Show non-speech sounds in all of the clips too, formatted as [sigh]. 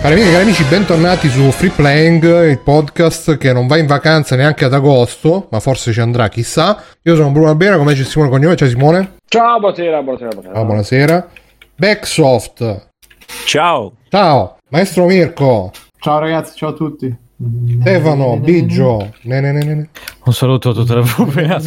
Cari amici e cari amici, bentornati su Free Playing, il podcast che non va in vacanza neanche ad agosto, ma forse ci andrà, chissà. Io sono Bruno Albera, come c'è Simone Cognome, ciao Simone. Ciao, buonasera, buonasera, buonasera. Ah, buonasera. Backsoft. Ciao. Ciao, maestro Mirko. Ciao ragazzi, ciao a tutti. Stefano, Biggio, un saluto a tutta la propria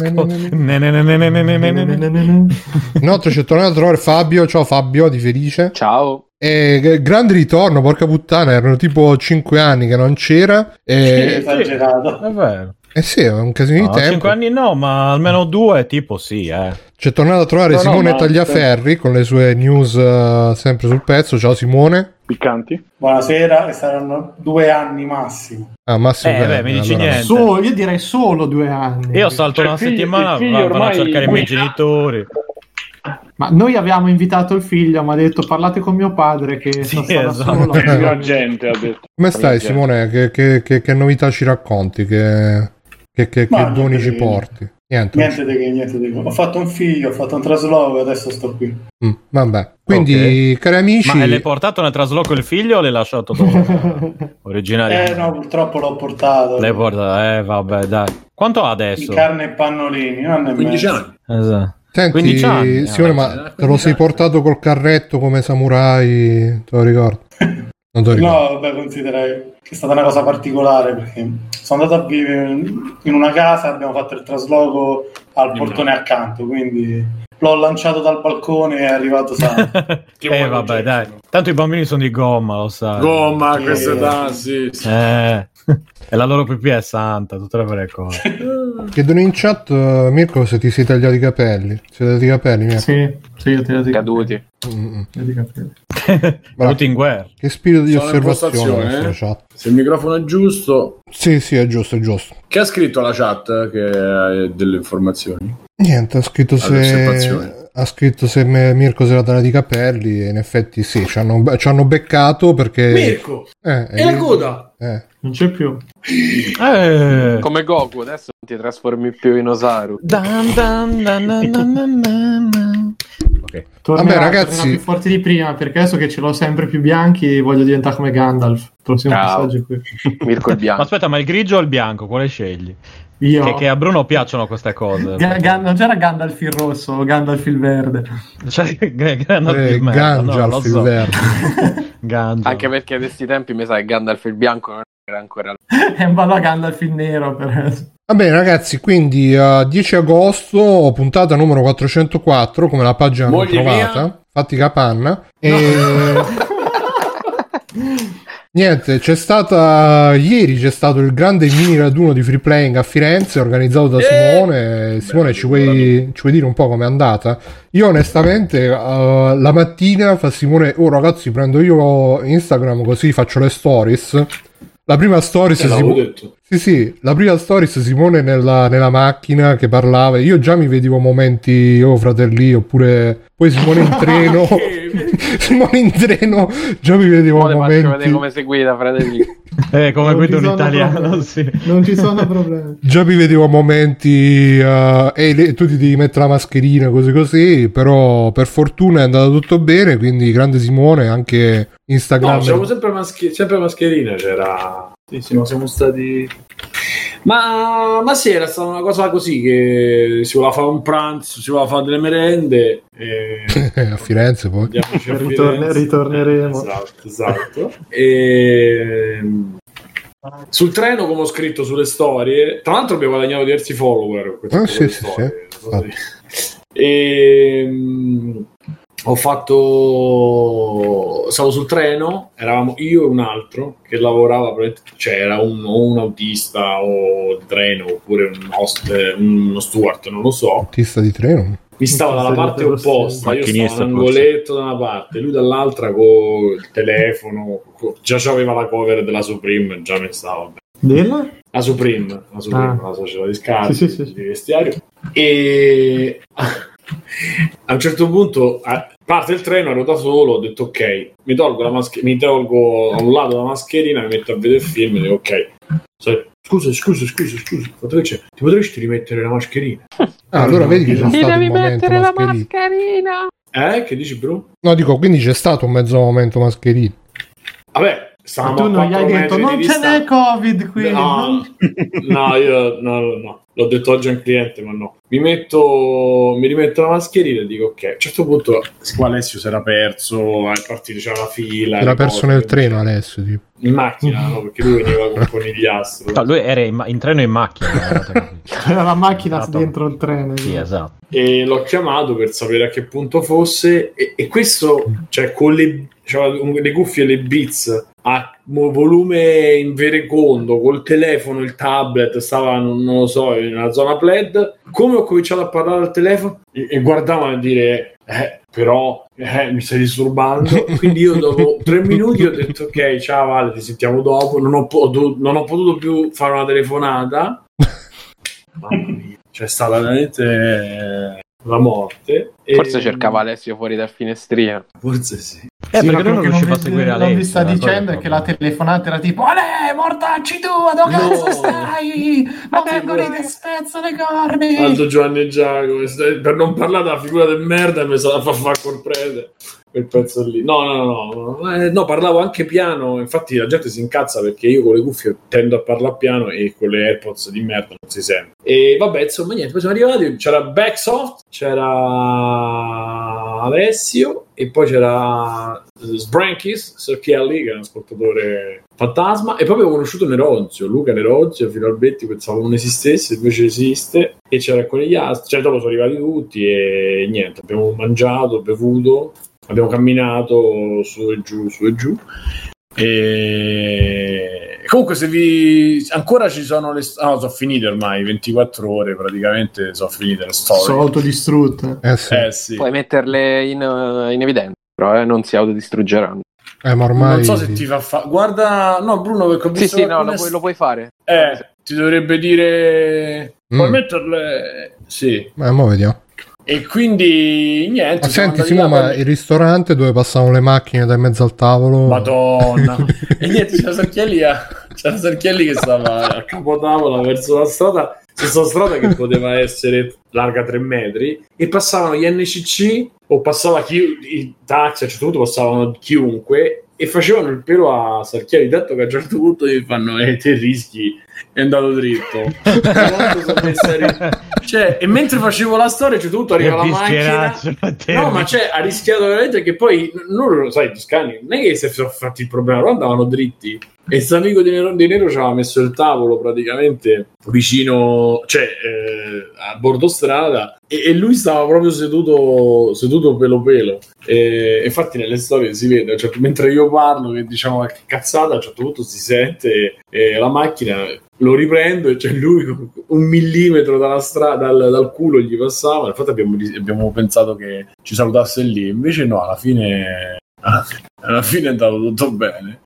Inoltre ci è tornato a trovare Fabio, ciao Fabio di Felice. Ciao. E g- grande ritorno, porca puttana, erano tipo 5 anni che non c'era. E... esagerato. È vero. Eh sì, è un casino di No, tempo. 5 anni no, ma almeno due tipo sì, eh. C'è tornato a trovare No, no, Simone ma- Tagliaferri con le sue news eh, sempre sul pezzo. Ciao Simone. Piccanti? Buonasera, e saranno due anni massimo. Ah, Massimo. Eh, bene, beh, mi dici allora. niente. Solo, io direi solo due anni. Io salto Cioè, una il figlio- settimana, il figlio va- vanno a cercare i miei genitori. Ma noi abbiamo invitato il figlio, mi ha detto parlate con mio padre che Sì, sta stava esatto. solo. [laughs] Gente ha detto. Come stai Simone? Che, che- che- che novità ci racconti? Che, che- che- Ma che doni ci di- porti? Niente. Niente di che, niente di che. Ho fatto un figlio, ho fatto un trasloco, adesso sto qui. Mm, vabbè. Quindi, cari amici, Ma l'hai portato nel trasloco il figlio o l'hai lasciato tu? [laughs] Originario. Eh no, purtroppo l'ho portato. L'hai portato, eh vabbè dai. Quanto ha In adesso? carne e pannolini, non è 15 mezzo. anni. Esatto. Senti, 15 anni, Simone, eh, ma eh, te lo 15 sei portato col carretto come samurai? Te lo ricordi? Non te lo ricordo. No, vabbè, considerai che è stata una cosa particolare perché sono andato a vivere in una casa, abbiamo fatto il trasloco al portone accanto, quindi l'ho lanciato dal balcone e è arrivato sano. [laughs] Eh vabbè che dai. Tanto i bambini sono di gomma, lo sai. Gomma, questa età, sì. sì. Eh. [laughs] e la loro pipì è santa, tutte le vere cose. [laughs] Chiedono in chat, eh, Mirko, se ti sei tagliato i capelli. Ti sei tagliato i capelli, Mirko? sì, sì, te lo dico. Caduti. Tutti [laughs] in guerra. Che spirito di Sono osservazione eh? chat. Se il microfono è giusto. Sì, sì, è giusto, è giusto. Che ha scritto la chat che ha delle informazioni? Niente, ha scritto se ha scritto se me- Mirko si era tagliato i capelli e in effetti sì, ci hanno, ci hanno beccato perché Mirko! eh, E la coda? Eh. Non c'è più. Eh. Come Goku, adesso non ti trasformi più in Osaru. Dan, dan, dan, dan, dan, dan, dan. Ok. Tornerà, Vabbè, ragazzi. tornerà più forti di prima perché adesso che ce l'ho sempre più bianchi voglio diventare come Gandalf. Prossimo Ciao. passaggio è qui. Mirko il [laughs] Ma bianco. aspetta, ma il grigio o il bianco? Quale scegli? Io. Che, che a Bruno piacciono queste cose. Ga- Ga- non c'era Gandalf il rosso o Gandalf il verde. Cioè, g- [laughs] Gandalf Eh, il merda, no, il so. verde. [laughs] Gandalf. Anche perché a questi tempi mi sa che Gandalf il bianco non era ancora. e un ballo a Gandalf il nero per. Va bene ragazzi, quindi uh, 10 agosto, puntata numero 404, come la pagina l'ho Moglie trovata, mia. fatti capanna. E... [laughs] Niente, c'è stata ieri c'è stato il grande mini raduno di free playing a Firenze organizzato da Eh! Simone. Simone, ci vuoi, ci vuoi dire un po' com'è andata? Io onestamente uh, la mattina fa Simone, oh ragazzi, prendo io Instagram così faccio le stories. La prima stories Simo- detto. Sì, sì, la prima stories Simone nella, nella macchina che parlava. Io già mi vedevo momenti, oh fratelli, oppure poi Simone in [laughs] treno. [laughs] Simone in treno, già mi vedevo Ora faccio vedere momenti. come si guida, fratelli. [laughs] Eh, come guida un sono italiano, problemi. sì. Non ci sono problemi. Già mi vedevo momenti, uh, e le- tu ti devi mettere la mascherina, così così. Però per fortuna è andato tutto bene. Quindi, grande Simone, anche Instagram. No, siamo sempre, maschi- sempre mascherine, c'era... Sì, sì, no, siamo stati... Ma, ma sì, era stata una cosa così che si voleva fare un pranzo, si voleva fare delle merende e... [laughs] a Firenze poi. A Ritorne- Firenze. ritorneremo. Esatto, esatto. E... Sul treno, come ho scritto sulle storie, tra l'altro abbiamo guadagnato diversi follower. Ah, queste sì, sì, storie, sì. E, ho fatto stavo sul treno eravamo io e un altro che lavorava cioè era un, o un autista o di treno oppure un host uno steward non lo so Autista di treno. mi stava dalla parte opposta io stavo un angoletto da una parte lui dall'altra con il telefono co- già c'aveva la cover della Supreme già mi stava Della? la Supreme, la, Supreme, Ah. la società di scarpe, Sì, sì, sì. di vestiario. E [laughs] a un certo punto a- parte il treno, ero da solo, ho detto ok, mi tolgo, la mascher- mi tolgo a un lato la mascherina, mi metto a vedere il film e dico ok. Scusa, scusa, scusa, scusa, quanto che c'è? Ti potresti rimettere la mascherina? Ah, allora vedi che c'è Ti stato devi mettere la mascherina. mascherina. Eh, che dici bro? No, dico, quindi c'è stato un mezzo momento mascherino. Vabbè, stavamo tu non gli hai detto non ce n'è Covid qui. No, [laughs] no, io no, no, no. L'ho detto oggi a un cliente, ma no. Mi metto, mi rimetto la mascherina e dico ok. A un certo punto, siccome Alessio si era perso, è partito, c'era la fila. Era perso cose, nel treno Alessio. Tipo. In macchina, no? Perché lui veniva con [laughs] un conigliastro. No, lui era in, ma- in treno e in macchina. [laughs] C'era la macchina Esatto. dentro il treno. Sì, esatto. e l'ho chiamato per sapere a che punto fosse e, e questo cioè con le, cioè, le cuffie e le beats. A volume in verecondo col telefono il tablet stava non, non lo so in una zona pled. Come ho cominciato a parlare al telefono? E, e guardavano a dire eh, però eh, mi stai disturbando. [laughs] Quindi io dopo tre minuti ho detto ok ciao Vale ti sentiamo dopo. Non ho, potuto, non ho potuto più fare una telefonata. [laughs] Mamma mia, c'è stata veramente eh, la morte. E- Forse cercava Alessio fuori dal finestrino. Forse sì. Eh, Sì, perché non quello che riusciva a vi- seguire Alessio. vi sta la cosa dicendo è che la telefonata era tipo Ale, mortacci tu, dove cazzo No. stai? Ma vengo lì ti spezzo le corni. Aldo Giovanni e Giacomo, per non parlare della figura del merda mi sa fa far comprendere quel pezzo lì. No, no, no, no, eh, no, parlavo anche piano, infatti la gente si incazza perché io con le cuffie tendo a parlare piano e con le AirPods di merda non si sente. E vabbè, insomma, niente, poi siamo arrivati, c'era Backsoft, c'era Alessio e poi c'era Sbrankis, Sir Kelly, che è un ascoltatore fantasma, e poi avevo conosciuto Neronzio, Luca Neronzio, fino al Betti pensavo non esistesse, invece esiste, e c'era con gli altri, cioè dopo sono arrivati tutti e niente, abbiamo mangiato, bevuto, abbiamo camminato su e giù, su e giù. E comunque, se vi ancora ci sono le ah, no, sono finite ormai 24 ore praticamente. Sono finite le storie. Sono autodistrutte. Eh sì. Eh sì, Puoi metterle in, eh, in evidenza, però eh, non si autodistruggeranno. Eh, ma ormai... non so se ti fa fa- guarda, no, Bruno, perché ho Sì, visto sì, no, alcune lo puoi, lo puoi fare. Eh, ti dovrebbe dire puoi Mm. metterle sì. Eh, mo vediamo. E quindi niente. Ma senti, Simo, ma poi- il ristorante dove passavano le macchine da in mezzo al tavolo... Madonna. [laughs] e niente, c'era Sarchielli, a- c'era Sarchielli che stava a capotavola verso la strada, questa strada che poteva essere larga 3 metri, e passavano gli NCC o passava chi, i taxi, a un certo punto passavano chiunque e facevano il pelo a Sarchielli, tanto che a un certo punto gli fanno e te rischi, è andato dritto. [laughs] Cioè, e mentre facevo la storia, certo punto arriva la macchina. No, ma cioè, ha rischiato veramente che poi non lo sai, i toscani non è che si sono fatti il problema, loro andavano dritti. E questo amico di Nero, di Nero ci aveva messo il tavolo praticamente vicino, cioè eh, a bordo strada, e, e lui stava proprio seduto, seduto pelo pelo. E, infatti, nelle storie si vede, cioè, mentre io parlo, che diciamo che cazzata, a un certo punto si sente e la macchina lo riprendo e c'è lui con un millimetro dalla strada, dal, dal culo gli passava. Infatti, abbiamo, abbiamo pensato che ci salutasse lì, invece, no, alla fine, alla fine è andato tutto bene.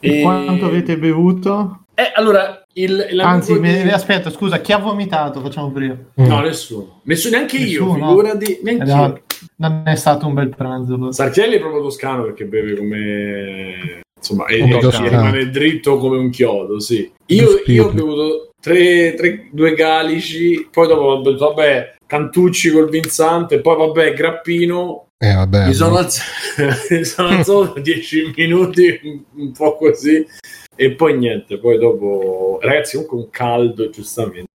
E... Quanto avete bevuto? Eh, allora, il, Anzi, di... me, aspetta, scusa, chi ha vomitato? Facciamo prima. No, nessuno. Nessuno, neanche Nessuno? io, figurati. Neanche no, io. Non è stato un bel pranzo. Sarchielli è proprio toscano perché beve come... Insomma, e toscano. rimane dritto come un chiodo, sì. Io, io ho bevuto tre, tre- due calici, poi dopo ho bevuto, vabbè, Cantucci col Vinzante, poi vabbè, Grappino, Eh, vabbè. mi sono alzato, [laughs] mi sono alzato [laughs] 10 minuti, un- po' così, e poi niente, poi dopo... Ragazzi, comunque un caldo, giustamente,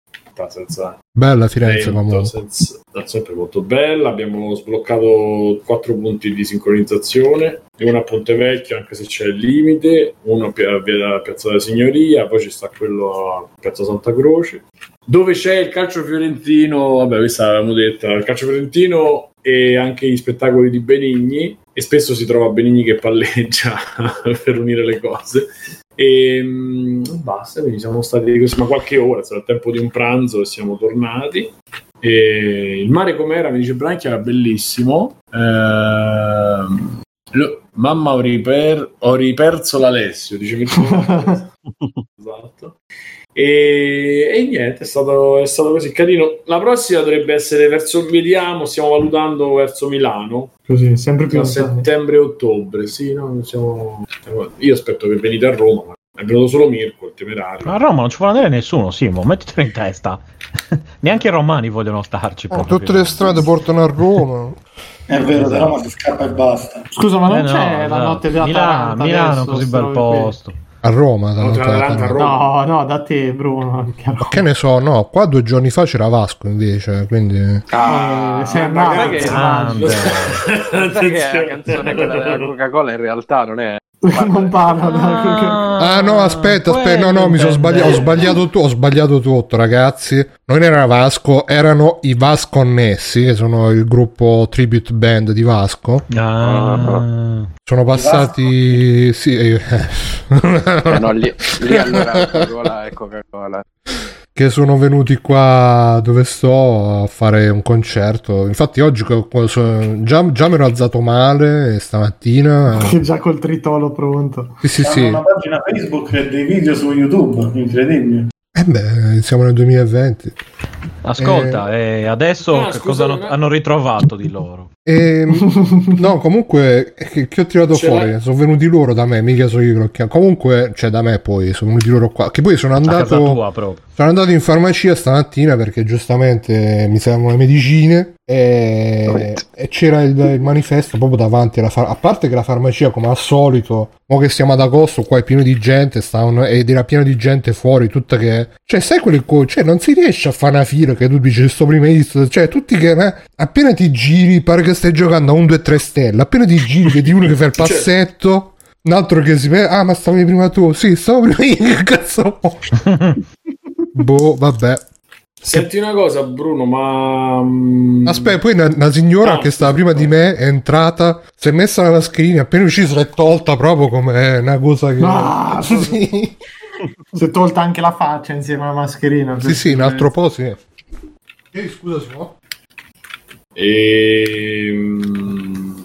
senza... Bella Firenze lento, comunque. senza- sempre molto bella. Abbiamo sbloccato quattro punti di sincronizzazione, uno a Ponte Vecchio, anche se c'è il limite, uno a Pia- via Piazza della Signoria, poi ci sta quello a Piazza Santa Croce. Dove c'è il calcio fiorentino, vabbè, questa l'avevamo detta, il calcio fiorentino e anche gli spettacoli di Benigni, e spesso si trova Benigni che palleggia [laughs] per unire le cose. E mm, basta, quindi siamo stati così, ma qualche ora, stato il tempo di un pranzo e siamo tornati. E il mare com'era? Mi dice Branchi era bellissimo. Ehm, lo- mamma ho, riper- ho riperso l'Alessio, dice che [laughs] esatto. E, e niente, è stato, è stato così carino. La prossima dovrebbe essere verso, vediamo, stiamo valutando verso Milano. Così, sempre più A settembre-ottobre, sì, no? Siamo... Io aspetto che venite a Roma, ma è venuto solo Mirko, il temerario. Ma a Roma non ci vuole andare nessuno, Simo, mettitelo in testa. [laughs] Neanche i romani vogliono starci. Oh, proprio. tutte le strade portano a Roma. È vero, da Roma si scappa e basta. Scusa, ma non Eh no, c'è la esatto. notte della Milano, Milano, così bel posto. A Roma. da l'Atalanta a Roma. No, no, da te, Bruno. Ma che ne so, no, qua due giorni fa c'era Vasco invece, quindi... Ah, Eh, sei andato, che- Grande. [laughs] sai che la canzone quella della Coca-Cola in realtà non è non parla da... Ah no, aspetta, aspetta, no, no, mi sono sbagliato, ho sbagliato, tu- ho sbagliato tutto, ragazzi. Non era Vasco, erano i Vasconnessi, che sono il gruppo tribute band di Vasco. Ah. Sono passati... Sì, eh, Eh, no, lì, lì allora [laughs] Coca-Cola è Coca-Cola. Che sono venuti qua dove sto a fare un concerto. Infatti oggi già, già mi ero alzato male stamattina. [laughs] Già col tritolo pronto. Sì, sì, Hanno sì. una pagina Facebook e dei video su YouTube, incredibile. Eh beh, siamo nel 2020. Ascolta, e adesso Ah, che scusa, cosa hanno, non hanno ritrovato di loro? E, no, comunque, che, che ho tirato Ce fuori? l'hai? Sono venuti loro da me, mica so io che. Comunque, cioè, da me poi sono venuti loro qua. Che poi sono andato. tua proprio. Sono andato in farmacia stamattina perché giustamente mi servono le medicine e, e c'era il, il manifesto proprio davanti alla farmacia. A parte che la farmacia, come al solito, mo che siamo ad agosto, qua è pieno di gente stavano, ed era pieno di gente fuori, tutta che... Cioè, sai quelle cose? Cioè, non si riesce a fare una fila che tu dici sto prima Cioè, tutti che... eh, appena ti giri, pare che stai giocando a un 2-3 stelle. Appena ti giri, vedi uno che fa il passetto... Un altro che si vede, ah, ma stavi prima tu? Sì, stavo prima io, che cazzo. [laughs] boh, vabbè. Senti una cosa, Bruno, ma. mm, Aspetta, poi una, una signora Ah, che stava prima di me è entrata, si è messa la mascherina, appena uscita se l'è tolta proprio come una cosa che... Ah, [laughs] sì, Si è tolta anche la faccia insieme alla mascherina. sì, sì, un altro po' sì. Ehi, scusa, Simo. Ehm.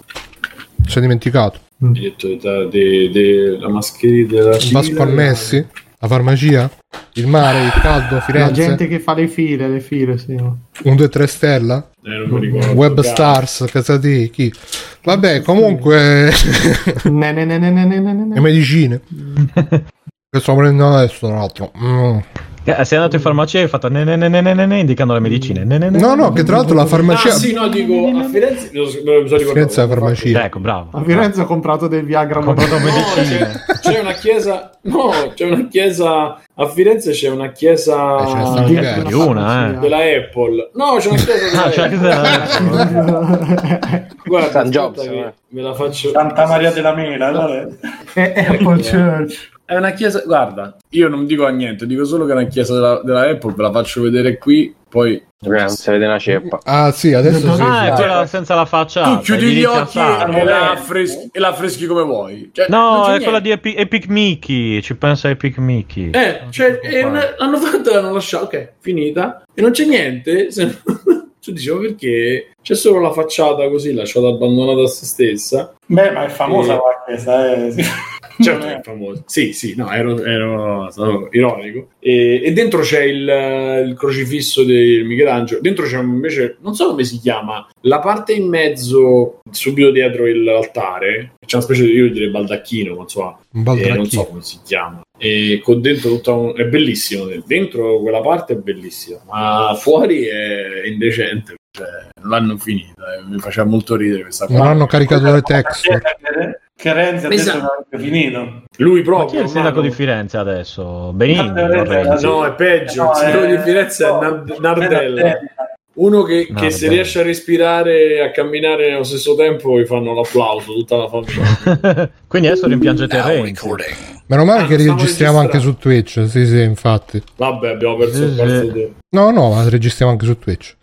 Si è dimenticato. Hai detto de- de- de- la mascherina della fila. Vasconnessi, la farmacia, il mare, il caldo, La Firenze, gente che fa le file, le file, sì. un 2-3 stella, Eh, non mi ricordo. Web. Stars, casa di chi? Vabbè, comunque, [laughs] Ne, ne, ne, ne, ne, ne, ne, le ne. medicine. [laughs] Che sto prendendo adesso, tra l'altro. Mm. Eh, Sei andato in farmacia e hai fatto ne, ne, ne, ne, ne, ne, ne, indicando le medicine. Ne, ne, ne, No, no, che tra l'altro la Ah, farmacia... sì, no, dico a Firenze. Lo, lo ricordato. Firenze è la farmacia. Ecco, bravo. A Firenze ho comprato del Viagra Ho comprato No, medicine. c'è, c'è una chiesa. No, c'è una chiesa. A Firenze c'è una chiesa. Eh, stanno Dietro diverse. Di una, eh. della Apple. No, c'è una chiesa della Ah, cioè, Apple. che- Guarda, San Jobs, eh. me la faccio. Santa Maria della Mela, allora... È Apple Church. È una chiesa. Guarda, io non dico a niente, dico solo che è una chiesa della, della Apple. Ve la faccio vedere qui. Poi Eh, non si vede una ceppa. Ah sì, adesso sì. Ah, è sì. quella senza la faccia. tu chiudi gli occhi e la, affreschi, e la affreschi come vuoi. Cioè, non No, c'è è niente. quella di Epi- Epic Mickey. Ci pensa Epic Mickey. Eh, cioè, e una- l'hanno fatta e l'hanno lasciata, ok, finita. E non c'è niente. Se... tu dici, ma perché? C'è solo la facciata così, lasciata abbandonata a se stessa. Beh, ma è famosa Eh. la chiesa, eh. [laughs] [laughs] Certo che è famoso. Sì, sì, no, ero, ero stato ironico. E, e dentro c'è il, il crocifisso di Michelangelo. Dentro c'è invece, non so come si chiama, la parte in mezzo, subito dietro l'altare. C'è una specie di, io direi baldacchino, ma insomma, Un eh, non so come si chiama. E con dentro tutta un... è bellissimo. Dentro quella parte è bellissima, ma fuori è indecente. Cioè, non l'hanno finita. eh, Mi faceva molto ridere questa Non cosa. hanno caricato le texture. Che- Renzi ha detto Esatto. che non è finito. Lui Ma proprio. chi è il sindaco di Firenze adesso? Benigni, No, Renzi. No, è peggio. No, il sindaco è- di Firenze è no, Nard- Nardella. Nardella. Uno che, che se riesce a respirare e a camminare nello stesso tempo gli fanno l'applauso, tutta la famiglia. [laughs] Quindi adesso rimpiangete Renzi. Meno male Ah, che registriamo anche su. Twitch. Sì, sì, infatti. Vabbè, abbiamo perso il Sì, sì. tempo. No, no, ma registriamo anche su Twitch.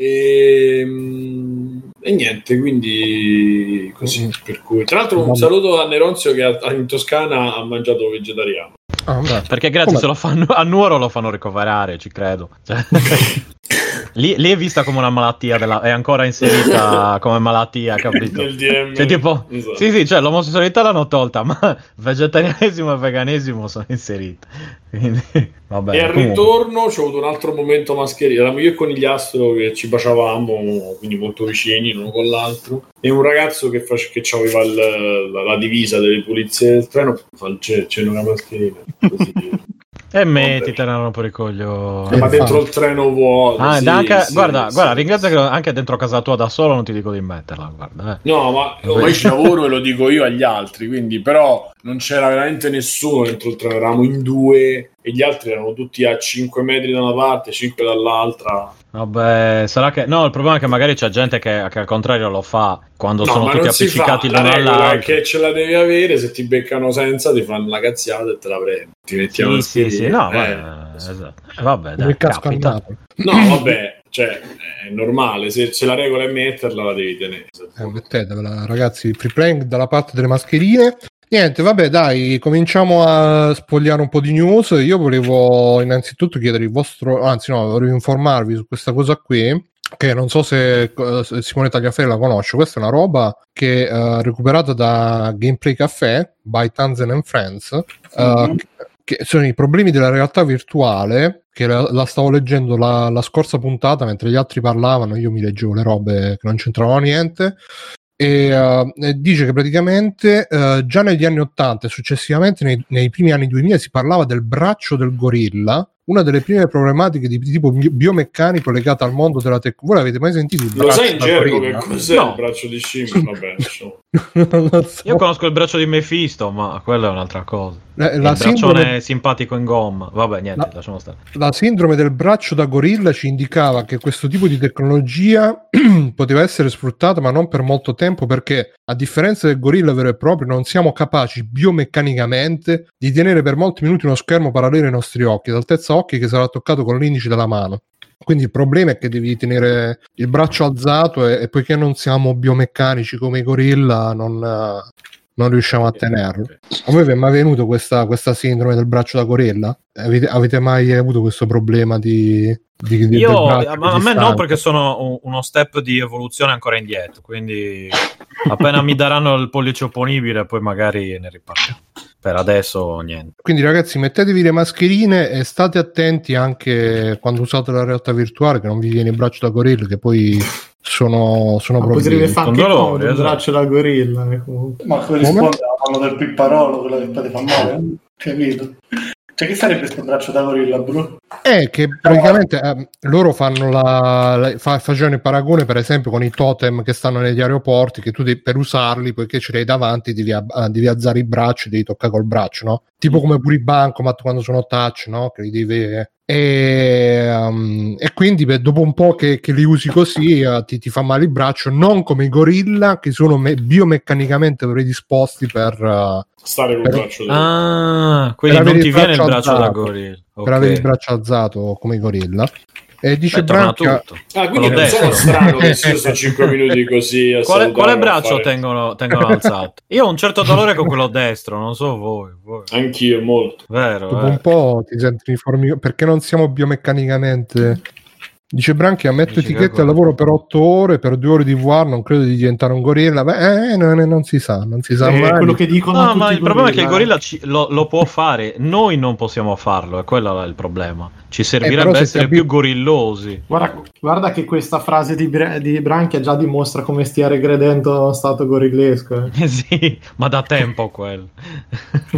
E, mm, e niente, quindi così. Per cui, tra l'altro, un saluto a Neronzio che a- in Toscana ha mangiato vegetariano. Beh. Perché grazie Come? se lo fanno a Nuoro lo fanno ricoverare, ci credo. Cioè, [laughs] lì, lì è vista come una malattia, della- è ancora inserita [laughs] come malattia, capito? Nel DM. Cioè, tipo, Esatto. sì, sì, cioè l'omosessualità l'hanno tolta, ma [laughs] vegetarianesimo e veganesimo sono inseriti. Quindi, [laughs] vabbè. E al comunque. ritorno c'è avuto un altro momento mascherino. Eravamo io e con Conigliastro che ci baciavamo, quindi molto vicini l'uno con l'altro. E un ragazzo che, face- che aveva la, la divisa delle pulizie del treno fa il ce- cenno una mascherina. Così. [laughs] E metti, te ne hanno per i coglioni. ma Eh, dentro infatti. il treno vuoto. Ah, sì, anche, sì, guarda, sì, guarda, sì. ringrazia che anche dentro casa tua da solo non ti dico di metterla, guarda. eh. No, ma ormai ci lavoro e lo dico io agli altri, quindi però non c'era veramente nessuno dentro il treno, eravamo in due e gli altri erano tutti a 5 metri da una parte, 5 dall'altra. Vabbè, sarà che... No, il problema è che magari c'è gente che, che al contrario lo fa quando No, sono ma tutti appiccicati l'uno è all'altro. che ce la devi avere, se ti beccano senza ti fanno la cazziata e te la prendi. Ti mettiamo Sì, sì, sì, no, eh. vabbè, esatto. Eh, vabbè, dai, capita. No, vabbè, cioè, è normale, se, se la regola è metterla la devi tenere. Eh, mettetevela, ragazzi, free prank dalla parte delle mascherine. Niente, vabbè, dai, cominciamo a spogliare un po' di news. Io volevo innanzitutto chiedere il vostro, anzi no, volevo informarvi su questa cosa qui, che non so se, eh, Simone Tagliaferri la conosce. Questa è una roba che eh, recuperata da Gameplay Café by Tanzen and Friends, eh, Mhm. che sono i problemi della realtà virtuale, che la, la stavo leggendo la, la scorsa puntata mentre gli altri parlavano, io mi leggevo le robe che non c'entravano niente e uh, dice che praticamente uh, già negli anni 80 e successivamente nei, nei primi anni 2000 si parlava del braccio del gorilla una delle prime problematiche di tipo bi- biomeccanico legate al mondo della tecnologia. Voi l'avete mai sentito? Il Lo sai in gergo che cos'è No. il braccio di scimmia? [laughs] Vabbè, so. Io conosco il braccio di Mephisto, ma quello è un'altra cosa. la, il la braccione sindrome, simpatico in gomma. Vabbè, niente, La- lasciamo stare. la sindrome del braccio da gorilla ci indicava che questo tipo di tecnologia [clears throat] poteva essere sfruttata, ma non per molto tempo, perché a differenza del gorilla vero e proprio, non siamo capaci biomeccanicamente di tenere per molti minuti uno schermo parallelo ai nostri occhi, ad altezza occhi che sarà toccato con l'indice della mano. Quindi il problema è che devi tenere il braccio alzato e, e poiché non siamo biomeccanici come i gorilla, non, non riusciamo a tenerlo. A voi vi è mai venuto questa, questa sindrome del braccio da gorilla? Avete, avete mai avuto questo problema di... di, di Io, a, a me no, perché sono un- uno step di evoluzione ancora indietro. Quindi, appena mi daranno il pollice opponibile, poi magari ne riparliamo. Per adesso, niente. Quindi ragazzi mettetevi le mascherine e state attenti anche quando usate la realtà virtuale che non vi viene il braccio da gorilla che poi sono, sono Ma potrebbe problemi. fare anche dolore, il esatto. braccio da gorilla. eh, comunque. Ma come risponde alla mano del pipparolo, quella che poi ti fa male? Capito? Cioè, che sarebbe questo braccio da gorilla, bro? È che praticamente eh, loro fanno la, la- fa- facevano il paragone per esempio con i totem che stanno negli aeroporti che tu devi- per usarli poiché ce li hai davanti devi, ah, devi alzare i bracci devi toccare col braccio no? tipo come pure i bancomat quando sono touch no? che li devi e, um, e quindi beh, dopo un po' che, che li usi così eh, ti, ti fa male il braccio non come i gorilla che sono me- biomeccanicamente predisposti per, eh, Stare col Per- braccio da Ah, quindi Per non ti il viene il braccio braccio da alzato. gorilla. per avere il braccio alzato come gorilla e dice Beh, tutto. Ah, quindi Quello non sono destro. strano che [laughs] sono 5 minuti così a Quale, quale braccio tengono, tengono alzato? Io ho un certo dolore con quello destro, non so voi. voi. Anch'io, molto. Vero, dopo eh. un po' ti senti uniformi perché non siamo biomeccanicamente dice Branchia metto cosa? al lavoro per 8 ore per 2 ore di VR non credo di diventare un gorilla Beh, eh, non, non si sa non si sa È mai quello che dicono No, tutti ma il problema è che il gorilla. ci- lo, lo può fare, noi non possiamo farlo, è quello il problema. Ci Eh, servirebbe se essere abbi- più gorillosi. Guarda, guarda che questa frase di, di Branchia già dimostra come stia regredendo lo stato gorillesco. eh. Eh [laughs] sì, ma da tempo quello. [laughs]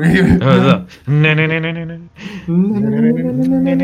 Esatto. Ne, ne.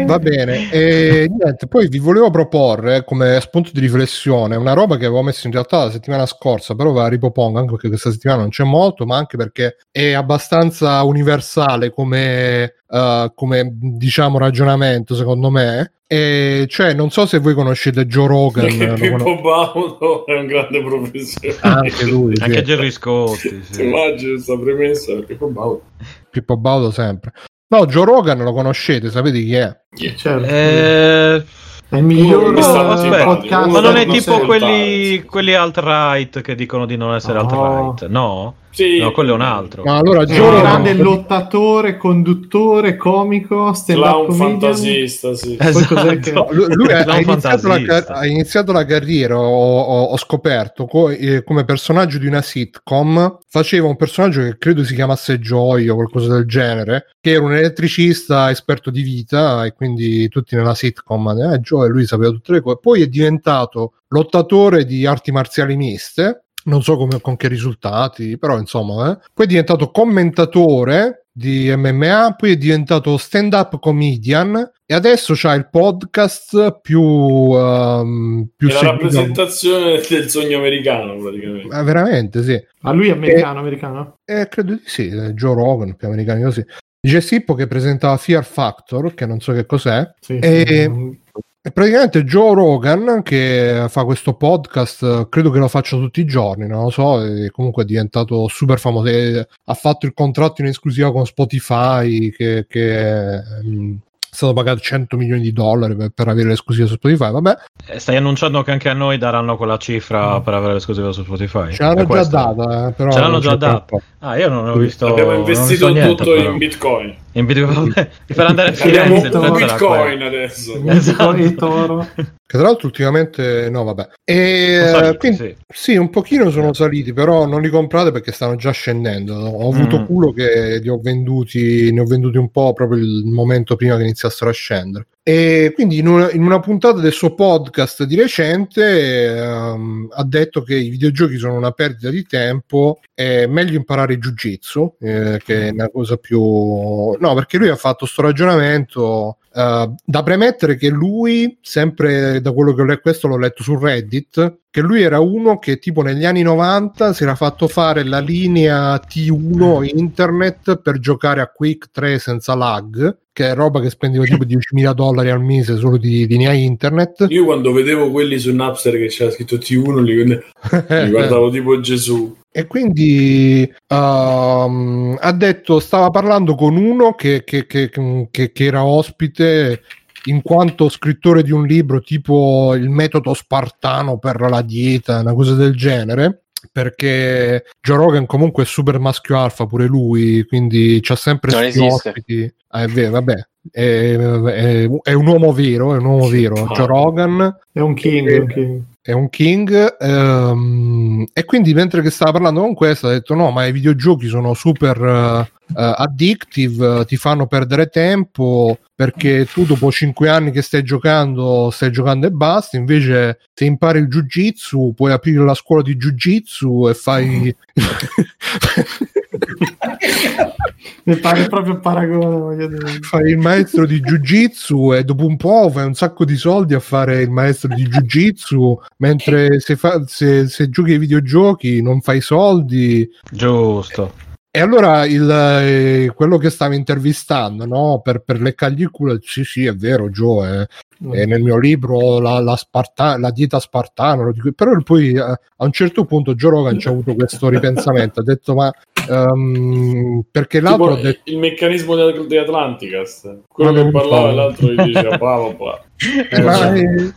Va bene, e niente, poi vi volevo proporre come spunto di riflessione una roba che avevo messo in realtà la settimana scorsa, però ve la ripropongo anche perché questa settimana non c'è molto, ma anche perché è abbastanza universale come, eh, come diciamo ragionamento, secondo me. E cioè, non so se voi conoscete Joe Rogan, [laughs] Perché Pippo conos- Baudo è un grande professionista. anche lui. Anche Gerry Scotti. Ti Sì. immagini questa premessa? Pippo Baudo. Pippo Baudo sempre. No, Joe Rogan lo conoscete, sapete chi è? Certo. Eh, È il miglior aspetta, podcast ma non è tipo quelli, quelli alt-right che dicono di non essere No. alt-right? No? Sì. No, quello è un altro. Ma allora È Joe un Rogan grande lottatore, conduttore, comico, stand-up fantasista, sì. Che- Esatto. lui, lui ha, ha iniziato car- ha iniziato la carriera, ho, ho- ho scoperto, co- eh, come personaggio di una sitcom, faceva un personaggio che credo si chiamasse Joy o qualcosa del genere, che era un elettricista esperto di vita e quindi tutti nella sitcom, eh, Joy, lui sapeva tutte le cose. Poi è diventato lottatore di arti marziali miste, non so come, con che risultati, però insomma, eh. poi è diventato commentatore di MMA, poi è diventato stand-up comedian e adesso c'ha il podcast più, um, più la seguito. rappresentazione del sogno americano, praticamente. Ah, veramente, sì. Ma lui è americano, americano? Eh, credo di sì, eh, Joe Rogan, più americani così. Dice Sippo che presentava Fear Factor, che non so che cos'è. Sì, E- sì. E praticamente Joe Rogan, che fa questo podcast, credo che lo faccia tutti i giorni, non lo so, e comunque è diventato super famoso. ha fatto il contratto in esclusiva con Spotify, che, che ehm, è stato pagato 100 milioni di dollari per, per avere l'esclusiva su Spotify. Vabbè, Eh, Stai annunciando che anche a noi daranno quella cifra per avere l'esclusiva su Spotify? ce l'hanno già data, eh, però Ce l'hanno già data. Ah, io non ho visto. Abbiamo investito niente, tutto però. in bitcoin. In Bitcoin. per andare a Abbiamo Firenze era bitcoin adesso. Esatto. e Toro. [laughs] Che tra l'altro ultimamente no, vabbè. E Sono saliti, quindi, sì. sì, un pochino sono saliti, però non li comprate perché stanno già scendendo. Ho avuto Mm. culo che li ho venduti, ne ho venduti un po' proprio il momento prima che iniziassero a scendere. E quindi in una, in una puntata del suo podcast di recente ehm, ha detto che i videogiochi sono una perdita di tempo, è meglio imparare jiu-jitsu, eh, che è una cosa più... No, perché lui ha fatto sto ragionamento eh, da premettere che lui, sempre da quello che ho letto, questo l'ho letto su Reddit, che lui era uno che tipo negli anni 90 si era fatto fare la linea T1 internet per giocare a Quake 3 senza lag, che è roba che spendeva tipo [laughs] 10.000 dollari al mese solo di linea internet. Io quando vedevo quelli su Napster che c'era scritto T1 li, [laughs] li guardavo tipo Gesù. E quindi ehm, ha detto, stava parlando con uno che- che- che- che era ospite in quanto scrittore di un libro tipo il metodo spartano per la dieta, una cosa del genere. Perché Joe Rogan comunque è super maschio alfa pure lui, quindi c'ha sempre Non sti esiste. ospiti. Ah, è vero, vabbè, è, è- è un uomo vero, è un uomo vero. Joe Rogan È un king, è un king. È un king ehm, e quindi mentre che stava parlando con questo ha detto no ma i videogiochi sono super eh, addictive ti fanno perdere tempo perché tu dopo 5 anni che stai giocando stai giocando e basta. Invece se impari il jiu jitsu puoi aprire la scuola di jiu jitsu e fai [laughs] Mi pare proprio paragone, voglio dire. fai il maestro di jiu jitsu e dopo un po' fai un sacco di soldi a fare il maestro di jiu jitsu mentre se, fa- se- se giochi ai videogiochi non fai soldi Giusto. E allora il, eh, quello che stava intervistando no, per, per leccargli il culo, sì, sì, è vero, Joe. eh, è nel mio libro la, la, Sparta- la dieta spartana, dico- però poi eh, a un certo punto Joe Rogan ci ha avuto questo ripensamento. Ha detto, ma ehm, perché l'altro Tipo detto. il meccanismo di, di Atlanticast. Quello che parlava so. e l'altro gli diceva bravo, bravo. Eh, ma, eh,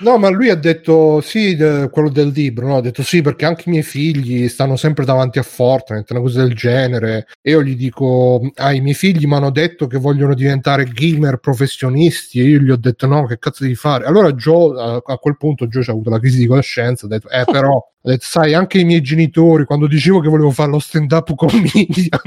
no, ma lui ha detto sì, de- quello del libro. No? Ha detto sì, perché anche i miei figli stanno sempre davanti a Fortnite, una cosa del genere. E io gli dico: Ah, i miei figli mi hanno detto che vogliono diventare gamer professionisti. E io gli ho detto: No, che cazzo devi fare? Allora, Joe, a, a quel punto, Joe ci ha avuto la crisi di coscienza. Ha detto: Eh, [laughs] però, ha detto, sai, anche i miei genitori, quando dicevo che volevo fare lo stand-up comedian.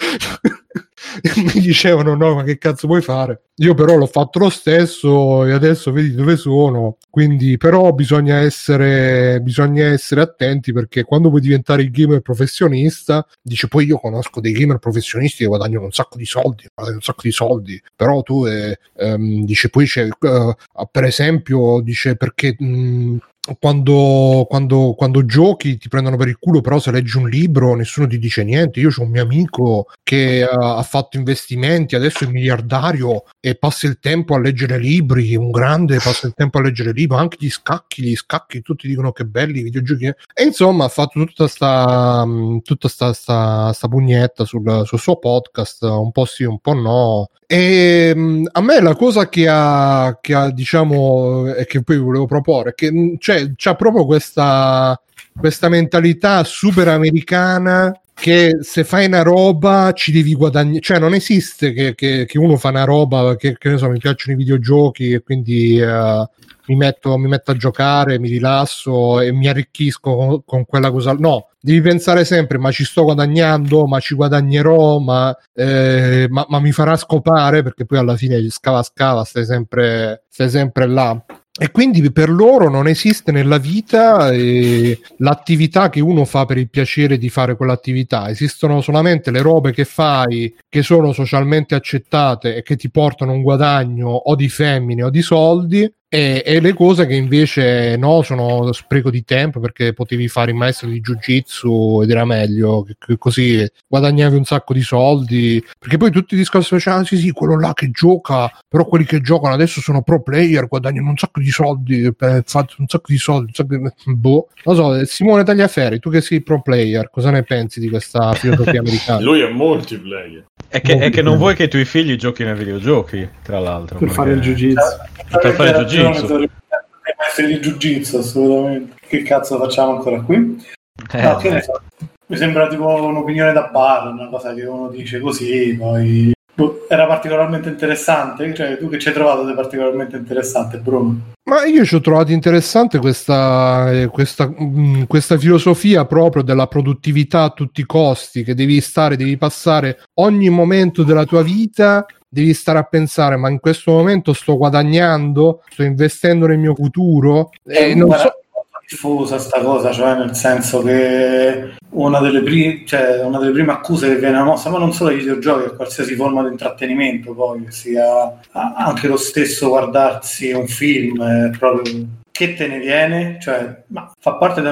[laughs] [laughs] mi dicevano no ma che cazzo vuoi fare? Io però l'ho fatto lo stesso e adesso vedi dove sono. Quindi però bisogna essere bisogna essere attenti perché quando vuoi diventare il gamer professionista dice poi io conosco dei gamer professionisti che guadagnano un sacco di soldi un sacco di soldi. Però tu eh, ehm, dice poi c'è eh, per esempio dice perché mh, quando, quando, quando giochi ti prendono per il culo, però se leggi un libro nessuno ti dice niente. Io ho un mio amico che uh, ha fatto investimenti, adesso è miliardario e passa il tempo a leggere libri, un grande passa il tempo a leggere libri, anche gli scacchi, gli scacchi, tutti dicono che belli i videogiochi. E insomma ha fatto tutta sta, tutta sta, sta, sta pugnetta sul, sul suo podcast, un po' sì, un po' no. E mh, a me la cosa che ha, che ha diciamo, e che poi volevo proporre, che mh, cioè, c'ha proprio questa, questa mentalità super americana che se fai una roba ci devi guadagnare, cioè non esiste che, che, che uno fa una roba che, che ne so, mi piacciono i videogiochi e quindi uh, mi, metto, mi metto a giocare, mi rilasso e mi arricchisco con, con quella cosa. No, devi pensare sempre ma ci sto guadagnando ma ci guadagnerò ma, eh, ma, ma mi farà scopare perché poi alla fine scava scava stai sempre, stai sempre là e quindi per loro non esiste nella vita eh, l'attività che uno fa per il piacere di fare quell'attività, esistono solamente le robe che fai che sono socialmente accettate e che ti portano un guadagno o di femmine o di soldi e, e, le cose che invece no, sono spreco di tempo perché potevi fare il maestro di jiu jitsu ed era meglio, che, che così guadagnavi un sacco di soldi. Perché poi tutti i discorsi facevano: ah, sì, sì, quello là che gioca, però quelli che giocano adesso sono pro player, guadagnano un sacco di soldi, fanno un sacco di soldi. Un sacco di... [laughs] Boh. Non so, Simone Tagliaferri, tu che sei pro player, cosa ne pensi di questa filosofia [laughs] americana? Lui è multiplayer. È che, è che, non vuoi che i tuoi figli giochino ai videogiochi, tra l'altro. Per fare il jiu-jitsu. Per fare il jiu-jitsu. Essere di jiu-jitsu, assolutamente. Che cazzo facciamo ancora qui? Eh, no, che ne so. Mi sembra tipo un'opinione da bar, una cosa che uno dice così, poi boh, era particolarmente interessante. Cioè, tu che ci hai trovato di particolarmente interessante, Bruno? Ma io ci ho trovato interessante questa, eh, questa, mh, mm, questa, filosofia proprio della produttività a tutti i costi, che devi stare, devi passare ogni momento della tua vita, devi stare a pensare, ma in questo momento sto guadagnando, sto investendo nel mio futuro. E non so diffusa sta cosa, cioè nel senso che una delle, prime, cioè una delle prime accuse che viene mossa, ma non solo ai videogiochi, a qualsiasi forma di intrattenimento, poi sia anche lo stesso guardarsi un film, è proprio che te ne viene, cioè, ma fa parte di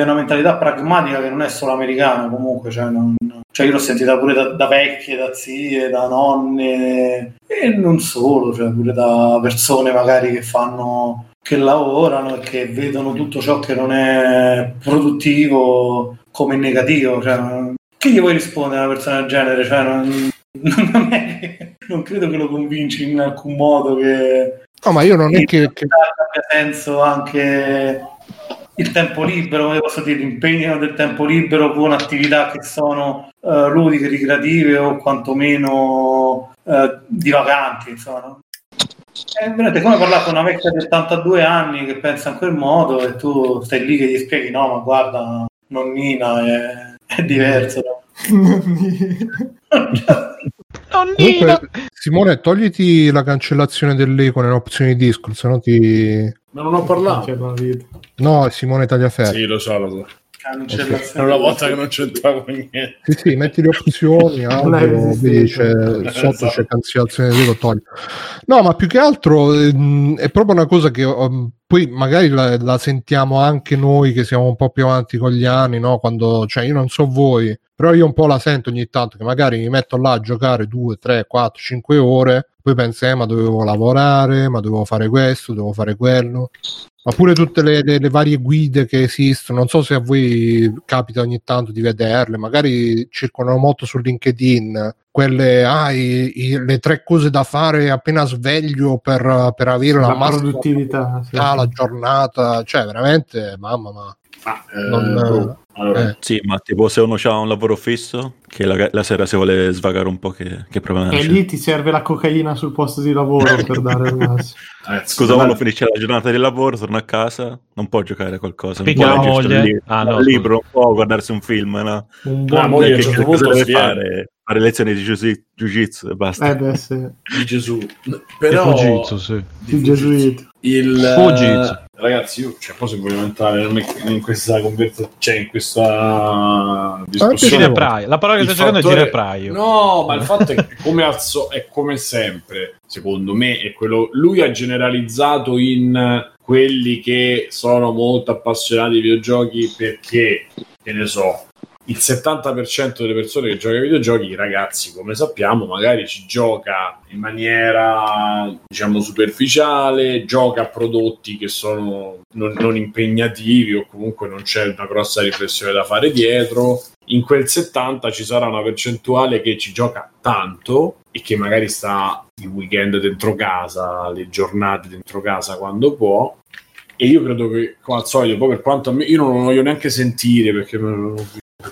una mentalità pragmatica che non è solo americana comunque, cioè, non, cioè io l'ho sentita pure da, da, vecchie, da zie, da nonne e non solo, cioè pure da persone magari che fanno che lavorano e che vedono tutto ciò che non è produttivo come negativo. Cioè, che gli vuoi rispondere a una persona del genere? Cioè, non, non, che, non, credo che lo convinci in alcun modo che... No, ma io non è che... che... abbia senso anche il tempo libero, come posso dire, l'impegno del tempo libero con attività che sono uh, ludiche, ricreative o quantomeno uh, divaganti, insomma. È veramente come parlare con una vecchia di 82 anni che pensa in quel modo e tu stai lì che gli spieghi no, ma guarda, nonnina è, è diverso. [laughs] Comunque, Simone, togliti la cancellazione dell'eco nelle opzioni Discord, se no ti... Ma non ho parlato. No, Simone Tagliaferri. Sì, lo so, lo so. Okay. È una volta che non c'entravo niente. Sì, sì, metti le opzioni, [laughs] audio, vedi, c'è, sotto c'è cancellazione di togli. No, ma più che altro ehm, è proprio una cosa che um, poi magari la, la, sentiamo anche noi che siamo un po' più avanti con gli anni, no? Quando, cioè, io non so voi, però io un po' la sento ogni tanto che magari mi metto là a giocare 2, 3, 4, 5 ore, poi penso, eh, ma dovevo lavorare, ma dovevo fare questo, dovevo fare quello ma pure tutte le, le, le, varie guide che esistono, non so se a voi capita ogni tanto di vederle, magari circolano molto su LinkedIn, quelle, ah, i, i, le tre cose da fare appena sveglio per, per avere la, la produttività, sì. la giornata, cioè veramente, mamma, ma... Ah, eh, non, boh. Allora, eh. Sì, ma tipo se uno ha un lavoro fisso, che la, la, sera si vuole svagare un po', che, che problema E lì ti serve la cocaina sul posto di lavoro per [laughs] dare il massimo. Eh, scusa, uno finisce la giornata di lavoro, torna a casa, non può giocare a qualcosa. Non può leggere un, ah, no, libro, non può guardarsi un film, no? Un buon ah, moglie, che, che cosa deve fare? Fare lezioni di jiu-jitsu e basta. Eh beh, sì. Di Gesù. Però... Di jiu-jitsu, sì. Di gesuiti. Il... Fujitsu ragazzi, io cioè, poi se voglio entrare in questa conversazione, cioè in questa discussione, la parola che sto cercando è girepraio. No, ma il fatto è che come, alzo, è come sempre, secondo me, è quello lui ha generalizzato in quelli che sono molto appassionati di videogiochi perché, che ne so, il 70% delle persone che gioca ai videogiochi, ragazzi, come sappiamo, magari ci gioca in maniera diciamo superficiale, gioca a prodotti che sono non, non impegnativi o comunque non c'è una grossa riflessione da fare dietro. In quel 70 ci sarà una percentuale che ci gioca tanto e che magari sta il weekend dentro casa, le giornate dentro casa quando può. E io credo che, come al solito, poi per quanto a me, io non lo voglio neanche sentire perché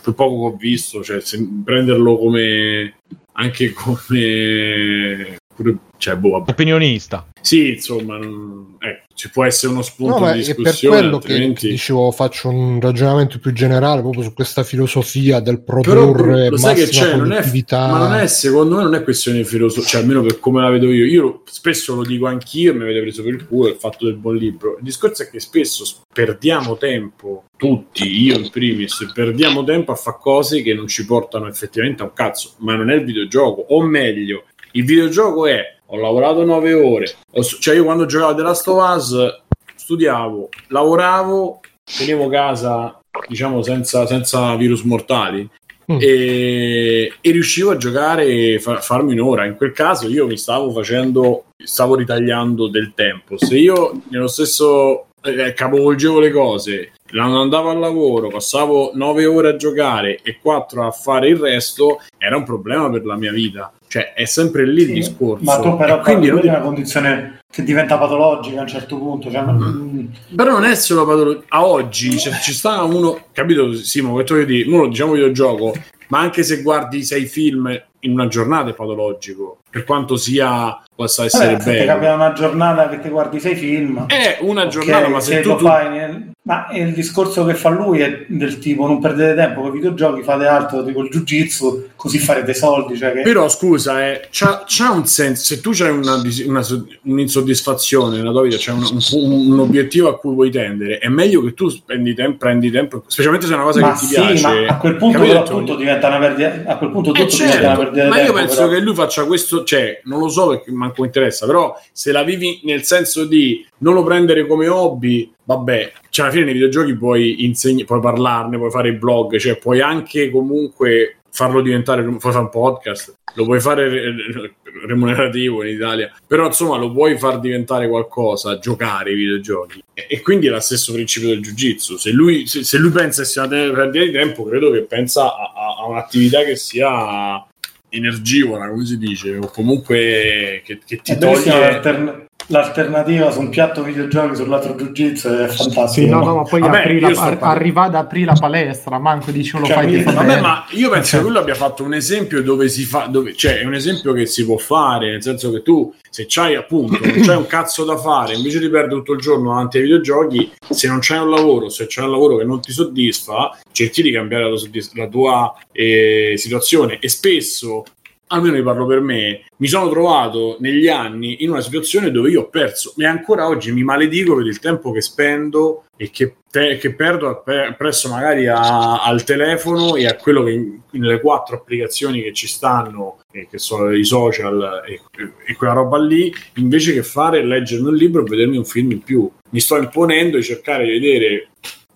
per poco che ho visto, cioè, prenderlo come anche come pure, cioè, boh, vabbè. Opinionista. Sì, insomma, non- ecco, ci può essere uno spunto No, di è per discussione, quello che altrimenti... dicevo, faccio un ragionamento più generale proprio su questa filosofia del Però produrre lo sai che c'è, non è, ma non è secondo me non è questione di filosofia, cioè almeno per come la vedo io. Io spesso lo dico anch'io, mi avete preso per il culo il fatto del buon libro. Il discorso è che spesso perdiamo tempo, tutti, io in primis, perdiamo tempo a fare cose che non ci portano effettivamente a un cazzo, ma non è il videogioco, o meglio, il videogioco è ho lavorato nove ore, ho cioè io quando giocavo The Last of Us studiavo, lavoravo, tenevo casa diciamo senza, senza virus mortali Mm. e, e riuscivo a giocare e fa- farmi un'ora. In quel caso io mi stavo facendo, stavo ritagliando del tempo. Se io nello stesso eh, capovolgevo le cose, non andavo al lavoro, passavo 9 ore a giocare e 4 a fare il resto, era un problema per la mia vita. Cioè, è sempre lì il Sì, discorso. Ma tu però E quindi non- è una condizione che diventa patologica a un certo punto. Cioè, mm, Però non è solo patologia. A oggi cioè, ci sta uno, capito Simo, che tu non lo diciamo videogioco, ma anche se guardi sei film in una giornata è patologico, per quanto sia possa essere vabbè, se ti bello. capita una giornata che ti guardi sei film, È una ok, giornata, ma se, tu, lo tu- fai nel- ma il discorso che fa lui è del tipo non perdete tempo con i videogiochi, fate altro tipo il jiu-jitsu, così farete soldi. Cioè che... Però scusa, eh, c'ha, c'ha un senso. Se tu c'hai una, una so- un'insoddisfazione nella tua vita, c'è un, un- un obiettivo a cui vuoi tendere, è meglio che tu spendi tempo, prendi tempo, specialmente se è una cosa ma che ti sì, piace. ma a quel punto appunto diventa una perdita, a quel punto tutto Eh, diventa una certo, perdita di ma io tempo, penso però. che lui faccia questo, cioè, non lo so perché manco interessa, però se la vivi nel senso di non lo prendere come hobby, vabbè, cioè alla fine nei videogiochi puoi insegnare, puoi parlarne, puoi fare i blog, cioè puoi anche comunque farlo diventare, puoi fare un podcast, lo puoi fare re- remunerativo in Italia, però insomma lo puoi far diventare qualcosa, giocare ai videogiochi. E, e quindi è lo stesso principio del jiu-jitsu. Se lui, se, se lui pensa che sia una perdita di tempo, credo che pensa a, a- a un'attività che sia energivora, come si dice, o comunque che, che ti bellissima toglie... l'altern- l'alternativa su un piatto videogiochi sull'altro jiu-jitsu è fantastico. Sì, no, no, ma poi Vabbè, apri la, ar- arriva ad aprire la palestra, manco dici non lo Cioè, fai Vabbè, ma io penso che lui abbia fatto un esempio dove si fa, dove, cioè è un esempio che si può fare, nel senso che tu, se c'hai appunto, non c'hai un cazzo da fare, invece di perdere tutto il giorno davanti ai videogiochi, se non c'hai un lavoro, se c'hai un lavoro che non ti soddisfa, cerchi di cambiare la tua, la tua, eh, situazione. E spesso almeno ne parlo per me, mi sono trovato negli anni in una situazione dove io ho perso e ancora oggi mi maledico per il tempo che spendo e che, te- che perdo pe- presso magari a- al telefono e a quello che nelle quattro applicazioni che ci stanno, e che sono i social e, e quella roba lì, invece che fare leggermi un libro e vedermi un film in più. Mi sto imponendo di cercare di vedere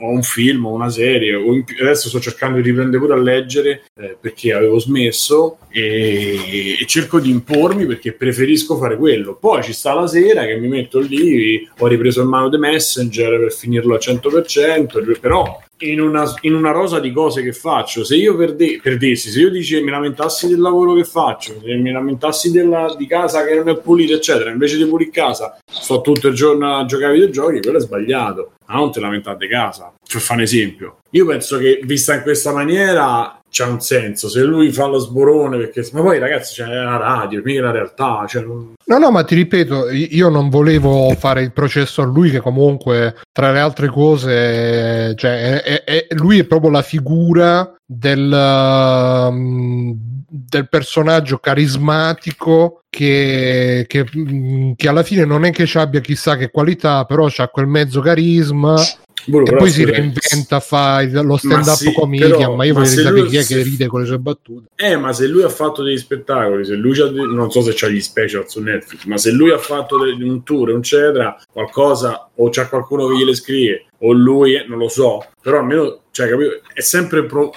o un film o una serie o in adesso sto cercando di riprendere pure a leggere eh, perché avevo smesso e, e cerco di impormi perché preferisco fare quello. Poi ci sta la sera che mi metto lì ho ripreso in mano The Messenger per finirlo al 100% però in una, in una rosa di cose che faccio. Se io perde, perdessi se io dici, mi lamentassi del lavoro che faccio se mi lamentassi della, di casa che non è pulita eccetera invece di pulire casa sto tutto il giorno a giocare ai videogiochi quello è sbagliato. Ma non te lamentate casa per fare un esempio. Io penso che vista in questa maniera c'ha un senso. Se lui fa lo sborone perché ma poi ragazzi c'è la radio mica la realtà cioè non... No, no, ma ti ripeto, io non volevo fare il processo a lui che comunque, tra le altre cose, cioè, è- è- lui è proprio la figura del, um, del personaggio carismatico che, che, mm, che alla fine non è che ci abbia chissà che qualità, però c'ha quel mezzo carisma Boh, e poi si reinventa, fa lo stand up sì, comedian, però- ma io voglio sapere lui- chi è se- che ride con le sue battute. Eh, ma se lui ha fatto degli spettacoli, se lui c'ha non so se c'ha gli special su Netflix, ma se lui ha fatto un tour, eccetera, qualcosa, o c'è qualcuno che gliele scrive, o lui, eh, non lo so, però almeno, cioè, capito? È sempre pro...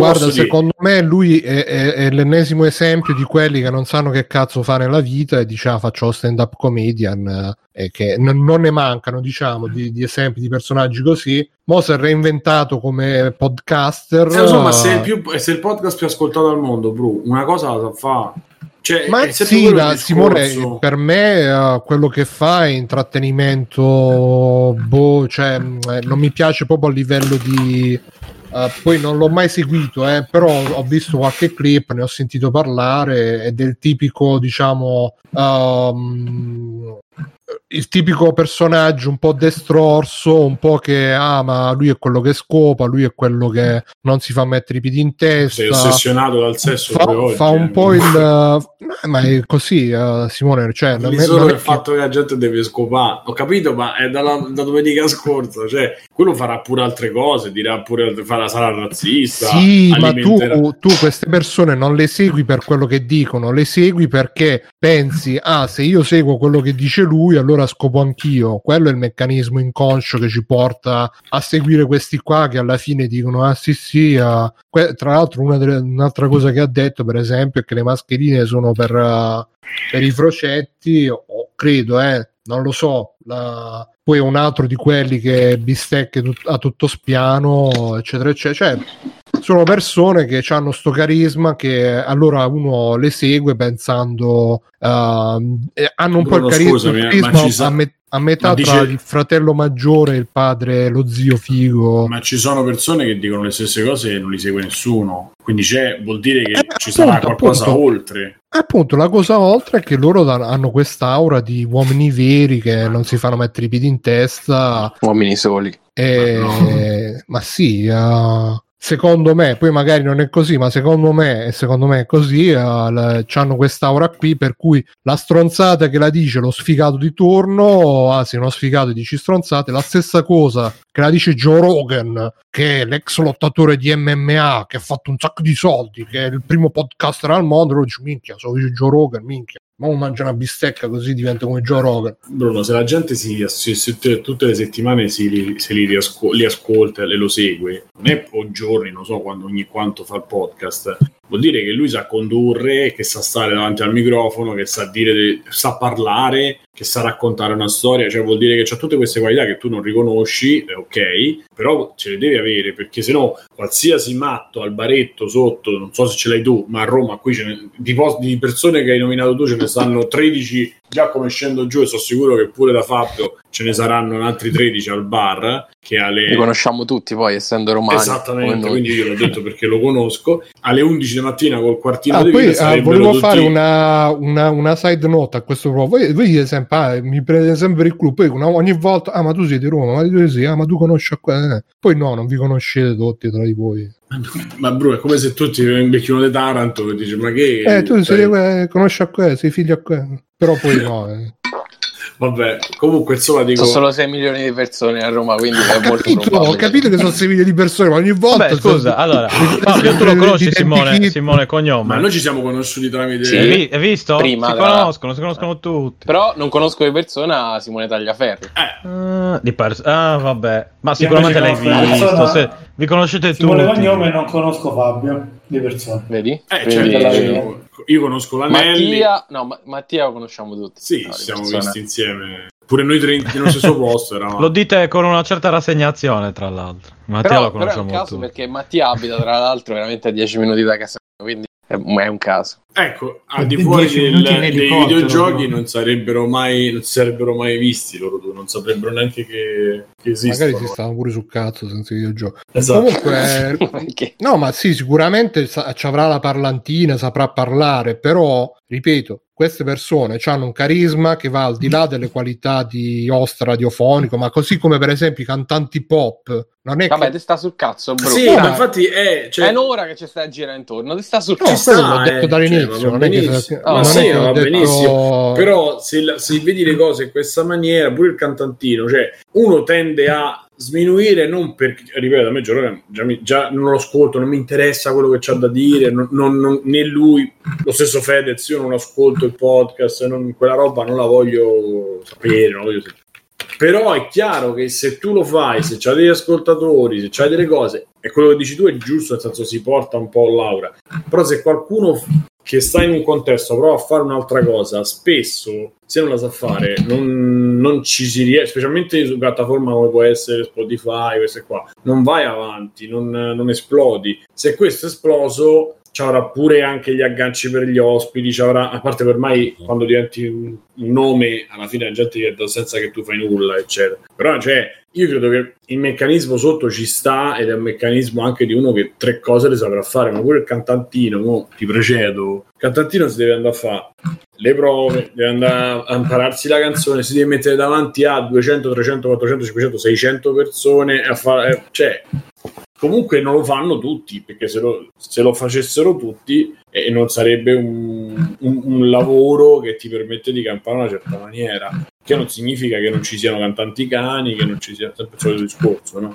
Guarda, secondo me lui è, è- è l'ennesimo esempio di quelli che non sanno che cazzo fare nella vita e dice ah, faccio stand up comedian eh, e che non, non ne mancano diciamo di, di esempi di personaggi così mo si è reinventato come podcaster Eh, lo so, ma se il più- se il podcast più ascoltato al mondo, Bru, una cosa la fa. Cioè, ma sì, la-. Simone, per me eh, quello che fa è intrattenimento, boh, cioè, eh, non mi piace proprio a livello di, Uh, poi non l'ho mai seguito, eh, però ho visto qualche clip, ne ho sentito parlare, è del tipico, diciamo, um, il tipico personaggio un po' destrorso, un po' che ama, ah, lui è quello che scopa, lui è quello che non si fa mettere i piedi in testa. Sei ossessionato dal sesso fa, fa un po' il... Uh, ma è così, uh, Simone, cioè... È solo il fatto che la gente deve scopare. Ho capito, ma è dalla, da domenica scorsa, cioè, quello farà pure altre cose, dirà pure, farà, sarà razzista. Sì, ma tu, tu queste persone non le segui per quello che dicono, le segui perché pensi, ah, se io seguo quello che dice lui, allora scopo anch'io. Quello è il meccanismo inconscio che ci porta a seguire questi qua che alla fine dicono: Ah, sì, sì. Uh. Que- tra l'altro, delle, un'altra cosa che ha detto, per esempio, è che le mascherine sono per, uh, per i frocetti, o credo, eh, non lo so. La... Poi un altro di quelli che bistecche tut- a tutto spiano, eccetera, eccetera. Cioè, sono persone che hanno sto carisma che allora uno le segue pensando uh, hanno un Bruno, po' il carisma, scusami, carisma sa- a, me- a, metà dice... tra il fratello maggiore il padre lo zio figo. Ma ci sono persone che dicono le stesse cose e non li segue nessuno. Quindi c'è, vuol dire che eh, ci appunto, sarà qualcosa appunto, oltre. Appunto la cosa oltre è che loro da- hanno quest'aura di uomini veri che non si fanno mettere i piedi in testa uomini soli e... ma, no. [laughs] ma sì uh secondo me, poi magari non è così, ma secondo me, secondo me è così, uh, hanno quest'aura qui per cui la stronzata che la dice lo sfigato di turno, anzi uno sfigato dici stronzate, la stessa cosa che la dice Joe Rogan, che è l'ex lottatore di MMA, che ha fatto un sacco di soldi, che è il primo podcaster al mondo, lo dice minchia, so dice Joe Rogan, minchia. Ma mangia una bistecca così diventa come Joe Rogan. Bruno, se la gente si, si, si tutte le settimane si, se li, riasco, li ascolta e lo segue, non è o giorni, non so quando, ogni quanto fa il podcast, vuol dire che lui sa condurre, che sa stare davanti al microfono, che sa dire, sa parlare, che sa raccontare una storia, cioè vuol dire che c'ha tutte queste qualità che tu non riconosci, ok, però ce le devi avere, perché se no qualsiasi matto al baretto sotto, non so se ce l'hai tu, ma a Roma qui ne, di, post, di persone che hai nominato tu ce ne stanno 13 già come scendo giù e sono sicuro che pure da Fabio ce ne saranno altri 13 al bar che alle... li conosciamo tutti poi essendo romani esattamente quindi io l'ho detto perché lo conosco. Alle 11 di mattina col quartino ah, di poi, vita uh, volevo tutti... fare una, una, una, side note a questo proposito. Voi, voi dite sempre ah, mi prendete sempre il club poi una, ogni volta ah ma tu sei di Roma ma tu sei ah ma tu conosci a qua eh. poi no non vi conoscete tutti tra di voi. Ma Bruno è come se tutti invecchiano di Taranto e dici ma che eh tu sei, sei... conosci a qua sei figlio a qua però poi no eh. Vabbè, comunque insomma dico... Sono solo 6 milioni di persone a Roma, quindi è molto capito, probabile. Ho capito che sono 6 milioni di persone, ma ogni volta... Vabbè, scusa, sono... allora, Fabio, tu lo conosci Simone, Simone Cognome? Ma noi ci siamo conosciuti tramite... Sì, hai visto? Prima, si da... conoscono, si conoscono tutti. Però non conosco di persona Simone Tagliaferri. Eh. Uh, di pers- ah, vabbè. Ma sicuramente l'hai visto. Se... Vi conoscete Simone tutti. Simone Cognome non conosco Fabio di persona. Vedi? Eh, Quindi... certo, io conosco l'Anelli. Mattia, no, ma- Mattia lo conosciamo tutti. Sì, no, ci siamo persone. visti insieme. Pure noi tre nello stesso posto [laughs] eravamo. Lo dite con una certa rassegnazione, tra l'altro. Mattia però, lo conosciamo però è un caso tutti. perché Mattia abita tra l'altro veramente a 10 minuti da casa, quindi è, è un caso. Ecco, al di fuori del, dei videogiochi non sarebbero, mai, non sarebbero mai visti loro due, non saprebbero neanche che, che esistono. Magari si stavano pure sul cazzo senza videogiochi. Esatto. Comunque, [laughs] no, ma sì, sicuramente sa- ci avrà la parlantina, saprà parlare, però, ripeto, queste persone hanno un carisma che va al di là delle qualità di host radiofonico, ma così come per esempio i cantanti pop. Non è Vabbè, che... ti sta sul cazzo, bro. Sì, ma infatti è, cioè... è un'ora che ci stai a girare intorno, ti sta sul no, cazzo. l'ho detto eh, dall'inizio, cioè, non è che, oh, ma non sì, è che va detto... benissimo. Però se, se vedi le cose in questa maniera, pure il cantantino, cioè uno tende a sminuire non perché ripeto a me Giorgio già, già, non lo ascolto non mi interessa quello che c'ha da dire non, non, non, né lui lo stesso Fedez io non ascolto il podcast non, quella roba non la voglio sapere non voglio sapere. però è chiaro che se tu lo fai se c'hai degli ascoltatori se c'hai delle cose e quello che dici tu è giusto nel senso si porta un po' l'aura però se qualcuno che sta in un contesto prova a fare un'altra cosa spesso se non la sa fare non, non ci si riesce specialmente su piattaforma come può essere Spotify queste qua non vai avanti non, non esplodi. Se questo è esploso c'avrà pure anche gli agganci per gli ospiti, c'avrà, a parte che ormai quando diventi un, un nome, alla fine la gente vede senza che tu fai nulla, eccetera. Però, cioè, io credo che il meccanismo sotto ci sta ed è un meccanismo anche di uno che tre cose le saprà fare, ma pure il cantantino, mo, ti precedo, il cantantino si deve andare a fare le prove, deve andare a impararsi la canzone, si deve mettere davanti a 200, 300, 400, 500, 600 persone a fare, cioè, comunque non lo fanno tutti, perché se lo, se lo facessero tutti eh, non sarebbe un, un, un lavoro che ti permette di campare in una certa maniera che non significa che non ci siano cantanti cani, che non ci sia sempre il solito discorso, no?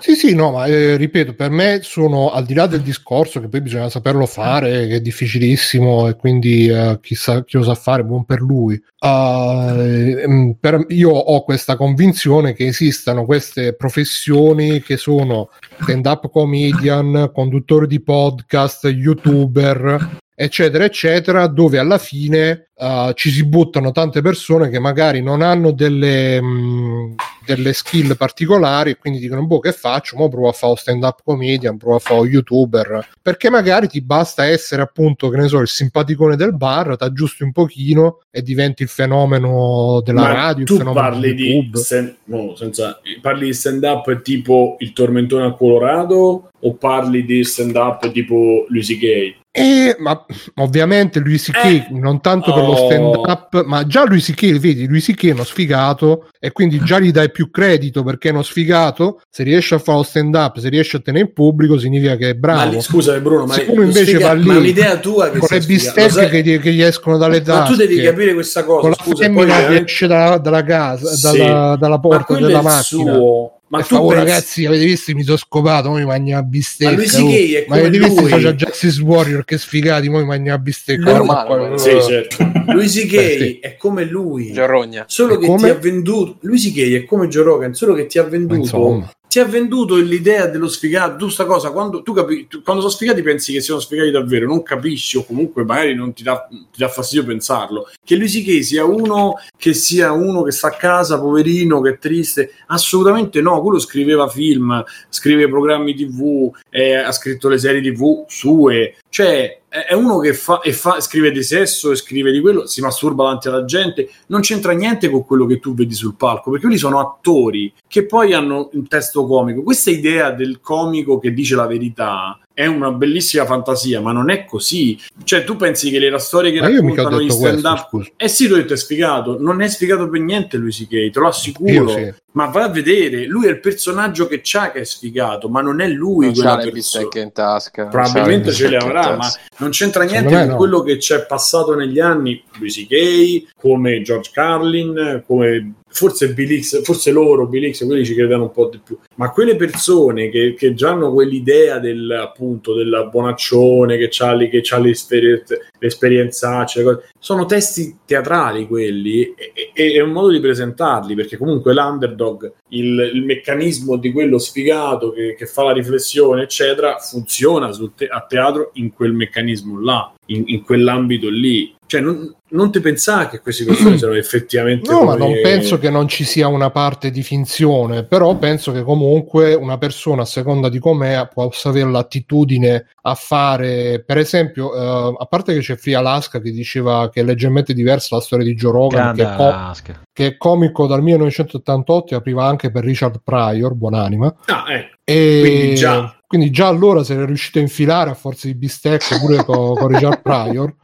Sì, sì, no, ma eh, ripeto, per me sono al di là del discorso che poi bisogna saperlo fare, che è difficilissimo e quindi eh, chissà chi lo sa fare, buon per lui. Uh, per, io ho questa convinzione che esistano queste professioni che sono stand-up comedian, conduttori di podcast, youtuber, eccetera, eccetera, dove alla fine uh, ci si buttano tante persone che magari non hanno delle, mh, delle skill particolari e quindi dicono, boh, che faccio? Mo provo a fare stand up comedian, provo a fare youtuber, perché magari ti basta essere appunto, che ne so, il simpaticone del bar, ti aggiusti un pochino e diventi il fenomeno della Ma radio, tu il fenomeno parli di stand- no, senza- parli di stand up tipo il tormentone al Colorado o parli di stand up tipo Lucy Gay? Eh, ma ovviamente lui C.K. Eh. non tanto per lo Oh. stand up, ma già lui C.K. vedi, lui C.K. è uno sfigato e quindi già gli dai più credito perché è uno sfigato. Se riesce a fare lo stand up, se riesce a tenere in pubblico, significa che è Ma bravo. lì- scusami Bruno, ma lo invece sfiga- lì ma l'idea tua che con le bistecche che, gli- che gli escono dalle tasche, ma tu devi capire questa cosa, con la scusa, poi che veramente- esce da- dalla casa, Sì. dalla, dalla Ma porta della macchina. suo. Ma tu fa, oh, pensi- ragazzi, avete visto? Mi sono scopato, mi mangia la bistecca. Ma lui sì oh. è Ma come avete visto lui. faccia Justice Warrior che sfigati, mo mi mangia la bistecca. Lui- qua, normale, Sì, eh. certo. [laughs] Gay Eh, sì. è come lui. Giorrogna. Solo E che come? ti ha venduto Luigi Gay è come Joe Rogan, solo che ti ha venduto insomma. Ti ha venduto l'idea dello sfigato. Tu sta cosa, quando, tu capi, tu- quando sono sfigati pensi che siano sfigati davvero, non capisci o comunque magari non ti dà, ti dà fastidio pensarlo. Che Luigi Gay sia uno che sia uno che sta a casa, poverino, che è triste. Assolutamente no, quello scriveva film, scrive programmi tv, eh, ha scritto le serie tv sue. Cioè, è uno che fa, e fa, scrive di sesso e scrive di quello, si masturba davanti alla gente, non c'entra niente con quello che tu vedi sul palco, perché quelli sono attori che poi hanno un testo comico. Questa idea del comico che dice la verità è una bellissima fantasia, ma non è così. Cioè, tu pensi che le storie che Ma raccontano gli stand up eh sì, tu hai detto è sfigato, non è sfigato per niente lui C.K., te lo assicuro. Sì. Ma vai a vedere, lui è il personaggio che c'ha che è sfigato, ma non è lui Non quella persona. bistecche in tasca. Probabilmente ce le avrà, ma non c'entra niente con no. quello che c'è passato negli anni. Lui C.K., come George Carlin, come forse Bill X, forse loro, Bill X, quelli ci credono un po' di più. Ma quelle persone che, che già hanno quell'idea del appunto del bonaccione che lì, che c'ha l'esperienza, cose, sono testi teatrali quelli e, e- è un modo di presentarli perché comunque l'underdog, il, il meccanismo di quello sfigato che, che fa la riflessione, eccetera, funziona te- a teatro in quel meccanismo là, in, in quell'ambito lì. Cioè, non, non ti pensare che queste persone [clears throat] siano effettivamente. No, ma non penso che non ci sia una parte di finzione, però penso che comunque una persona, a seconda di com'è, possa avere l'attitudine a fare, per esempio, eh, a parte che c'è Free Alaska che diceva che è leggermente diversa la storia di Joe Rogan, che è, co- che è comico dal 1988 e apriva anche per Richard Pryor, buonanima. Ah, ecco. E Quindi già. quindi già allora si era riuscito a infilare a forza di bistecche pure con, [laughs] con Richard Pryor.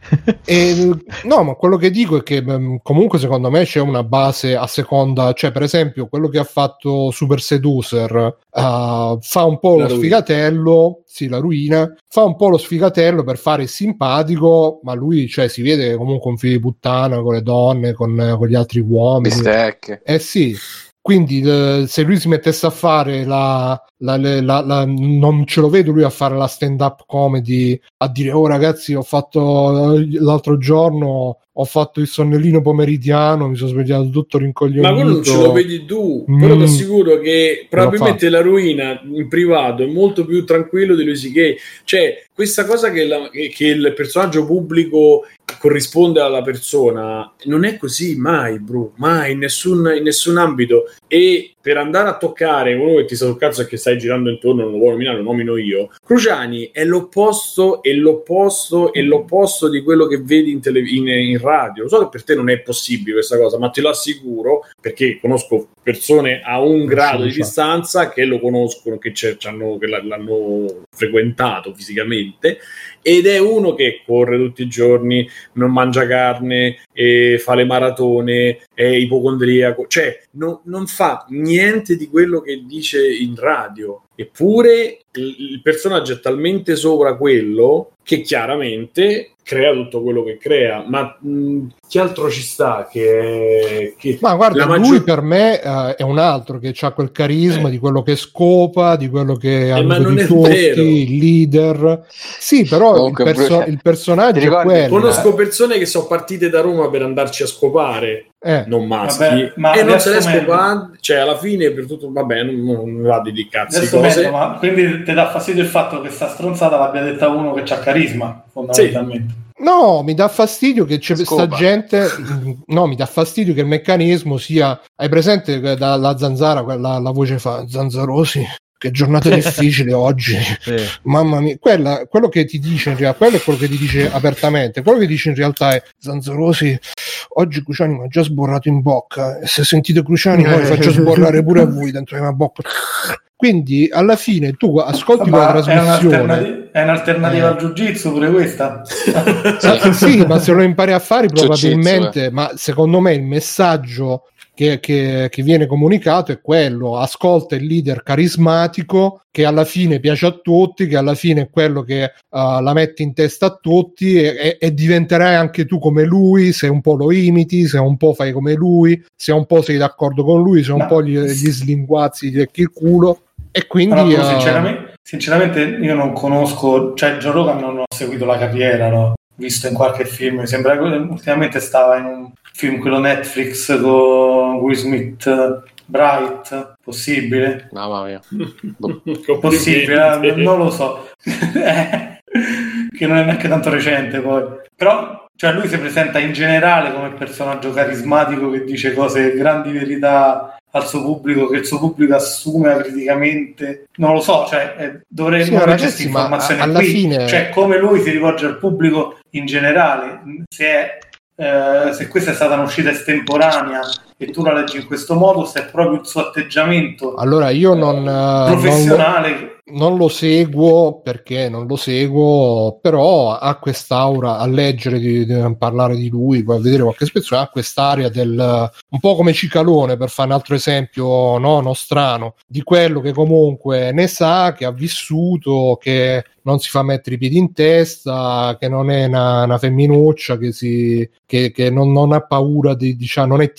E, no, ma quello che dico è che mh, comunque secondo me c'è una base a seconda, cioè per esempio quello che ha fatto Super Seducer uh, fa un po' La lo ruina. sfigatello, sì, la ruina, fa un po' lo sfigatello per fare il simpatico, ma lui cioè, si vede che comunque un figlio di puttana con le donne, con, con gli altri uomini. Bistecche. Eh sì, quindi eh, se lui si mettesse a fare la, la- la- la- non ce lo vedo lui a fare la stand up comedy a dire oh ragazzi ho fatto eh, l'altro giorno ho fatto il sonnellino pomeridiano mi sono svegliato tutto rincoglionito Ma quello non ce lo vedi tu, però Mm. ti assicuro che probabilmente la ruina in privato è molto più tranquillo di Lucy Gay. Cioè, questa cosa che, che- che il personaggio pubblico corrisponde alla persona non è così mai, bro, mai in nessun, in nessun ambito. E per andare a toccare uno che ti sta sul cazzo e che stai girando intorno, non lo vuoi nominare, lo nomino io. Cruciani è l'opposto e l'opposto e l'opposto di quello che vedi in, tele- in, in radio. Lo so che per te non è possibile questa cosa, ma te lo assicuro perché conosco persone a un grado di distanza che lo conoscono, che, che l'hanno frequentato fisicamente ed è uno che corre tutti i giorni, non mangia carne, e fa le maratone, è ipocondriaco, cioè no- non fa niente di quello che dice in radio. Eppure il, il personaggio è talmente sopra quello che chiaramente crea tutto quello che crea. Ma mh, chi altro ci sta? Che, che Ma guarda, la lui maggior- per me eh, è un altro che ha quel carisma Eh. di quello che scopa, di quello che ha ma non di è tutti, vero. il leader. Sì, però il, Comunque, perso- il personaggio è quello. Conosco persone che sono partite da Roma per andarci a scopare, Eh. non maschi, Vabbè, ma e non se ne scopano. Cioè, alla fine, per tutto, vabbè, non, non va di cazzi Adesso cose. ma quindi ti dà fastidio il fatto che sta stronzata l'abbia detta uno che c'ha carisma, fondamentalmente. No, mi dà fastidio che c'è Scopa. questa gente. No, mi dà fastidio che il meccanismo sia. Hai presente che dalla zanzara quella la voce fa Zanzarosi? Che giornata [laughs] difficile oggi. Sì. Mamma mia, quella, quello che ti dice in realtà, quello è quello che ti dice apertamente. Quello che dice in realtà è Zanzarosi. Oggi Cruciani mi ha già sborrato in bocca. E se sentite Cruciani, [laughs] poi vi faccio sborrare pure a voi dentro la mia bocca. Quindi alla fine tu ascolti Ma quella è, trasmissione. è un'alternativa Eh. al jiu-jitsu pure questa? Sì, ma se lo impari a fare probabilmente, ma secondo me il messaggio che, che- che viene comunicato è quello, ascolta il leader carismatico che alla fine piace a tutti, che alla fine è quello che uh, la mette in testa a tutti e, e- e diventerai anche tu come lui, se un po' lo imiti, se un po' fai come lui, se un po' sei d'accordo con lui, se un Ma- po' gli, gli slinguazzi, gli lecchi il culo e quindi... Però, uh, sinceramente, sinceramente io non conosco, cioè Joe Rogan non ho seguito la carriera, l'ho visto in qualche film, mi sembra che ultimamente stava in un film, quello Netflix con Will Smith, Bright, possibile? Mamma mia. [laughs] Possibile, eh, non lo so. [laughs] che non è neanche tanto recente poi. Però cioè lui si presenta in generale come personaggio carismatico che dice cose, grandi verità al suo pubblico, che il suo pubblico assume acriticamente. Non lo so, cioè eh, dovremmo Sì, avere questa ma informazione alla qui. fine- Cioè come lui si rivolge al pubblico in generale. Se, è, eh, se questa è stata un'uscita estemporanea e tu la leggi in questo modo, se è proprio il suo atteggiamento allora io non... uh, non lo- professionale. non lo seguo perché non lo seguo, però ha quest'aura a leggere, di, di- parlare di lui, a vedere qualche spezzone, ha quest'aria del un po' come Cicalone per fare un altro esempio no, nostrano di quello che comunque ne sa, che ha vissuto, che non si fa mettere i piedi in testa, che non è una, una femminuccia, che, si, che, che non, non ha paura di, diciamo, non è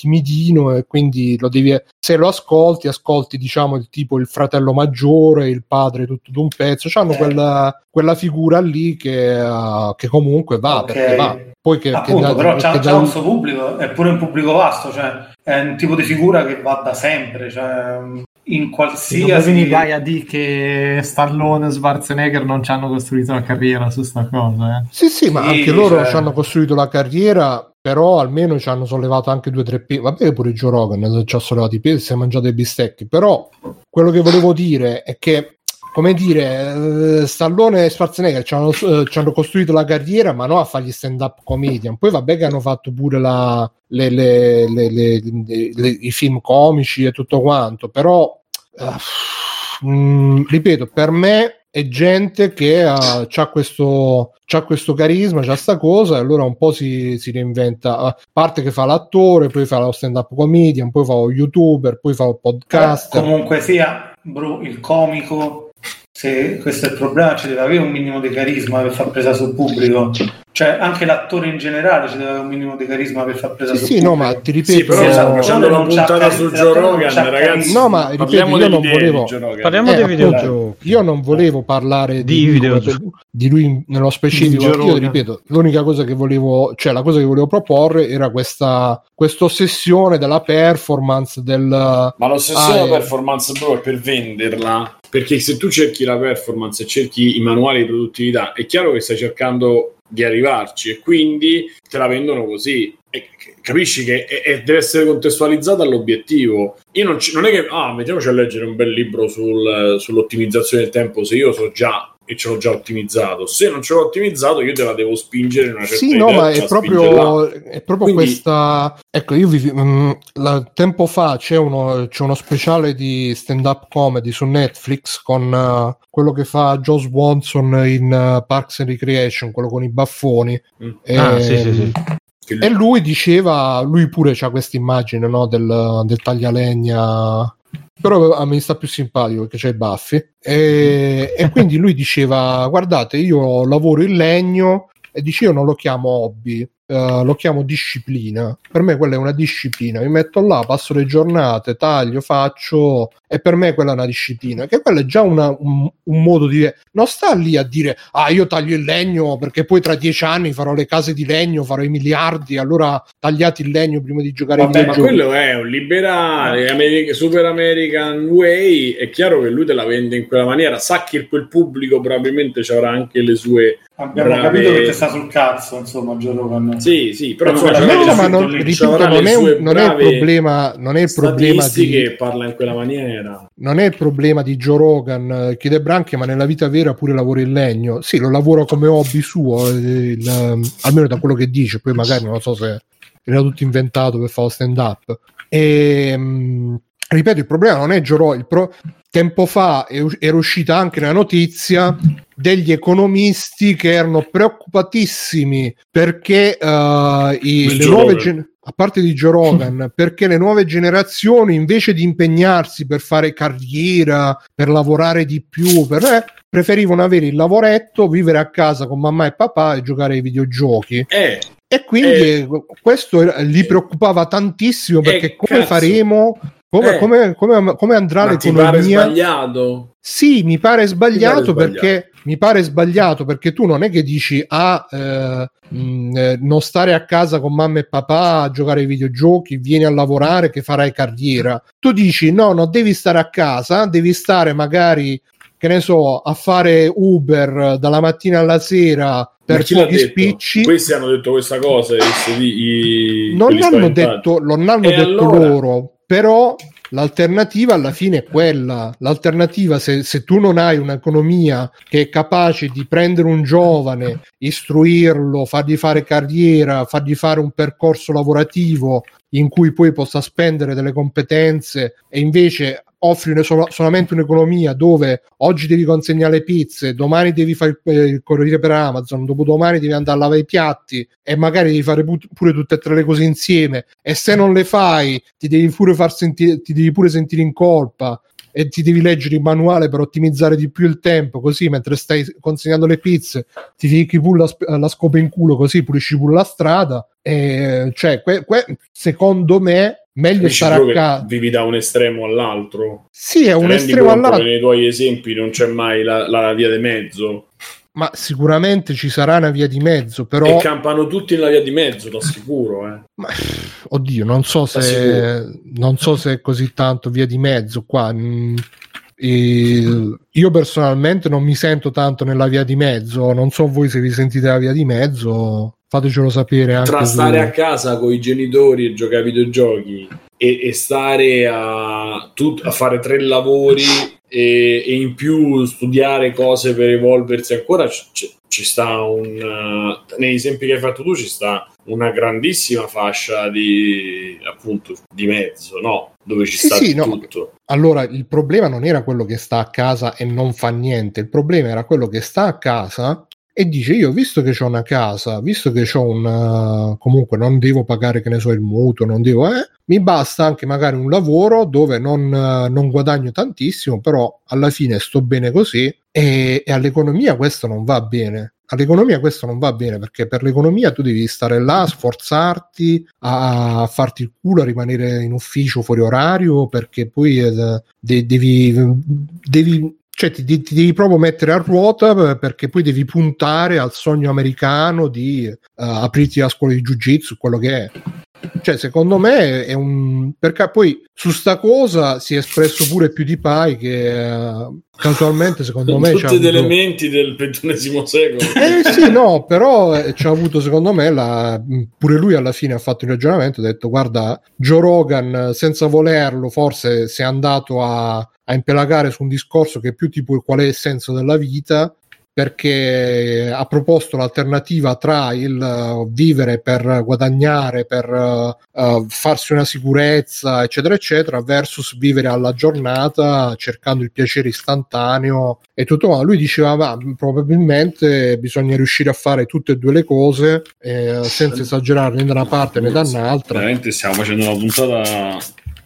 timidino e quindi lo devi, se lo ascolti, ascolti diciamo il tipo il fratello maggiore, il padre tutto d'un pezzo, hanno Eh. quella, quella figura lì che, uh, che comunque va, Ok. perché va. Poi che, Appunto, che da- però c'ha, da- un suo pubblico, è pure un pubblico vasto, cioè è un tipo di figura che va da sempre, cioè in qualsiasi... mi vai a dire che Stallone e Schwarzenegger non ci hanno costruito la carriera su sta cosa, eh? Sì, sì, ma Sì, anche loro cioè- ci hanno costruito la carriera, però almeno ci hanno sollevato anche due o tre pesi. Vabbè, pure Joe Rogan ci ha sollevato i pesi, si è mangiato i bistecchi. Però quello che volevo dire è che, come dire, eh, Stallone e Schwarzenegger ci hanno, eh, ci hanno costruito la carriera, ma no a fare gli stand-up comedian. Poi vabbè che hanno fatto pure la, le- le- le- i film comici e tutto quanto, però... eh, mm, ripeto, per me è gente che ha c'ha questo, c'ha questo carisma, c'ha sta cosa, e allora un po' si, si reinventa. A parte che fa l'attore, poi fa lo stand-up comedian, poi fa lo youtuber, poi fa il podcaster. Comunque sia, bro, il comico, se questo è il problema, ci deve avere un minimo di carisma per far presa sul pubblico. Cioè, anche l'attore in generale ci deve avere un minimo di carisma per far presa Sì, sì, no, ma ti ripeto, Sì, però stiamo esatto. facendo una puntata su Joe Rogan, ragazzi. No, ma ripeto, Parliamo io non volevo-. Parliamo Eh, dei videogiochi. Io non volevo parlare Di di, lui, di lui nello specifico. Io ripeto, l'unica cosa che volevo, cioè la cosa che volevo proporre era questa questa ossessione della performance del Ma l'ossessione Ah, eh. performance bro è per venderla. Perché se tu cerchi la performance e cerchi i manuali di produttività, è chiaro che stai cercando di arrivarci e quindi te la vendono così. eh, capisci che è- è- deve essere contestualizzata all'obiettivo. Io non, ci- non è che, ah, mettiamoci a leggere un bel libro sul- sull'ottimizzazione del tempo se io so già e ce l'ho già ottimizzato. Se non ce l'ho ottimizzato, io te la devo spingere in una certa Sì, no, ma te è proprio, è proprio Quindi- questa. Ecco, io vi, mm, la- tempo fa c'è uno, c'è uno speciale di stand-up comedy su Netflix con eh, quello che fa Joe Swanson in eh, Parks and Recreation, quello con i baffoni. Mm. Ah, E- sì, sì, sì. Che- E lui diceva, lui pure c'ha questa immagine no, del, del taglialegna, però a me sta più simpatico perché c'ha i baffi. E, e [laughs] quindi lui diceva, guardate, io lavoro in legno e dice io non lo chiamo hobby, eh, lo chiamo disciplina. Per me quella è una disciplina, mi metto là, passo le giornate, taglio, faccio e per me quella è una disciplina, che quella è già una- un, un modo di... Non sta lì a dire, ah io taglio il legno perché poi tra dieci anni farò le case di legno, farò i miliardi, allora tagliate il legno prima di giocare Vabbè, ma videogiochi. quello è un liberale, Ameri- super American way. È chiaro che lui te la vende in quella maniera. Sa che quel pubblico probabilmente ci avrà anche le sue. Abbiamo Brave. capito che ti sta sul cazzo, insomma, Joe Rogan. Sì, sì, però No, insomma, le ma non, ripeto, non è, un- non è il problema, non è il problema di, parla in quella maniera. Non è il problema di Joe Rogan eh, che De Branche, ma nella vita vera pure lavora in legno. Sì, lo lavora come hobby suo, eh, il, ehm, almeno da quello che dice, poi magari non so se era tutto inventato per fare lo stand up. E, mm, ripeto, il problema non è Joe Rogan, pro- tempo fa era uscita anche la notizia degli economisti che erano preoccupatissimi perché eh, i- le nuove Rogan. A parte di Joe Rogan, [laughs] perché le nuove generazioni invece di impegnarsi per fare carriera, per lavorare di più, per, eh, preferivano avere il lavoretto, vivere a casa con mamma e papà e giocare ai videogiochi. Eh, E quindi Eh. questo li preoccupava tantissimo perché Eh, come cazzo. faremo, come, Eh. come- come- come andrà ma ti pare l'economia? sbagliato? Sì, mi pare sbagliato, sbagliato. perché mi pare sbagliato perché tu non è che dici ah, eh, mh, eh, non stare a casa con mamma e papà a giocare ai videogiochi, vieni a lavorare che farai carriera. Tu dici no, non devi stare a casa, devi stare magari che ne so, a fare Uber dalla mattina alla sera per pochi spicci. Questi hanno detto questa cosa. i- i- non spaventati. detto, non l'hanno E detto allora? loro, però l'alternativa alla fine è quella. L'alternativa, se, se tu non hai un'economia che è capace di prendere un giovane, istruirlo, fargli fare carriera, fargli fare un percorso lavorativo in cui poi possa spendere delle competenze e invece offri una- solamente un'economia dove oggi devi consegnare le pizze, domani devi fare eh, il corriere per Amazon, dopodomani devi andare a lavare i piatti e magari devi fare put- pure tutte e tre le cose insieme. E se non le fai ti devi pure far sentire ti devi pure sentire in colpa e ti devi leggere il manuale per ottimizzare di più il tempo così mentre stai consegnando le pizze ti ficchi pure la, sp- la scopa in culo così pulisci pure la strada. E cioè que- que- secondo me meglio Capisci stare a proprio che casa Vivi da un estremo all'altro. sì è un estremo all'altro Nei tuoi esempi non c'è mai la, la via di mezzo. ma sicuramente ci sarà una via di mezzo E però campano tutti nella via di mezzo, ti assicuro. Eh. ma, oddio non so se Sicuro. non so se è così tanto via di mezzo qua Mm, e io personalmente non mi sento tanto nella via di mezzo non so voi se vi sentite la via di mezzo fatecelo sapere Tra stare a casa con i genitori e giocare ai videogiochi e, e stare a, tut- a fare tre lavori e, e in più studiare cose per evolversi ancora, c- c- ci sta un... uh, negli esempi che hai fatto tu ci sta una grandissima fascia di appunto di mezzo, no? Dove ci Sì, sta sì, di no. tutto. Allora, il problema non era quello che sta a casa e non fa niente, il problema era quello che sta a casa e dice io visto che ho una casa, visto che ho un comunque non devo pagare che ne so il mutuo, non devo eh, mi basta anche magari un lavoro dove non, eh, non guadagno tantissimo, però alla fine sto bene così e, e all'economia questo non va bene. All'economia questo non va bene perché per l'economia tu devi stare là, sforzarti a farti il culo, a rimanere in ufficio fuori orario perché poi eh, de- devi, devi, cioè ti, ti devi proprio mettere a ruota per- perché poi devi puntare al sogno americano di eh, aprirti la scuola di jiu-jitsu, quello che è. Cioè, secondo me è un. Perché poi su sta cosa si è espresso pure più di Pai che eh, casualmente, secondo me. Tutti gli avuto- elementi del ventunesimo secolo. [laughs] Eh sì, no, però eh, ci ha avuto secondo me la... pure lui alla fine ha fatto il ragionamento, ha detto guarda, Joe Rogan senza volerlo forse si è andato a, a impelagare su un discorso che è più tipo qual è il senso della vita perché ha proposto l'alternativa tra il uh, vivere per guadagnare, per uh, farsi una sicurezza, eccetera, eccetera, versus vivere alla giornata cercando il piacere istantaneo e tutto quanto. Lui diceva, ma probabilmente bisogna riuscire a fare tutte e due le cose eh, senza esagerare né da una parte né dall'altra. Veramente stiamo facendo una puntata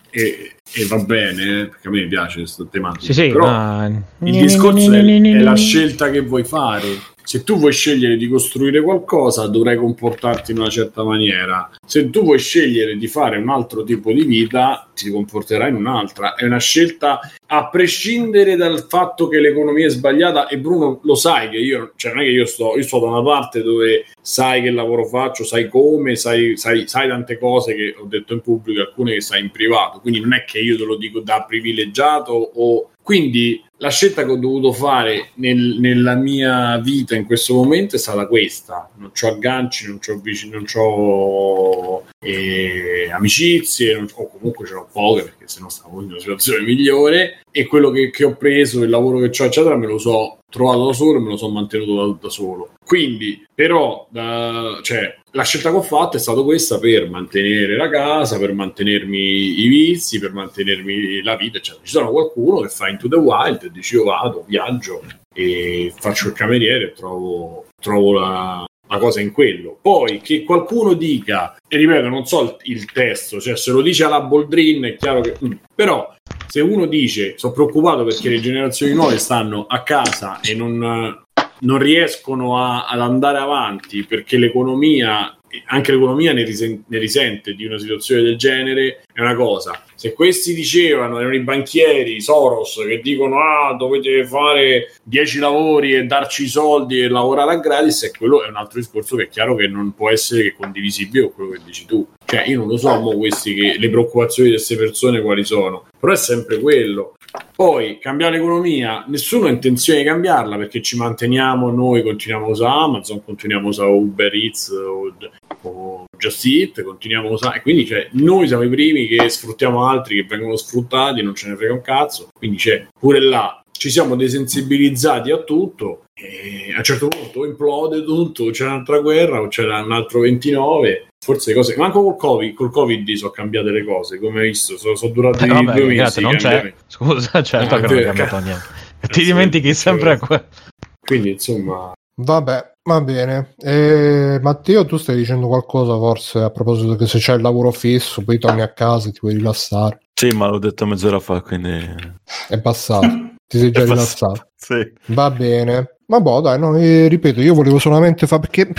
e, e va bene, perché a me piace questo tematica. Sì, sì, Però ma... il discorso è, [laughs] è la scelta che vuoi fare. Se tu vuoi scegliere di costruire qualcosa, dovrai comportarti in una certa maniera. Se tu vuoi scegliere di fare un altro tipo di vita, ti comporterai in un'altra. È una scelta a prescindere dal fatto che l'economia è sbagliata. E Bruno, lo sai che io, cioè non è che io sto, io sto da una parte dove sai che lavoro faccio, sai come, sai, sai, sai tante cose che ho detto in pubblico, alcune che sai in privato. Quindi non è che io te lo dico da privilegiato o quindi la scelta che ho dovuto fare nel, nella mia vita in questo momento è stata questa. Non ho agganci, non ho vicini, non ho eh, amicizie, non o comunque ce n'ho poche perché sennò stavo in una situazione migliore. E quello che, che ho preso, il lavoro che ho, eccetera, me lo so trovato da solo e me lo sono mantenuto da, da solo. Quindi, però, da, cioè, la scelta che ho fatto è stata questa per mantenere la casa, per mantenermi i vizi, per mantenermi la vita, eccetera. Ci sono qualcuno che fa Into the Wild e dice io vado, viaggio e faccio il cameriere e trovo, trovo la, la cosa in quello. Poi che qualcuno dica, e ripeto, non so il, il testo, cioè se lo dice alla Boldrin è chiaro che... mm, però se uno dice sono preoccupato perché le generazioni nuove stanno a casa e non, non riescono a- ad andare avanti perché l'economia anche l'economia ne, risen- ne risente di una situazione del genere è una cosa. Se questi dicevano erano i banchieri Soros che dicono ah dovete fare 10 lavori e darci i soldi e lavorare a gratis e quello è un altro discorso che è chiaro che non può essere che condivisibile con quello che dici tu cioè io non lo so mo questi che le preoccupazioni di queste persone quali sono. Però è sempre quello. Poi cambiare l'economia, nessuno ha intenzione di cambiarla perché ci manteniamo noi, continuiamo a usare Amazon, continuiamo a usare Uber Eats o, o Just Eat, continuiamo a usare, e quindi cioè, noi siamo i primi che sfruttiamo altri che vengono sfruttati, non ce ne frega un cazzo, quindi c'è pure là ci siamo desensibilizzati a tutto e a un certo punto implode tutto, c'è un'altra guerra o c'è un altro 29 forse cose manco col covid col covid sono cambiate le cose come hai visto sono, sono durati Eh, vabbè, due mesi grazie, non c'è. Scusa, certo Ah, che non è cambiato niente. Eh, [laughs] Ti dimentichi sempre sì. que- quindi insomma Vabbè, va bene. E, Matteo, tu stai dicendo qualcosa forse a proposito che se c'è il lavoro fisso, poi torni a casa e ti vuoi rilassare. Sì, ma l'ho detto mezz'ora fa, quindi... È passato. [laughs] ti sei già rilassato. Sì. Va bene. Ma boh, dai, no, eh, ripeto, io volevo solamente fare perché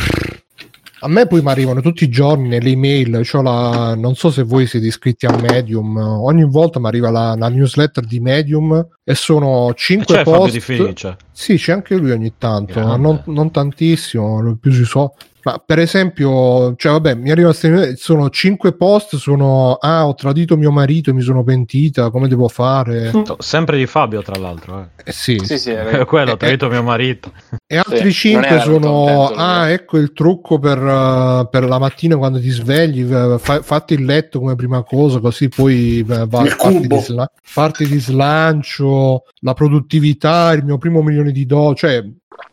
a me poi mi arrivano tutti i giorni nelle email, c'ho la, non so se voi siete iscritti a Medium, ogni volta mi arriva la, la newsletter di Medium e sono E 5 c'è Fabio post. Di Felice. Sì, c'è anche lui ogni tanto, non, non tantissimo, più si so. Ma per esempio, cioè vabbè, mi arriva sono 5 post, sono ah, ho tradito mio marito, mi sono pentita, come devo fare? Sempre di Fabio, tra l'altro. Eh, sì. Sì, sì, è Eh. vero. Quello, Eh, ho tradito mio marito. E altri Sì, non 5 era molto sono ah, ecco il trucco per, uh, per la mattina quando ti svegli, eh, fa- fatti il letto come prima cosa, così poi eh, va, cubo. di sla- parti di slancio, la produttività, il mio primo milione di do, cioè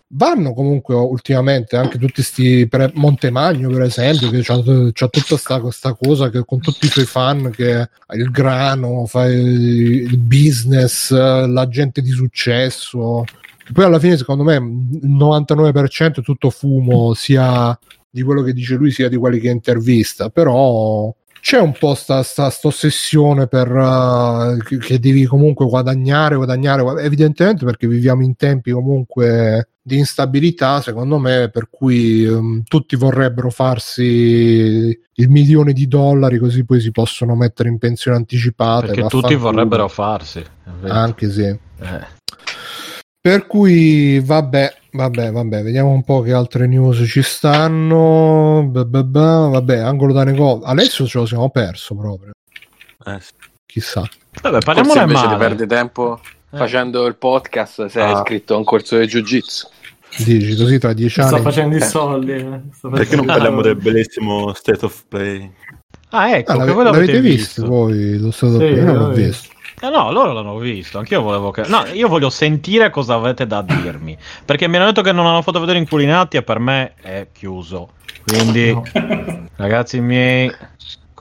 vanno comunque ultimamente anche tutti sti per Montemagno per esempio che c'ha, tutta sta, questa cosa che con tutti i suoi fan che ha il grano fa il business la gente di successo. Poi alla fine secondo me il 99% è tutto fumo sia di quello che dice lui sia di quelli che intervista però c'è un po' sta, sta, sta ossessione per uh, che, che devi comunque guadagnare, guadagnare, guad- evidentemente perché viviamo in tempi comunque di instabilità, secondo me, per cui um, tutti vorrebbero farsi il milione di dollari così poi si possono mettere in pensione anticipata. Perché tutti vorrebbero farsi. Anche sì. Eh. Per cui vabbè, vabbè, vabbè, vediamo un po' che altre news ci stanno. Ba, ba, ba, Vabbè, angolo da negozio. Adesso ce lo siamo perso proprio. Eh, sì. Chissà. Vabbè, Forse parliamone invece di male. perdere tempo Eh. facendo il podcast sei Ah. iscritto a un corso di jiu-jitsu. Dici così tra dieci anni. facendo i Eh. soldi. eh. Sta Perché non facendo- parliamo del bellissimo State of Play? Ah, ecco, Ah, l'ave- l'avete visto visto. voi? Lo stato Sì, Io non l'ho l'ho visto. Eh no, loro l'hanno visto. Anch'io volevo che. No, io voglio sentire cosa avete da dirmi. Perché mi hanno detto che non hanno fatto vedere inculinati e per me è chiuso. Quindi, No. ragazzi miei.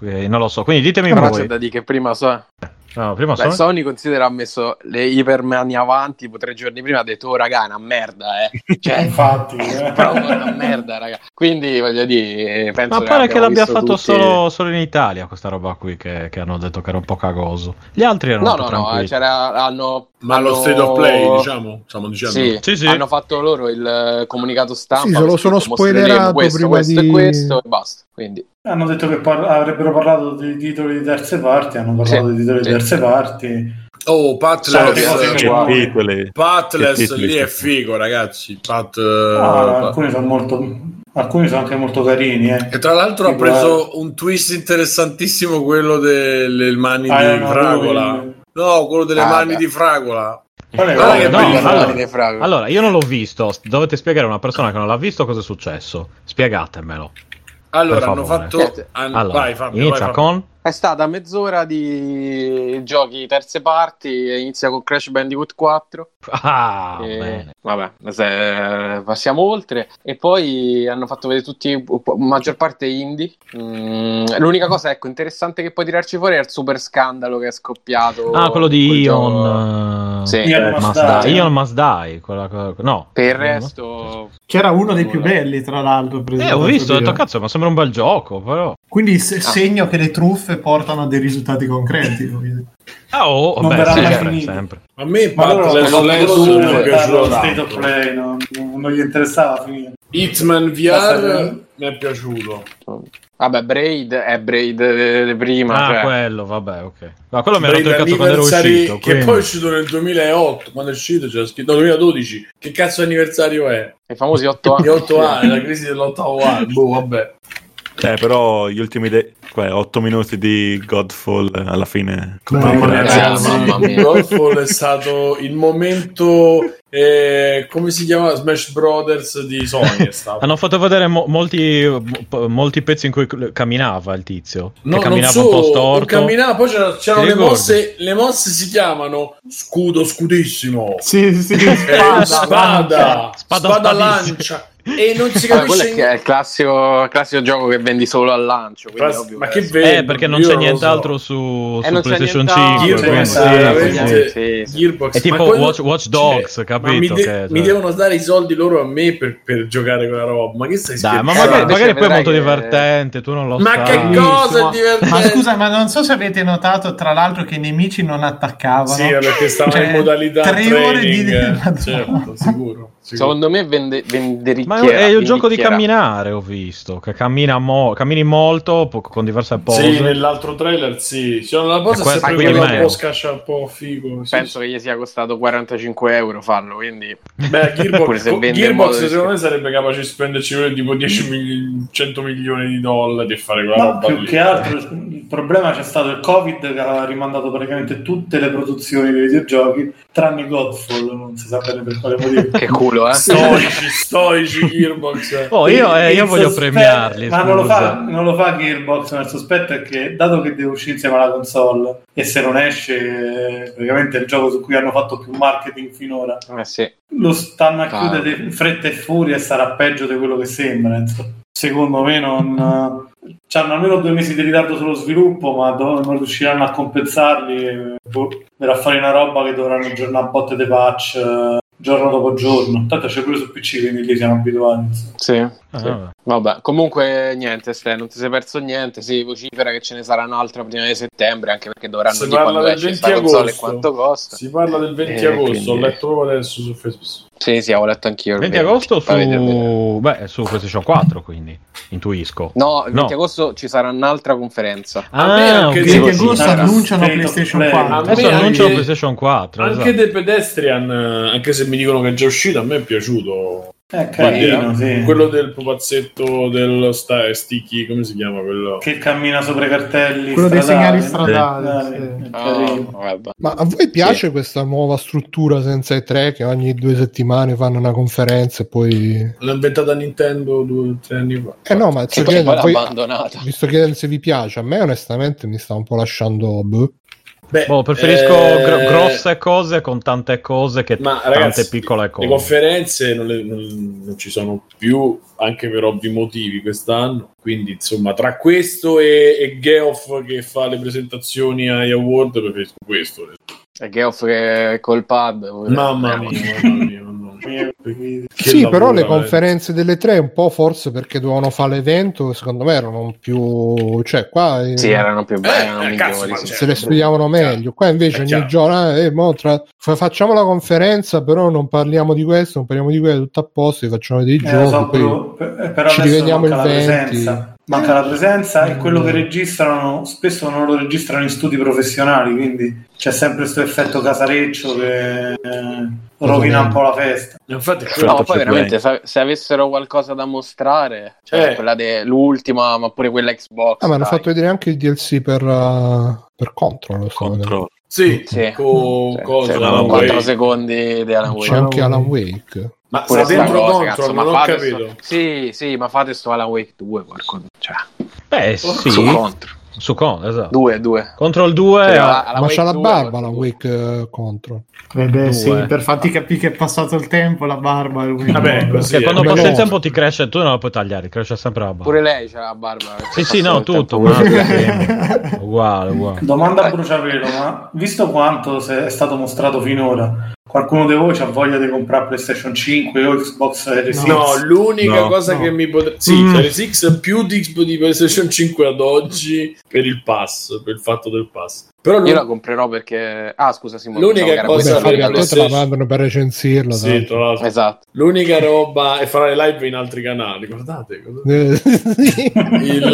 Non lo so, quindi ditemi Però voi. c'è da dire che prima so- No, prima Beh, sono- Sony considera ha messo le ipermani avanti tipo tre giorni prima ha detto oh raga è una merda eh [laughs] cioè Infatti, eh. proprio una merda raga quindi voglio dire penso Ma pare che l'abbia fatto tutti- solo, solo in Italia questa roba qui che, che hanno detto che era un po' cagoso. Gli altri erano no no no tranquilli. c'era hanno Ma lo hanno- state of play, diciamo, stiamo dicendo. sì, Sì, sì. hanno fatto loro il eh, comunicato stampa Sì, se lo sono spoilerato questo, prima questo di- e questo e basta quindi Hanno detto che par- avrebbero parlato di titoli di terze parti, hanno parlato Sì, di titoli sì. di terze parti. Oh. Patless Che titoli lì è figo, ragazzi. Pat, Ah, eh, alcuni sono molto alcuni sono anche molto carini eh. E tra l'altro ha preso un twist interessantissimo quello delle mani Ah, di no, Fragola. lui- No, quello delle Ah, mani beh. di Fragola. Quello? che no, allora- Di. Allora, io non l'ho visto. Dovete spiegare a una persona che non l'ha visto cosa è successo. Spiegatemelo. Allora, hanno fatto... Niente. hanno- Allora, vai Fabio, inizia vai, Fabio. con. È stata mezz'ora di giochi terze parti, e inizia con Crash Bandicoot 4. Ah, e- bene. Vabbè, se- passiamo oltre. E poi hanno fatto vedere tutti, maggior parte indie. Mm, l'unica cosa, ecco, interessante che puoi tirarci fuori è il super scandalo che è scoppiato. Ah, quello di. Ion. eh, Sì. Ion Must Must Die. Die. Ion Must Die. quella cosa- no. Per il resto, C'era uno dei più belli, tra l'altro. Eh, ho visto, ho detto cazzo, ma sembra un bel gioco, però. Quindi se- segno che le truffe portano a dei risultati concreti. [laughs] Ah, oh, Non beh, verrà mai sempre, finito. sempre. A me Ma loro Patless loro- Lens loro 1 mi è aspettavano piaciuto lo State of. Play, no? non gli interessava finire. Hitman VR mi è piaciuto. vabbè, Braid è Braid eh, prima. Ah, cioè, quello, vabbè, ok. Ma quello mi ha rotto il cazzo quando ero uscito. che quindi- poi è uscito nel 2008 quando è uscito c'era scritto no, 2012 che cazzo di anniversario è? I famosi 8 Di anni. 8 anni la crisi dell'ottavo anno boh vabbè Eh, però gli ultimi 8 minuti di Godfall eh, alla fine. Mamma mia, Ragazzi, mamma mia. Godfall è stato il momento eh, come si chiama Smash Brothers di Sony è stato Hanno fatto vedere mo- molti, mo- molti pezzi in cui camminava il tizio. No, camminava non un po' storto. camminava, poi c'era- c'erano Ti le mosse, le mosse si chiamano scudo scudissimo, Sì, sì, sì, [laughs] eh, spada, spada, Spada spada, spadissima. lancia e non si [laughs] capisce è, che è il classico, classico gioco che vendi solo al lancio. quindi Ma- ovvio ma che vedi? Eh, perché non Io c'è nient'altro so. su, Eh, su PlayStation nient'altro, 5. Gearbox sì, quindi- è sì, sì, sì. Gearbox È tipo ma quello- Watch- Watch Dogs, cioè, capito? ma mi, de- Che- mi devono dare i soldi loro a me per, per giocare quella roba ma che stai Dai, ma magari, magari poi è molto che- divertente, tu non lo Ma sai. che cosa è divertente? Ma scusa, ma non so se avete notato, tra l'altro, che i nemici non attaccavano. sì perché stava Cioè, in modalità tre ore di- [laughs] certo sicuro. Secondo me vende, vendericchia. Ma è il gioco di camminare, ho visto. Che cammina mo- cammini molto po- con diverse pose. Sì, nell'altro trailer sì. Cioè, la cosa è sempre un po' scascia un po' figo. sì, Penso che gli sia costato 45 euro farlo, quindi sì. Beh, [laughs] Gearbox, se Gearbox modo secondo me sarebbe capace di spenderci tipo 10 mili- 100 milioni di dollari e fare quella Ma roba più lì. che altro il problema c'è stato il Covid che ha rimandato praticamente tutte le produzioni dei videogiochi, tranne Godfall, non si sa bene per quale motivo. che culo, eh. Storici, [laughs] storici Gearbox. Oh, io, eh, io voglio sospetto- premiarli. Ma non lo, fa, non lo fa Gearbox, ma il sospetto è che dato che deve uscire insieme alla console e se non esce eh, praticamente è il gioco su cui hanno fatto più marketing finora, Eh sì. lo stanno a Ah. chiudere in fretta e furia e sarà peggio di quello che sembra. insomma. Secondo me non... Hanno almeno due mesi di ritardo sullo sviluppo, ma do- non riusciranno a compensarli. e, Boh, verrà a fare una roba che dovranno aggiornare a botte dei patch eh, giorno dopo giorno. Tanto c'è pure su PC, quindi lì siamo abituati. Sì, Ah, sì. vabbè. Comunque niente, Ste, non ti sei perso niente. Si vocifera che ce ne sarà un'altra prima di settembre, anche perché dovranno Si dire parla quando del esce 20 sta console e agosto. quanto costa. Si parla del 20 Eh, agosto, quindi- ho letto proprio adesso su Facebook. Sì, sì, avevo letto anch'io. il 20 agosto su, beh, su PlayStation 4, quindi intuisco. No, il 20 No. agosto ci sarà un'altra conferenza. A me Ah, se- 20 sì, agosto sì, annunciano of PlayStation Play. 4. A Adesso annunciano anche- PlayStation 4. Anche esatto. The Pedestrian, eh, anche se mi dicono che è già uscito, a me è piaciuto. È carino, sì. Quello del pupazzetto dello sta- sticky, come si chiama quello? Che cammina sopra i cartelli Quello dei stradali. segnali stradali. Eh, sì. è carino. vabbè. Ma a voi piace questa nuova struttura senza i tre che ogni due settimane fanno una conferenza e poi... L'ha inventata Nintendo due o tre anni fa. Eh no, ma Che sto poi, chiedendo, poi l'ha poi- abbandonata. vi sto chiedendo se vi piace. A me onestamente mi sta un po' lasciando... boh. Beh, Boh, preferisco eh, gro- grosse cose con tante cose che Ma tante ragazzi, piccole le cose. conferenze non, le- non- non ci sono più, anche per ovvi motivi quest'anno. Quindi, insomma, tra questo e, e Geoff che fa le presentazioni agli award, preferisco questo. È Geoff che col pad. Mamma mia, mamma mia, mamma mia. Che sì, però lavoro, le eh. conferenze delle tre un po' forse perché dovevano fare l'evento, secondo me erano più... cioè qua... eh, Sì, erano più belli, erano eh, cazzo, sì. c'è- se le studiavano meglio. Qua invece È ogni chiaro. giorno eh, mo tra- fa- facciamo la conferenza, però non parliamo di questo, non parliamo di quello, tutto a posto, facciamo dei Eh, giochi. so, poi- però, per- però ci rivediamo il la 20. presenza. Manca la presenza e quello Mm. che registrano spesso non lo registrano in studi professionali, quindi c'è sempre questo effetto casareccio che eh, rovina un po' la festa. Infatti, No, poi c'è veramente se, se avessero qualcosa da mostrare, cioè Eh. quella dell'ultima, ma pure quella Xbox. Ah, ma hanno fatto vedere anche il DLC per, uh, per Control. lo sto vedendo. Contro. Sì, Sì. con Cioè, cosa, cioè, Alan 4 Wake. secondi di Alan Wake. C'è anche Alan Wake. Ma sta dentro cosa, Control, cazzo, non ma ho fate capito. sto- Sì, sì, ma fate sto Alan Wake 2 qualcosa. Cioè, Beh, sì, su contro. su con, esatto. 2, 2. Control 2 Cioè, eh, Ma c'ha la 2, barba Control Wake uh, Control. Eh beh, sì, per farti capire che è passato il tempo, la barba. lui- Vabbè, così quando passa il tempo ti cresce, tu non la puoi tagliare, cresce sempre la barba. Pure lei c'ha la barba. Sì, sì, no, tutto, Ma... ma uguale, uguale. Domanda a bruciapelo, ma visto quanto è stato mostrato finora, qualcuno di voi ha voglia di comprare PlayStation 5 o Xbox Series X? No, l'unica No. cosa No. che mi potrebbe... Sì, Mm. Series X più di, di PlayStation 5 ad oggi per il pass, per il fatto del pass. Però Io la comprerò perché... Ah, scusa Simone. L'unica era cosa l'unica te te la sì. mandano per recensirla. Sì, tra l'altro. Esatto. L'unica [laughs] roba è fare le live in altri canali, guardate. guardate. Eh, sì. Il,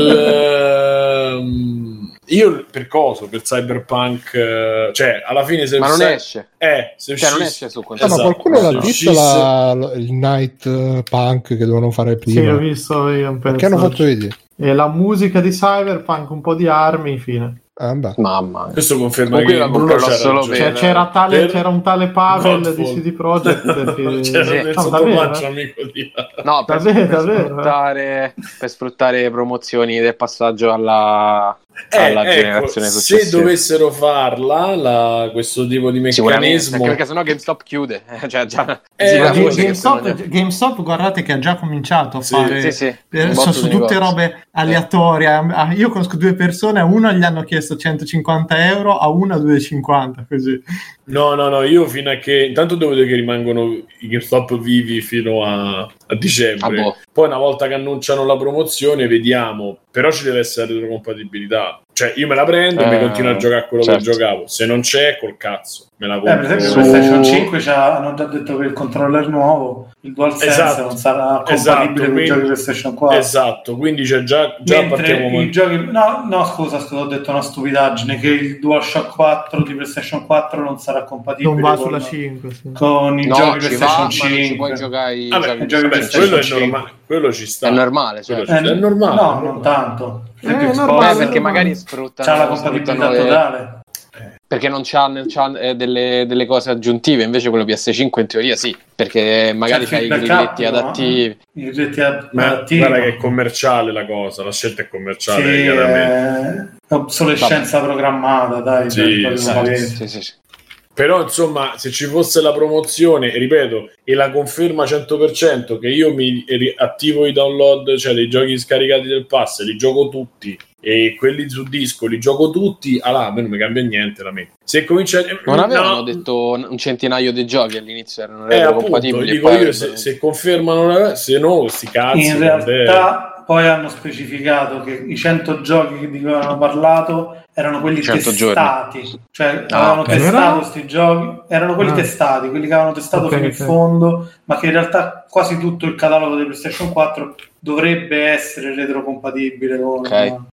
ehm, io per coso, per Cyberpunk, eh, cioè alla fine se Ma non se- esce. Eh, se Cioè, non uscisse- esce su console. ma Esatto. qualcuno l'ha Se visto la- il Night eh, Punk che dovevano fare Sì, prima? l'ho visto io un pezzo. che hanno fatto vedere? E la musica di Cyberpunk, un po' di armi, fine. Ah. Mamma mia. Questo conferma Comunque che Bruno c'era solo. Cioè, c'era, tale- per- c'era un tale Pavel di Godfall. CD Projekt [laughs] che... c'era Sì. nel No, sottobraccio davvero? amico di No, per, Davvero, per davvero, eh. sfruttare, per sfruttare promozioni del passaggio alla, alla Eh, generazione ecco, se successiva. dovessero farla la- questo tipo di meccanismo perché sennò GameStop chiude. [laughs] cioè, già, Eh, gira ma la Ga- voce che sono GameStop, GameStop, guardate che ha già cominciato a Sì, fare Sì, sì, eh, un so- botto su tutte robe aleatorie. Ah, Io conosco due persone, a una gli hanno chiesto 150 euro, a una 250, così. No, no, no, io fino a che intanto devo dire che rimangono i GameStop vivi fino a, a dicembre. Ah, boh. Poi una volta che annunciano la promozione vediamo, però ci deve essere retrocompatibilità. Cioè io me la prendo e mi Eh, continuo a giocare a quello certo. che giocavo. Se non c'è, col cazzo, me la Eh, per compro. esempio, Su- PlayStation 5 c'ha- hanno già detto che il controller nuovo, il DualSense, Esatto. non sarà compatibile Esatto, con i giochi PlayStation 4. Esatto, quindi c'è già, già Mentre i giochi... No, no, scusa, scusa, ho detto una stupidaggine, che il DualShock 4 di PlayStation 4 non sarà compatibile Non va con, sulla 5. Sì. con i No, giochi va, PlayStation non ci 5. puoi giocare i Vabbè, giochi vabbè, PlayStation quello è 5. normale, quello ci sta. È normale, cioè. Quello ci sta. è normale. No, non tanto. Eh, Xbox normale, Beh, perché magari sfruttano, c'ha la compatibilità sfruttano le- totale. perché non c'ha, c'ha, eh, delle, delle cose aggiuntive, invece quello PS5 in teoria sì, perché magari C'è c'hai i grilletti no? adattivi. I grilletti ad- Ma adattivi. guarda che è commerciale la cosa, la scelta è commerciale, Sì, chiaramente. è obsolescenza programmata, dai. Sì, paese. Sì, sì, sì. Però, insomma, se ci fosse la promozione, ripeto, e la conferma 100% che io mi attivo i download, cioè dei giochi scaricati del pass, li gioco tutti e quelli su disco li gioco tutti, allora a me non mi cambia niente la mente. Se comincia Non avevano no, detto un centinaio di giochi all'inizio, erano eh, appunto, compatibili. dico io, se, se confermano, la- se no, sti cazzi. In realtà poi hanno specificato che i 100 giochi di cui avevano parlato erano quelli 100 testati, cioè Ah, avevano ok. testato questi giochi, erano quelli Ah. testati, quelli che avevano testato Ok, fino in ok. fondo, ma che in realtà quasi tutto il catalogo di PlayStation 4 dovrebbe essere retrocompatibile con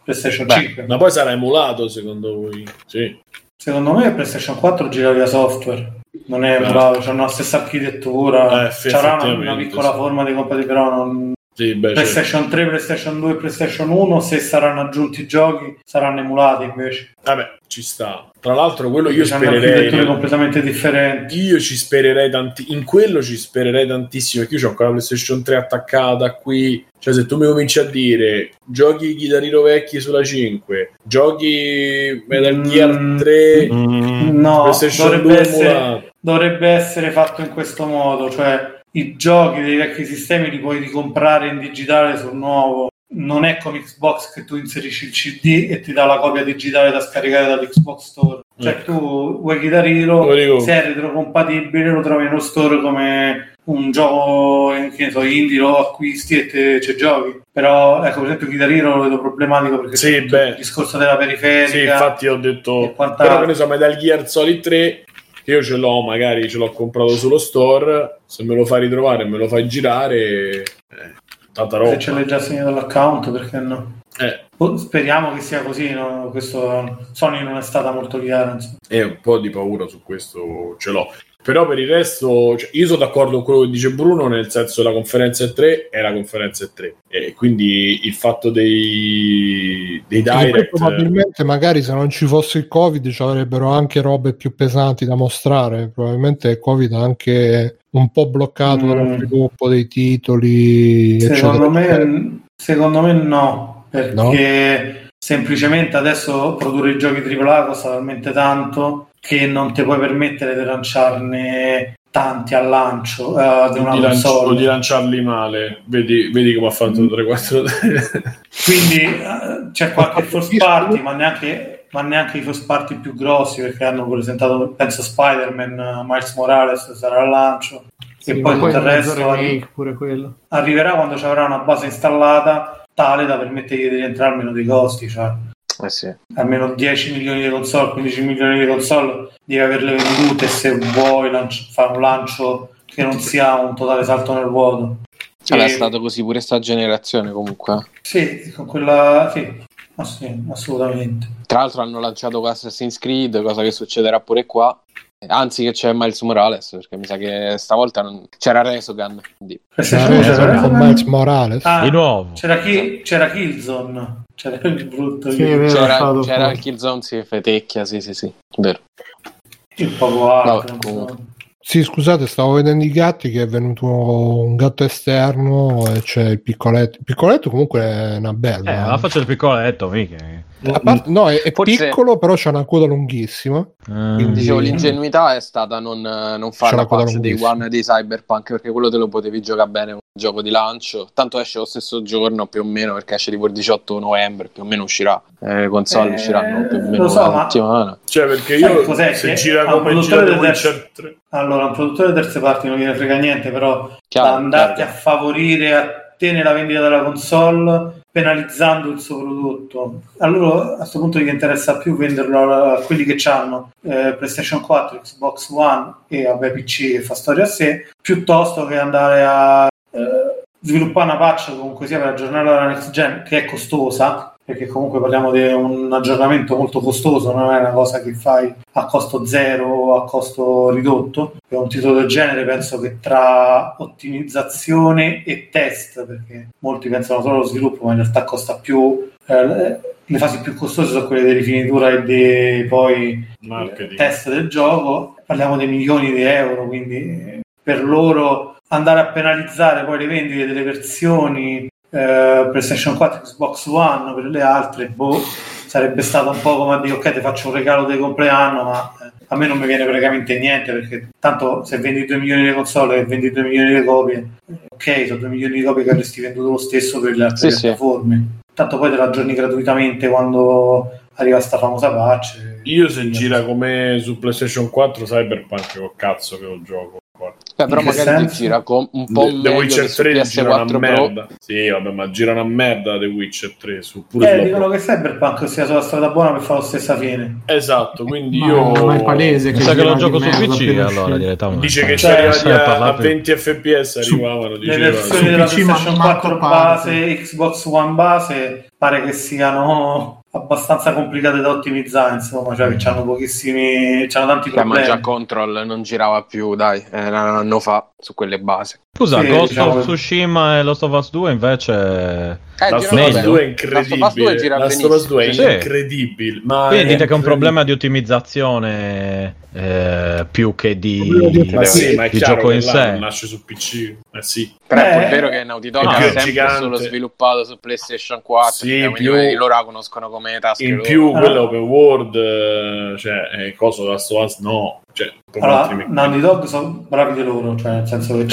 PlayStation Beh, 5. Ma poi sarà emulato secondo voi? Sì. Secondo me PlayStation 4 gira via software. Non è emulato, hanno la stessa architettura, Eh, eff- c'avrà una, una piccola sì. forma di compatibilità, però non, Sì, beh, certo. PlayStation 3, PlayStation 2 e PlayStation 1, se saranno aggiunti i giochi, saranno emulati invece. Vabbè, ci sta. Tra l'altro, quello io spererei. completamente differenti. Io ci spererei tanti. In quello ci spererei tantissimo. Perché io ho ancora la PlayStation 3 attaccata qui. Cioè, se tu mi cominci a dire giochi chitarrino vecchi sulla 5, giochi Metal Gear Mm, 3, Mm, No, PlayStation 2 dovrebbe essere, emulato. dovrebbe essere fatto in questo modo, cioè i giochi dei vecchi sistemi li puoi ricomprare in digitale sul nuovo. Non è come Xbox che tu inserisci il CD e ti dà la copia digitale da scaricare dall'Xbox Store. Cioè tu vuoi Guitar Hero, Lo dico. se è retrocompatibile lo trovi nello store come un gioco eh, che ne so, indie, lo acquisti e te ci giochi. Però ecco, per esempio Guitar Hero lo vedo problematico perché Sì, il discorso della periferica. Sì, infatti ho detto. Però che ne so, Metal Gear Solid 3. Io ce l'ho, magari ce l'ho comprato sullo store. Se me lo fai ritrovare e me lo fai girare, eh, tanta roba. se ce l'hai già segnato l'account, perché no? Eh, Oh, Speriamo che sia così, no? Questo Sony non è stata molto chiara. e un po' di paura su questo ce l'ho. Però per il resto, cioè, io sono d'accordo con quello che dice Bruno, nel senso la conferenza è 3 è la conferenza è 3. E quindi il fatto dei, dei E poi direct... probabilmente magari se non ci fosse il covid ci avrebbero anche robe più pesanti da mostrare probabilmente il covid ha anche un po' bloccato Mm. lo sviluppo dei titoli Secondo eccetera. me, secondo me no, perché semplicemente adesso produrre i giochi AAA costa talmente tanto che non ti puoi permettere di lanciarne tanti al lancio eh, di una di, lanci- o console. di lanciarli male, vedi, vedi come ha fatto 3-4 [laughs] Quindi eh, c'è qualche first party, ma neanche, ma neanche i first party più grossi perché hanno presentato, penso, Spider-Man, eh, Miles Morales sarà al lancio. Sì, e poi tutto il resto quello. arriverà quando ci avrà una base installata tale da permettergli di rientrare almeno dei costi, cioè Eh sì. almeno 10 milioni di console, 15 milioni di console devi averle vendute se vuoi lanci- fare un lancio che non sia un totale salto nel vuoto. Vabbè, E- è stato così pure sta generazione comunque. Sì, con quella sì, ah, sì, assolutamente. Tra l'altro hanno lanciato Assassin's Creed, cosa che succederà pure qua. Anzi che c'è Miles Morales, perché mi sa che stavolta non... c'era Resogun. Quindi... C'era PlayStation reso c'era- con Miles Morales Ah, Di nuovo. C'era, chi, c'era Killzone, [laughs] c'era il brutto Sì, vero, C'era, stato c'era il Killzone, sì, fetecchia, sì, sì, sì, vero. il comunque. sì scusate stavo vedendo i gatti che è venuto un gatto esterno e c'è il piccoletto il piccoletto comunque è una bella Eh, la faccia del piccoletto, mica. A parte- no è, è Forse- piccolo però c'ha una coda lunghissima Mm. Dicevo, l'ingenuità è stata non, non fare C'è la patch dei. One di Cyberpunk, perché quello te lo potevi giocare bene un gioco di lancio. Tanto esce lo stesso giorno più o meno, perché esce tipo il 18 novembre, più o meno uscirà. Eh, le console Eh, usciranno più o lo meno so, una ma- settimana. Cioè, perché Sai io cos'è se gira come produttore gira del Witcher 3... Allora, un produttore di terze parti non gliene frega niente, però Chiaro, da andarti chiaro. a favorire a te nella vendita della console penalizzando il suo prodotto. Allora a questo punto gli interessa più venderlo a a quelli che hanno PlayStation 4, Xbox One e vabbè PC che fa storia a sé, piuttosto che andare a eh, sviluppare una patch comunque sia per aggiornare la next gen che è costosa perché comunque parliamo di un aggiornamento molto costoso, non è una cosa che fai a costo zero o a costo ridotto. Per un titolo del genere penso che tra ottimizzazione e test, perché molti pensano solo allo sviluppo, ma in realtà costa più. eh, le fasi più costose sono quelle di rifinitura e di poi Marketing. test del gioco, parliamo di milioni di euro, quindi per loro andare a penalizzare poi le vendite delle versioni eh, PlayStation 4 Xbox One per le altre, boh, sarebbe stato un po' come a dire ok ti faccio un regalo di compleanno, ma eh, a me non mi viene praticamente niente perché tanto se vendi 2 milioni di console e vendi 2 milioni di copie, ok, sono 2 milioni di copie che avresti venduto lo stesso per le altre Sì, sì. piattaforme. Tanto poi te la aggiorni gratuitamente quando arriva sta famosa patch. Io se gira come su PlayStation 4 Cyberpunk, che cazzo che lo gioco. Beh, però magari ti senso? gira con un po' The, The Witcher che su 3 gira una PS4 Pro. merda. Sì, vabbè, ma gira una merda The Witcher 3 su pure Eh, dicono che Cyberpunk sia sulla strada buona per fare la stessa fine. Esatto, quindi Ma, io ma è palese che sa che lo gioco su PC allora direttamente. dice che Cioè, ci arrivati se ne a, a parlate- 20 fps Su- arrivavano, Le diceva. versioni su della PlayStation manco 4 parte. base, Xbox One base, pare che siano abbastanza complicate da ottimizzare, insomma, cioè che hanno pochissimi, c'hanno tanti Cioè, ma problemi. già Control non girava più, dai, era un anno fa su quelle basi. Scusa, Sì, Ghost diciamo- of Tsushima e Lost of Us 2 invece... Eh, Last of Us meglio. 2 è Last of Us 2 incredibile. gira Last of Us 2 è. Sì. incredibile. Ma Quindi dite che è un problema di ottimizzazione eh, più che di, di Ma sì, ma è di chiaro gioco che in sé. non nasce su PC. Eh sì. Però è Eh, pur vero che Naughty Dog ha è sempre gigante. solo sviluppato su PlayStation 4, Sì, più- loro la conoscono come tasche In loro. più, Ah. quello open world, eh, cioè, è cosa da Last of Us? No. Cioè, Allora, Naughty Dog sono bravi di loro, cioè nel senso che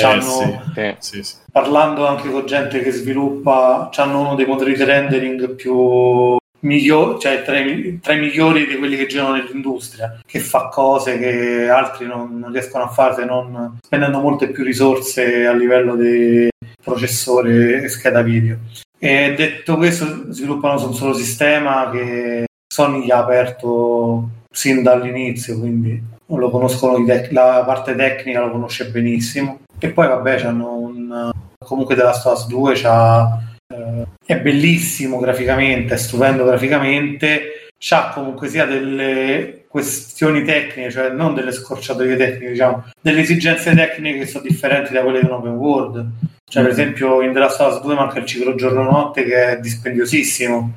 Eh. Sì. Sì, sì. parlando anche con gente che sviluppa, hanno uno dei motori di rendering più migliori, cioè tra i, tra i migliori di quelli che girano nell'industria, che fa cose che altri non, non riescono a fare se non spendendo molte più risorse a livello di processore e scheda video. E detto questo, sviluppano su un solo sistema che Sony gli ha aperto sin dall'inizio, quindi lo conoscono tec- la parte tecnica lo conosce benissimo. E poi vabbè, c'hanno un comunque della Stas 2 c'ha, eh, è bellissimo graficamente, è stupendo graficamente, c'ha comunque sia delle questioni tecniche, cioè non delle scorciatoie tecniche, diciamo, delle esigenze tecniche che sono differenti da quelle di un open world. Cioè, per esempio, in The Last of Us 2 manca il ciclo giorno-notte che è dispendiosissimo.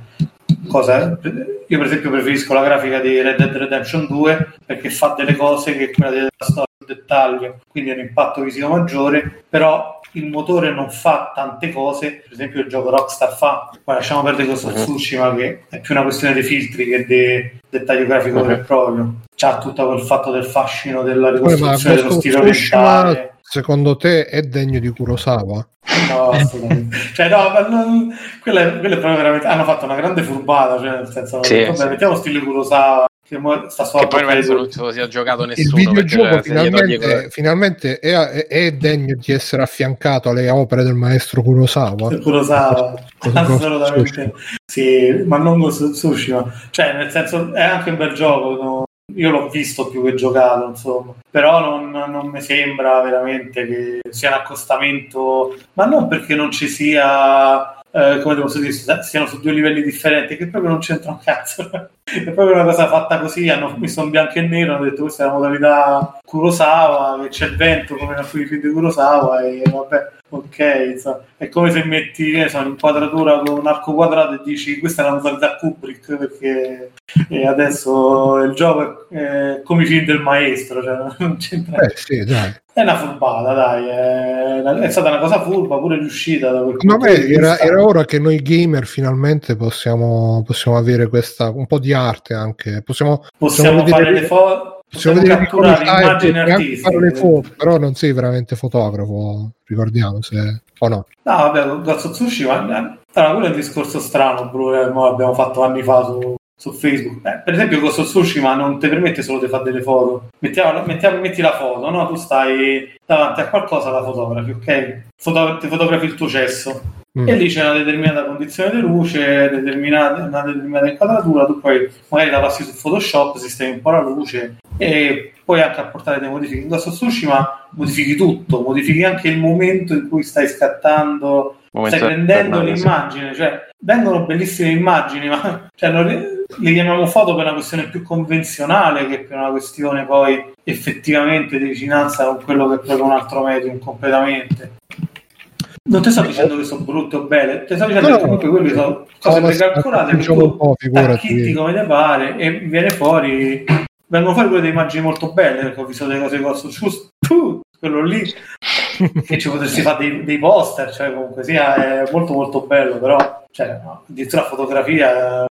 Cosa? Io, per esempio, preferisco la grafica di Red Dead Redemption 2 perché fa delle cose che quella of Us dettaglio, quindi ha un impatto visivo maggiore, però il motore non fa tante cose, per esempio il gioco Rockstar fa, poi lasciamo perdere questo Mhm. Tsushima che è più una questione dei filtri che di dettaglio grafico vero e proprio, c'ha tutto quel fatto del fascino della ricostruzione dello Ghost of stile orientale. Secondo te è degno di Kurosawa? No, assolutamente. cioè, no, ma non, quella, è- quella è proprio veramente. Hanno fatto una grande furbata. Cioè, nel senso, Sì, vabbè, sì. mettiamo stile Kurosawa. Che mo sta solo Che poi a non non si sia giocato Il nessuno. perché videogioco finalmente, finalmente è, è- è degno di essere affiancato alle opere del maestro Kurosawa. il Kurosawa. Assolutamente. Sì, ma non Ghost of Tsushima. Cioè, nel senso, è anche un bel gioco. no? Io l'ho visto più che giocato, insomma. Però non, non mi sembra veramente che sia un accostamento, ma non perché non ci sia. eh, come devo dire, siano su due livelli differenti, che proprio non c'entra un cazzo. È proprio una cosa fatta così. Hanno messo in bianco e nero, hanno detto questa è la modalità Kurosawa, che c'è il vento come in alcuni film di Kurosawa, e vabbè, ok. Insomma. È come se metti ne so, un'inquadratura con un arco quadrato e dici questa è la modalità Kubrick perché e adesso il gioco è, come i film del maestro, cioè non c'entra. Eh sì, dai. È una furbata, dai, è, è stata una cosa furba, pure riuscita da quel era, era ora che noi gamer finalmente possiamo, possiamo avere questa un po' di arte anche. Possiamo, Possiamo vedere- fare le foto, possiamo possiamo catturare e anche artistiche. fare le foto, però non sei veramente fotografo, ricordiamo se o no. No, vabbè, Ghost of Tsushima, eh, allora, quello è un discorso strano, bro, eh, mo l'abbiamo fatto anni fa su, su Facebook. Eh, per esempio, of Tsushima non ti permette solo di fare delle foto. Mettiamo, mettiamo- metti la foto, no? Tu stai davanti a qualcosa, la fotografi, ok? Foto- ti fotografi il tuo cesso. Mm. E lì c'è una determinata condizione di luce, determinata, una determinata inquadratura, tu poi magari la passi su Photoshop, sistemi un po' la luce e puoi anche apportare delle modifiche. In of Tsushima modifichi tutto, modifichi anche il momento in cui stai scattando Momento stai prendendo l'immagine, cioè vengono bellissime immagini, ma cioè, non le, chiamiamo foto per una questione più convenzionale che per una questione poi effettivamente di vicinanza con quello che è proprio un altro medium completamente. Non ti sto dicendo che sono brutte o belle, ti sto dicendo No, che comunque quelle sono cose precalcolate che un tu po', figurati. tacchitti come te pare e viene fuori vengono fuori quelle delle immagini molto belle perché ho visto delle cose cose giusto tu, quello lì che ci potresti fare dei, dei poster cioè comunque sia è molto molto bello però cioè, addirittura la fotografia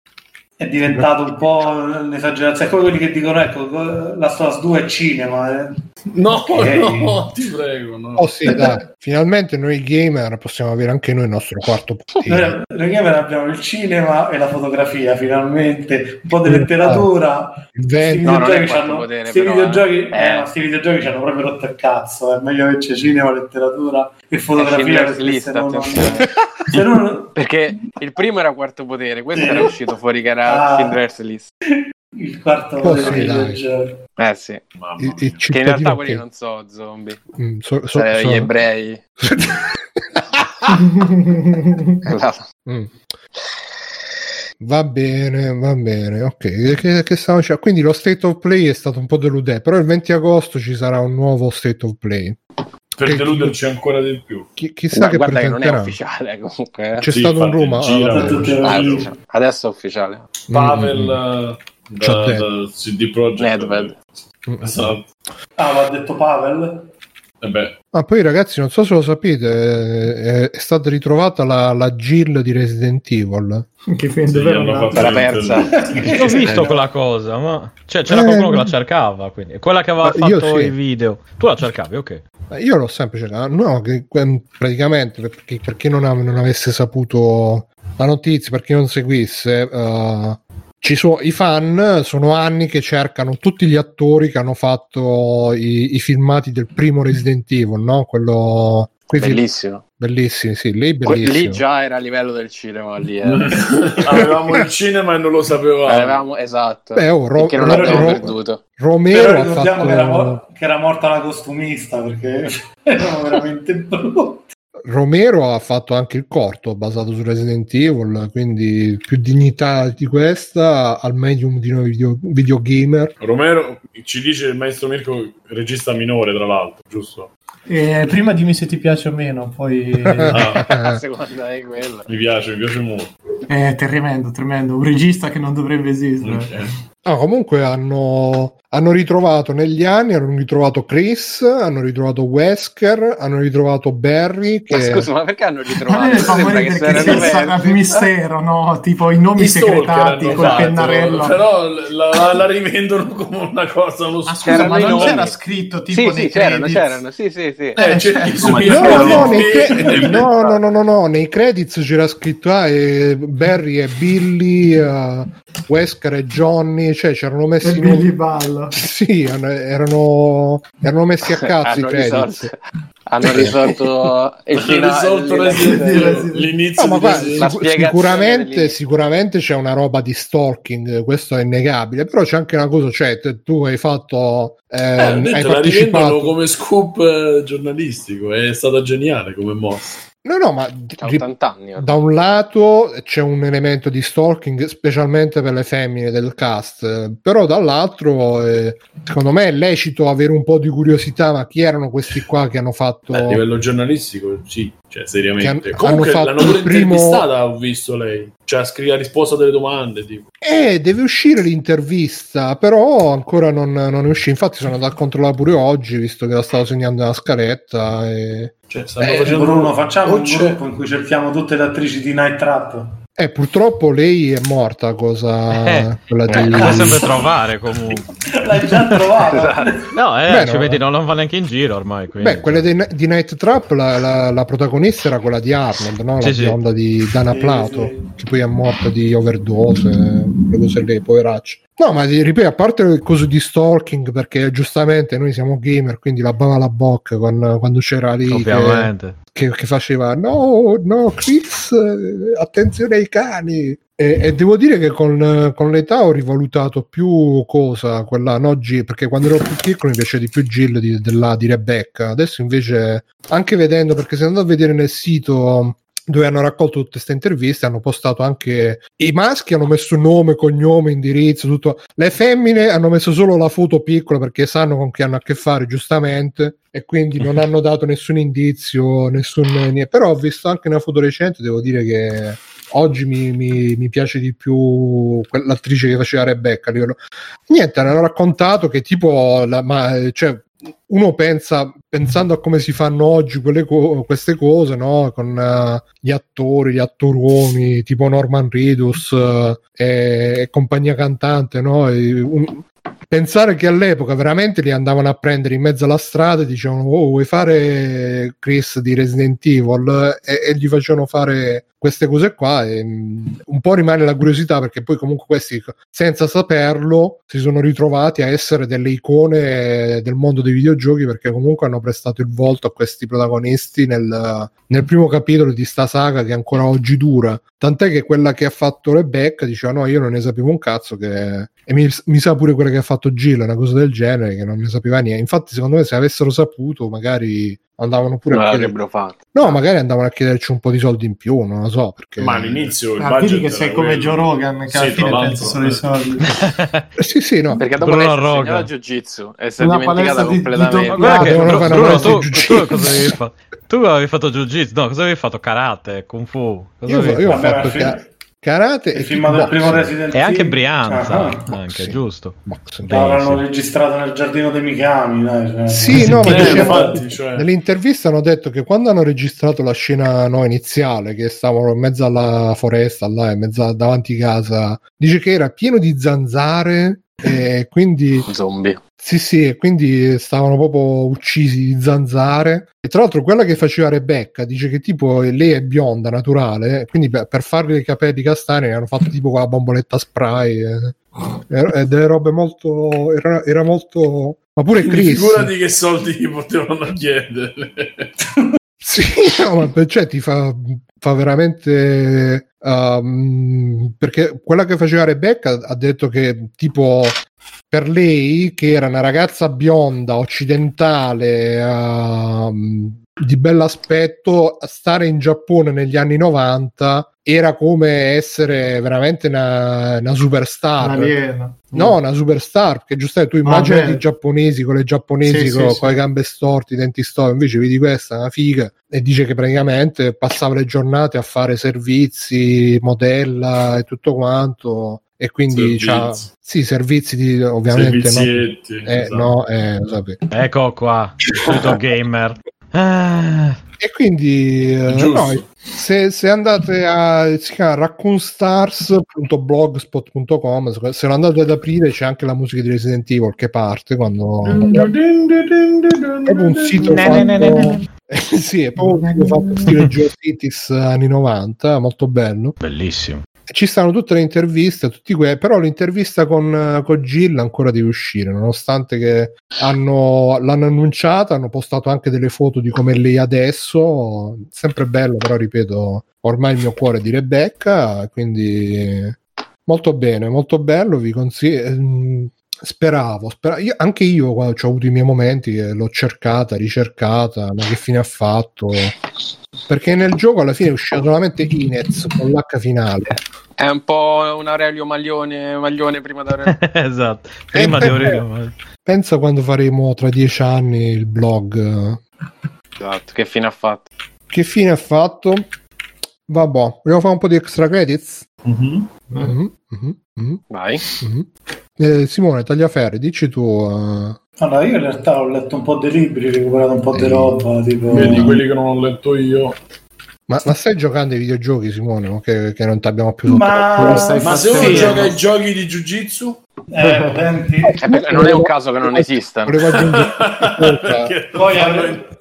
è diventato un po' un'esagerazione. È come quelli che dicono, ecco, la Stas 2 è cinema. Eh. No, Ok. no, ti prego. No. Oh sì, dai, finalmente noi gamer possiamo avere anche noi il nostro quarto potere. Noi, noi gamer abbiamo il cinema e la fotografia, finalmente, un po' di letteratura. Il Questi vento. No, non è videogiochi, eh. eh, videogiochi ci hanno proprio rotto il cazzo. È meglio che c'è cinema, letteratura e fotografia. List, [laughs] se no non- se no- Perché il primo era quarto potere, questo era uscito fuori che era Ah. Schindler's List. il quarto Oh, sì, videogiochi. Eh sì, Mamma Il, mia. il che in realtà quelli che- non so zombie, Mm, so- so- Sarebbero so- gli ebrei. [laughs] [laughs] Mm. Va bene, va bene, ok. Che, che stavo? Quindi lo state of play è stato un po' deludente, però il 20 agosto ci sarà un nuovo state of play. Per deluderci ancora di più. Chi- chissà che Guarda che non è ufficiale [laughs] comunque. eh. C'è Sì, stato un gira. ah, vabbè. Tutti è i- ufficiale. Adesso è ufficiale. Pavel Mm, eh, C'ha da, da CD Projekt. Nedved. mm. Esatto. Ah, l'ha detto Pavel? E beh, Ah, poi ragazzi, non so se lo sapete, eh, è, è stata ritrovata la, la Jill di Resident Evil. Che film fatto Era persa. Ho visto quella cosa, ma cioè, c'era Eh, qualcuno che la cercava, quindi quella che aveva Ma fatto sì. i video. Tu la cercavi, ok. Eh, Io l'ho sempre cercato, no, che, praticamente per, per chi, per chi non, non avesse saputo la notizia, per chi non seguisse, eh, ci sono, i fan sono anni che cercano tutti gli attori che hanno fatto i, i filmati del primo Resident Evil, no? Quello, film- Bellissimo. bellissimi, sì, lì bellissimo. Lì già era a livello del cinema lì. Eh. [laughs] avevamo il cinema e non lo sapevamo. Avevamo, esatto. Beh, oh, Ro- che non Ro- abbiamo Ro- perduto. Romero ha ricordiamo che, era fatto... mor- che era morta la costumista perché [laughs] erano veramente brutti. Romero ha fatto anche il corto basato su Resident Evil, quindi più dignità di questa al medium di noi video, videogamer. Romero ci dice il maestro Mirko, regista minore, tra l'altro, giusto? Eh, prima dimmi se ti piace o meno, poi [laughs] Ah, seconda di quello. mi piace, mi piace molto. è tremendo, tremendo. Un regista che non dovrebbe esistere. Ok. Ah, comunque hanno, hanno ritrovato negli anni, hanno ritrovato Chris, hanno ritrovato Wesker, hanno ritrovato Barry. Che... Ma scusa, ma perché hanno ritrovato? Sembra che il persi. mistero, no? Tipo i nomi I segretati col fatto, pennarello. Però la, la- la rivendono come una cosa, uno Ma scusa, ma non nomi. c'era scritto tipo Sì, nei sì, c'erano, c'erano, sì, sì, sì. Eh, su No, No, no, cre- no, no, no, no, no, nei credits c'era scritto ah, eh, Barry e Billy, eh, Wesker e Johnny, cioè c'erano messi E i Billy nomi- Balla. [laughs] Sì, erano, erano messi a [laughs] cazzo i hanno credits. risolto, hanno risolto [laughs] il finale. l'inizio No, ma di guarda, sic- sicuramente, sicuramente c'è una roba di stalking, questo è innegabile, però c'è anche una cosa, cioè te- tu hai fatto, Eh, ehm, ho detto, hai la rivendono partecipato... come scoop eh, giornalistico, è stata geniale come mossa. No, no, ma 80 anni. da un lato c'è un elemento di stalking, specialmente per le femmine del cast, però dall'altro eh, secondo me è lecito avere un po' di curiosità, ma chi erano questi qua che hanno fatto... Beh, a livello giornalistico, sì, cioè seriamente. Che Comunque hanno fatto l'hanno pure primo- intervistata, ho visto lei. Cioè, scrive la risposta delle domande, tipo. Eh, deve uscire l'intervista, però ancora non, non è uscita. Infatti sono andato a controllare pure oggi, visto che la stavo segnando nella scaletta. E... Cioè, stanno Eh, facendo Bruno, facciamo un gruppo in cui cerchiamo tutte le attrici di Night Trap. Eh, purtroppo lei è morta, cosa... [laughs] Eh, quella di... la sempre trovare comunque. [laughs] L'hai già trovata? No, eh, Beh, ci no. vedi, non lo fa neanche in giro ormai. Quindi. Beh, quelle di, di Night Trap, la, la- la protagonista era quella di Arnold, no? la Sì, sì. bionda di Dana Sì, Plato, sì. che poi è morta di overdose, le cose lì, poveraccia. No, ma ripeto, a parte il coso di stalking, perché giustamente noi siamo gamer, quindi la bava la bocca quando, quando c'era lì che, Ovviamente. che, che faceva no, no, Chris, eh, attenzione ai cani. E, e devo dire che con, con l'età ho rivalutato più cosa quella no, G- perché quando ero più piccolo mi piaceva di più Jill di, della, di Rebecca. Adesso invece, anche vedendo, perché se andando a vedere nel sito dove hanno raccolto tutte queste interviste, hanno postato anche i maschi, hanno messo nome, cognome, indirizzo, tutto. Le femmine hanno messo solo la foto piccola perché sanno con chi hanno a che fare, giustamente, e quindi non hanno dato nessun indizio, nessun niente. Però ho visto anche una foto recente, devo dire che oggi mi, mi- mi piace di più quell'attrice che faceva Rebecca. Niente, hanno raccontato che tipo, la- ma, cioè, uno pensa, pensando a come si fanno oggi co- queste cose, no? Con eh, gli attori, gli attoroni tipo Norman Reedus eh, e, e compagnia cantante, no? E un- pensare che all'epoca veramente li andavano a prendere in mezzo alla strada e dicevano oh vuoi fare Chris di Resident Evil e, e gli facevano fare queste cose qua e mm, un po' rimane la curiosità perché poi comunque questi senza saperlo si sono ritrovati a essere delle icone del mondo dei videogiochi perché comunque hanno prestato il volto a questi protagonisti nel, nel primo capitolo di sta saga che ancora oggi dura. Tant'è che quella che ha fatto Rebecca diceva no io non ne sapevo un cazzo che... e mi, mi sa pure quella che ha fatto Jill una cosa del genere che non ne sapeva niente. Infatti secondo me se avessero saputo magari andavano pure Non a chiedere fatto. no magari andavano a chiederci un po' di soldi in più non lo so perché Ma all'inizio il Ah, budget che sei come. Joe Rogan, che Sì, alla fine pensa solo ai soldi. [laughs] Eh, sì sì no Perché dopo Bruno lei si è Rogan. insegnato jiu-jitsu e si è Una dimenticata palestra di- di completamente. Ma guarda che fare Bruno, palestra tu, tu cosa avevi fatto? Tu avevi fatto jiu-jitsu? No, cosa avevi fatto? Karate, kung fu? Cosa io, avevi io ho fatto? Karate Il e film del primo. Resident E anche. Brianza, Ah, ah. anche Sì. giusto. Boxing. L'avranno Sì, sì. registrato nel giardino dei Mikami. Dai, cioè. Sì, no, ma Eh, diceva- cioè, Nell'intervista hanno detto che quando hanno registrato la scena no, iniziale, che stavano in mezzo alla foresta, là, in mezzo a- davanti casa, dice che era pieno di zanzare e quindi Zombie. sì, sì, e quindi stavano proprio uccisi di zanzare. E tra l'altro, quella che faceva Rebecca dice che tipo lei è bionda naturale, quindi per, per farle i capelli castani hanno fatto tipo con la bomboletta spray. eh. E, e delle robe molto. Era, era molto. Ma pure Chris. figurati che soldi gli potevano chiedere. Sì, [laughs] no, ma per- cioè, ti fa, fa veramente. ehm, perché quella che faceva Rebecca ha detto che tipo per lei, che era una ragazza bionda, occidentale, ehm, di bell'aspetto, stare in Giappone negli anni 90 era come essere veramente una, una superstar. Una aliena. No, una superstar, perché giustamente tu immagini Vabbè. i giapponesi con le giapponesi Sì, con, sì, con sì. le gambe storte, i denti storti, invece vedi questa, una figa, e dice che praticamente passava le giornate a fare servizi, modella e tutto quanto, e quindi Servizi. c'ha, sì, servizi di, ovviamente, no, eh, esatto. no, eh. Ecco qua, il [laughs] gamer. Ah, E quindi, eh, no, se, se andate a si chiama raccoonstars.blogspot.com se- lo andate ad aprire c'è anche la musica di Resident Evil che parte quando proprio un sito [laughs] sì è proprio un sito fatto stile GeoCities anni 90 molto bello. Bellissimo. Ci stanno tutte le interviste tutti que- però l'intervista con, con Jill ancora deve uscire nonostante che hanno, l'hanno annunciata hanno postato anche delle foto di come lei adesso sempre bello però ripeto ormai il mio cuore di Rebecca quindi molto bene molto bello vi consiglio Speravo, spera- io- anche io quando ho avuto i miei momenti che l'ho cercata, ricercata, ma che fine ha fatto? Perché nel gioco alla fine è uscito solamente Inez con l'H finale. È un po' un Aurelio Maglione, Maglione prima da [laughs] esatto. Prima Eh, di eh, Aurelio. Pensa quando faremo tra dieci anni il blog. Esatto, che fine ha fatto? Che fine ha fatto? Vabbè, vogliamo fare un po' di extra credits? Mhm. Mhm, mhm, mhm, Vai. mhm. Eh, Simone, Tagliaferri, dici tu. eh, Allora, io in realtà ho letto un po' dei libri, recuperato un po' di Eh. roba, tipo... Vedi quelli che non ho letto io. Ma, ma stai giocando ai videogiochi, Simone? Che, che non ti abbiamo più Ma, Ma se uno gioca ai giochi di Jiu-Jitsu? eh, senti, Eh, non è un caso che non Perché poi,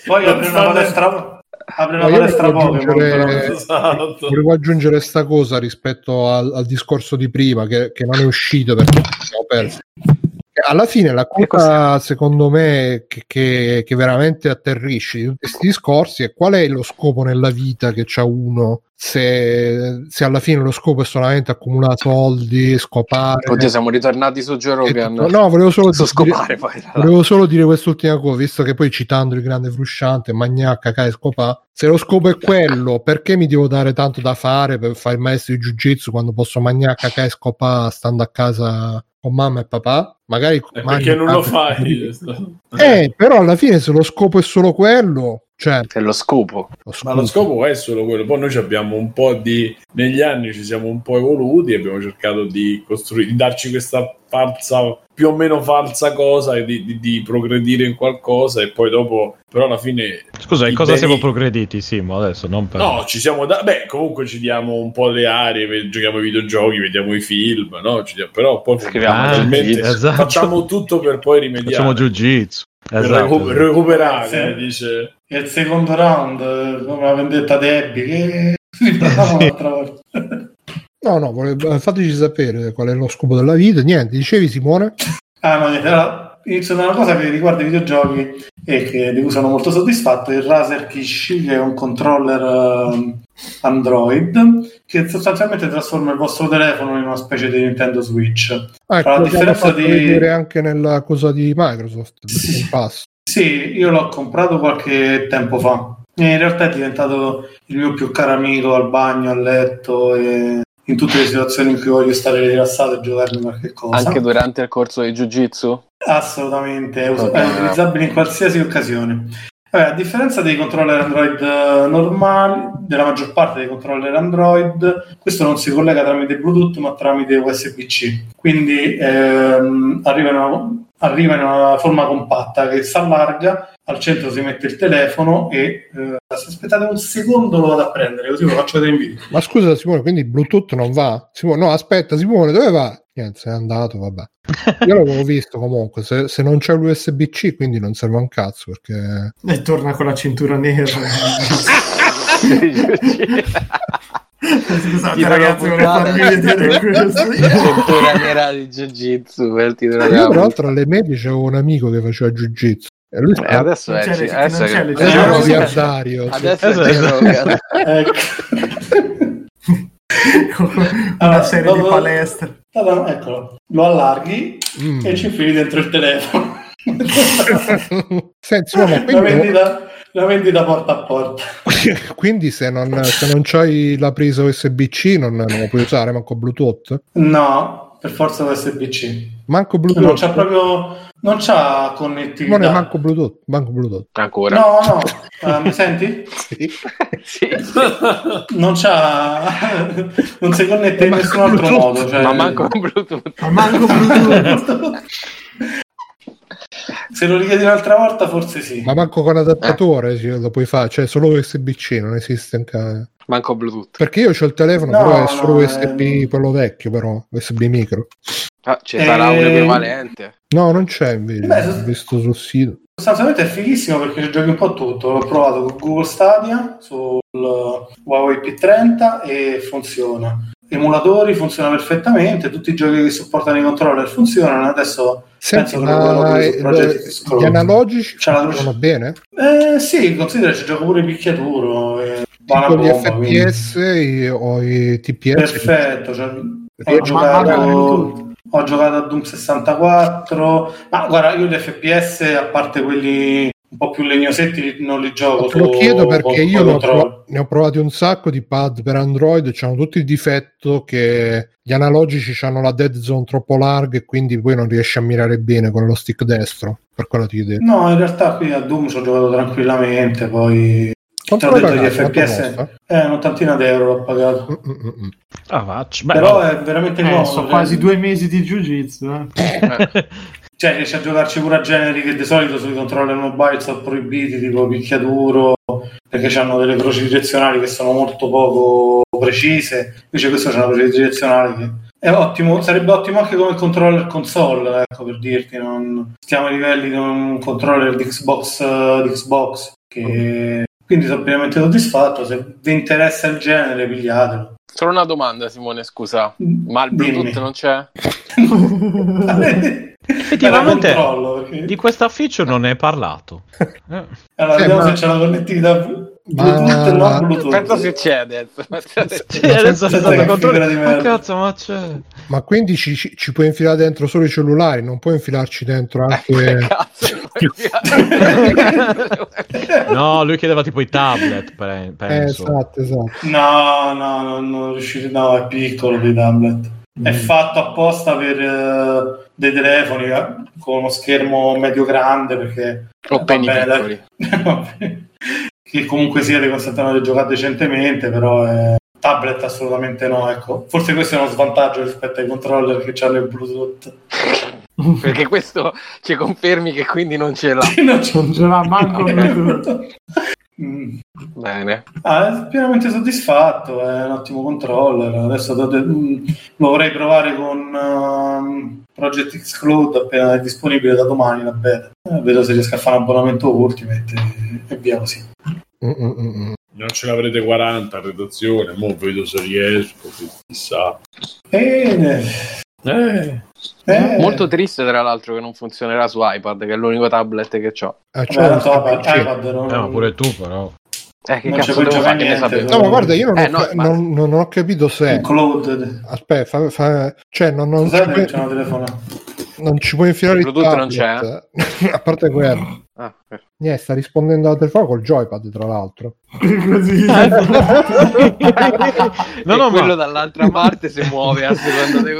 poi non apre una palestra, una Ma palestra volevo Pokémon. aggiungere- però. Esatto. Volevo aggiungere sta cosa rispetto al, al discorso di prima, che, che non è uscito perché abbiamo perso. Alla fine la cosa, secondo me, che, che- che veramente atterrisce di tutti questi discorsi è qual è lo scopo nella vita che c'ha uno se, se alla fine lo scopo è solamente accumulare soldi, scopare. Oddio, siamo ritornati su Joe e Rogan. tutto. No, volevo solo, su dire, scopare poi. tra l'altro. volevo solo dire quest'ultima cosa, visto che poi citando il grande frusciante, Magnacca, Kai Scopà, se lo scopo è quello, perché mi devo dare tanto da fare per fare il maestro di jiu-jitsu quando posso Magnacca, Kai Scopà stando a casa con mamma e papà? Magari Eh, Perché non lo fai? Eh, però alla fine se lo scopo è solo quello, cioè È lo scopo. lo Ma lo scopo- scopo è solo quello. Poi noi ci abbiamo un po' di. Negli anni ci siamo un po' evoluti e abbiamo cercato di costruire, di darci questa falsa, più o meno falsa cosa e di, di, di progredire in qualcosa e poi dopo, però alla fine... Scusa, in cosa beni- siamo progrediti, Simo, adesso? Non per... No, ci siamo da... Beh, comunque ci diamo un po' le aree, giochiamo ai videogiochi, vediamo i film, no? Ci diamo- Però poi Scriviamo Ah, esatto. facciamo tutto per poi rimediare. Facciamo jiu-jitsu. per Esatto, recu- esatto. recuperare, Sì. eh, dice... Il secondo round, eh, come la vendetta Debbie, che riparlavamo [laughs] Sì. [laughs] l'altra volta. No, no, fateci sapere qual è lo scopo della vita. Niente, dicevi Simone? Ah, no, niente, allora, inizio da una cosa che riguarda i videogiochi e che, di cui sono molto soddisfatto, il Razer Kishi, che è un controller ehm, Android, che sostanzialmente trasforma il vostro telefono in una specie di Nintendo Switch. Ah, Tra la differenza di- vedere anche nella cosa di Microsoft, Sì. Sì, io l'ho comprato qualche tempo fa. E in realtà è diventato il mio più caro amico al bagno, a letto e in tutte le situazioni in cui voglio stare rilassato e giocarmi qualche cosa. Anche durante il corso di Jiu-Jitsu? Assolutamente, è, us- Ok. è utilizzabile in qualsiasi occasione. Vabbè, a differenza dei controller Android eh, normali, della maggior parte dei controller Android, questo non si collega tramite Bluetooth ma tramite USB-C. Quindi ehm, arriva, in una, arriva in una forma compatta che si allarga, al centro si mette il telefono e eh, se aspettate un secondo lo vado a prendere, così lo faccio vedere in video. Ma scusa Simone, quindi il Bluetooth non va? Simone, no, aspetta, Simone, dove va? Niente, sei andato, vabbè. [laughs] Io l'avevo visto comunque, se, se non c'è l'USB-C quindi non serve un cazzo perché... E torna con la cintura nera. [laughs] [laughs] Scusate Titolo ragazzi, puntata. farvi vedere [laughs] questo. Nera di Jiu-Jitsu per il titolo Io tra l'altro alle medie c'avevo un amico che faceva Jiu-Jitsu e lui Eh, adesso Non è, adesso Adesso è no, miliardario, adesso è. Joe Rogan. Ecco. [laughs] Una Allora, serie di dopo- palestre. Allora, eccolo, lo allarghi Mm. e ci infili dentro il telefono. [laughs] Senti, Simone, ma la, quindi, vendita, la vendita porta a porta. [laughs] quindi se non, se non c'hai la presa USB-C non, non lo puoi usare manco Bluetooth? No, per forza USB-C. Manco Non Bluetooth? c'ha proprio non c'ha connettività. Simone, manco Bluetooth, manco Bluetooth. Ancora? No, no, [laughs] Eh, mi senti? Sì. Sì. [laughs] Non c'ha non si connette in nessun altro Bluetooth? modo. Cioè... Ma manco Bluetooth. Ma manco Bluetooth. Se lo richiedi un'altra volta, forse sì. Ma manco con adattatore sì, lo puoi fare, cioè solo USB-C, non esiste anche... Manco Bluetooth. Perché io ho il telefono, No, però è solo no, USB, ehm. quello vecchio però, USB micro. Ah, ci sarà Eh, un equivalente. No, non c'è invece, Beh, ho visto sul sito. Sostanzialmente è fighissimo perché ci giochi un po' tutto. L'ho provato con Google Stadia sul Huawei P30 e funziona. Emulatori funziona perfettamente, tutti i giochi che supportano i controller funzionano. Adesso Senti, penso proprio ma eh, Scroll. gli analogici funzionano bene? Eh, sì, considera ci gioco pure picchiaturo. E va Tipo gli bomba, quindi. FPS i- o i TPS? Perfetto. Cioè, ho, giocato, ho giocato a Doom 64. Ma guarda, io gli FPS, a parte quelli un po' più legnosetti, non li gioco. Te lo chiedo perché con- io con ne ho, prov- ne ho provati un sacco di pad per Android, hanno tutti il difetto che gli analogici hanno la dead zone troppo larga e quindi poi non riesci a mirare bene con lo stick destro. Per quello ti chiedo. No, in realtà qui a Doom ci ho giocato tranquillamente, poi Quanto ti ho l'hai detto gli pagato? Quanto FPS, eh, un'ottantina d'euro l'ho pagato. Mm, mm, mm. Ah. Beh, Però è veramente Eh, comodo. sono cioè- quasi due mesi di jiu-jitsu. Eh. [laughs] Cioè, riesci a giocarci pure a generi che di solito sui controller mobile sono proibiti, tipo picchiaduro, perché hanno delle croci direzionali che sono molto poco precise. Invece questo c'è una croce direzionale che è ottimo, sarebbe ottimo anche come controller console, ecco per dirti, non stiamo ai livelli di un controller di Xbox, di Xbox che... quindi sono pienamente soddisfatto, se vi interessa il genere pigliatelo. Solo una domanda, Simone, scusa. Ma il Dimmi. Bluetooth non c'è? [laughs] Effettivamente perché- di questa feature non ne è parlato. Eh. Allora, Eh, vediamo ma- se c'è la connettività Bluetooth Ma- e non Bluetooth. Penso c'è adesso. Sì, adesso è stato controllato. di Ma cazzo, ma c'è. Ma quindi ci, ci- ci puoi infilare dentro solo i cellulari, non puoi infilarci dentro Eh, anche... cazzo, No, lui chiedeva tipo i tablet, pe- Eh, penso. esatto, esatto. No, no, no, non riuscite. No, è piccolo il tablet. È Mm. fatto apposta per eh, dei telefoni eh, con uno schermo medio grande perché O penny piccoli. [laughs] che comunque sia ti consentono di giocare decentemente, però è, tablet assolutamente no, ecco. Forse questo è uno svantaggio rispetto ai controller che hanno il Bluetooth. [laughs] Perché questo ci confermi che quindi non ce l'ha. [laughs] non ce l'ha manco Bluetooth. Mm. Bene. Ah, pienamente soddisfatto, è un ottimo controller. Adesso do- mm, lo vorrei provare con ehm, Project X Cloud appena è disponibile da domani la beta. Eh, vedo se riesco a fare un abbonamento Ultimate e, e via così. Non ce l'avrete 40 a redazione, mo vedo se riesco, chissà. Bene. Eh, Eh, Molto triste, tra l'altro, che non funzionerà su iPad, che è l'unico tablet che ho. Ah, vabbè, c'è tanto un iPad, non, Eh, ma pure tu, però. Eh, che Non ci cazzo devo giocare fare? Che ne niente, sapevo? No, ma guarda, io non, Eh, ho, no, ma- non- non ho capito se. il Cloud. Aspetta, fa, fa- cioè, non, non, ci c'è una telefonata. non ci puoi infilare il Bluetooth non tablet. [laughs] A parte quello. Ah, eh. Niente, sta rispondendo alla telefono col joypad, tra l'altro. [laughs] Così. [laughs] No, no, quello ma dall'altra parte si muove a seconda di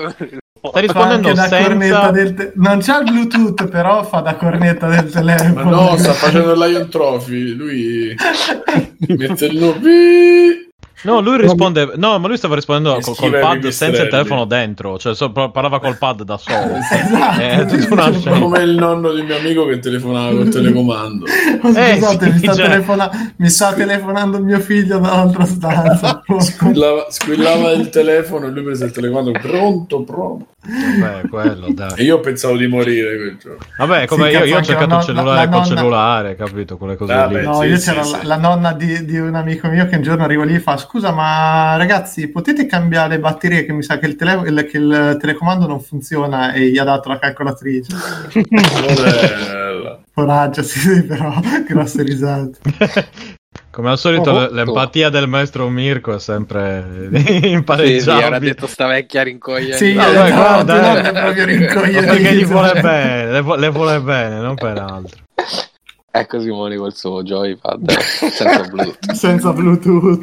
sta rispondendo Fa anche da cornetta senza... del te- non c'ha il Bluetooth, però fa da cornetta del telefono. ma no, sta facendo il Lion Trophy. Lui [laughs] mette il nome. No, lui risponde... No, ma lui stava rispondendo col, col pad senza il telefono dentro. Cioè, so- parlava col pad da solo. [laughs] Esatto. È tutta una scena. Come il nonno di mio amico che telefonava col telecomando. Oh, Eh, Scusate, sì, mi, sta cioè. telefona- mi sta telefonando mio figlio dall'altra stanza. [laughs] Squillava, squillava il telefono e lui prese il telecomando. Pronto, pronto. Vabbè, quello, E dai. io pensavo di morire quel giorno. Vabbè, come Sì, io, io ho cercato il cellulare la col nonna- cellulare, capito? Quelle cose Vabbè, lì. No, Sì, io sì, c'era sì. La, la nonna di, di un amico mio che un giorno arriva lì e fa: Scusa, ma ragazzi, potete cambiare le batterie? Che mi sa che il, tele- il- che il telecomando non funziona e gli ha dato la calcolatrice. Bella. Coraggio, sì, sì, però [laughs] grosse risate. Come al solito, Oh, l'empatia del maestro Mirko è sempre [laughs] Sì, sì, impareggiabile. ora detto sta vecchia rincoglionita. Sì, No, esatto, guarda, no, eh. è proprio Ma rincoglionito. perché gli vuole bene, le, vu- le vuole bene, non per altro. Ecco Simone col suo joypad senza [laughs] Bluetooth. Senza Bluetooth.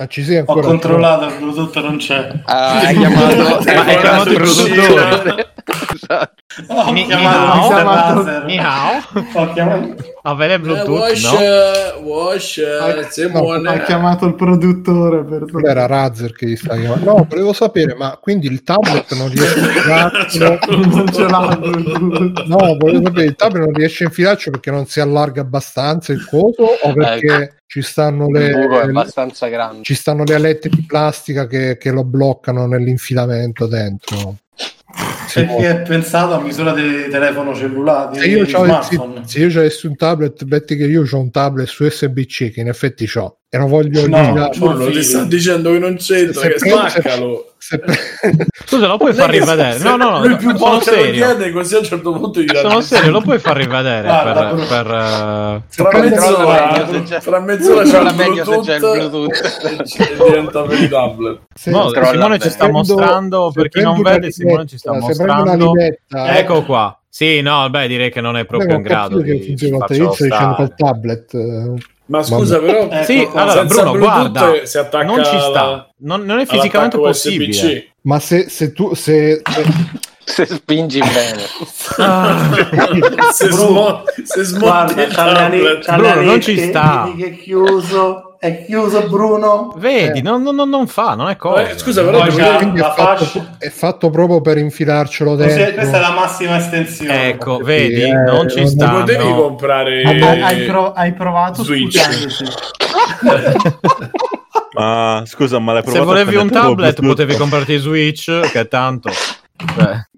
Ah, ci sei Ho ancora? controllato, il Bluetooth non c'è. Ah, hai chiamato, Ma hai chiamato il produttore? Esatto. Ho chiamato chiamato-. Ni hao? Ho chiamato... Avere Eh, Bluetooth, wash, no? eh, wash, eh. Ha chiamato il produttore per era Razer che gli sta chiamando. No, volevo sapere, ma quindi il tablet non riesce a infilarcelo? [laughs] non ce l'ha. No, volevo sapere, il tablet non riesce a infilarcelo perché non si allarga abbastanza il coso o perché ci stanno le... abbastanza grande. Ci stanno le alette di plastica che, che lo bloccano nell'infilamento dentro. Sì, Perché è pensato a misura di telefono cellulare, se io, smartphone. se- se io avessi un tablet, metti che io ho un tablet su USB-C che in effetti ho e lo voglio No, c'ho- Buono, ti sta dicendo che non c'entra, Se che se- spaccalo. se- [laughs] Scusa, lo puoi far rivedere? No, no, no, Lui più sono volte lo serio. chiede così a un certo punto gli Sono serio, lo puoi far rivedere Guarda, per... Per, eh, Fra prendo- mezz'ora, meglio se c'è- fra mezz'ora c'è il meglio se c'è il Bluetooth, e [laughs] diventa per i tablet. No, Simone ci sta mostrando, per chi non vede, Simone ci sta mostrando. limetta- Ecco qua. Sì, no, beh, direi che non è proprio in grado capito che di funziona la farcelo televisione dicendo col tablet. Ma scusa, però, Ecco Sì, allora Bruno, Bluetooth guarda, si attacca non ci sta, alla- non, non è fisicamente possibile. USB-C. Ma se, se tu se, se- [laughs] spingi bene. [laughs] se, Bruno, smo- se smonti Guarda, c'ha Bruno, non ci sta. che è chiuso, è chiuso Bruno. Vedi, Eh. non, non- non fa, non è cosa. Eh, scusa, però è fatto, è fatto proprio per infilarcelo dentro. questa è la massima estensione. Ecco, Sì, vedi, eh, non ci non sta. potevi no. comprare Hai, hai pro- hai provato Switch. [laughs] Ma scusa, ma l'hai Se provato a volevi un tablet potevi comprarti Switch, che tanto... [laughs] Cioè,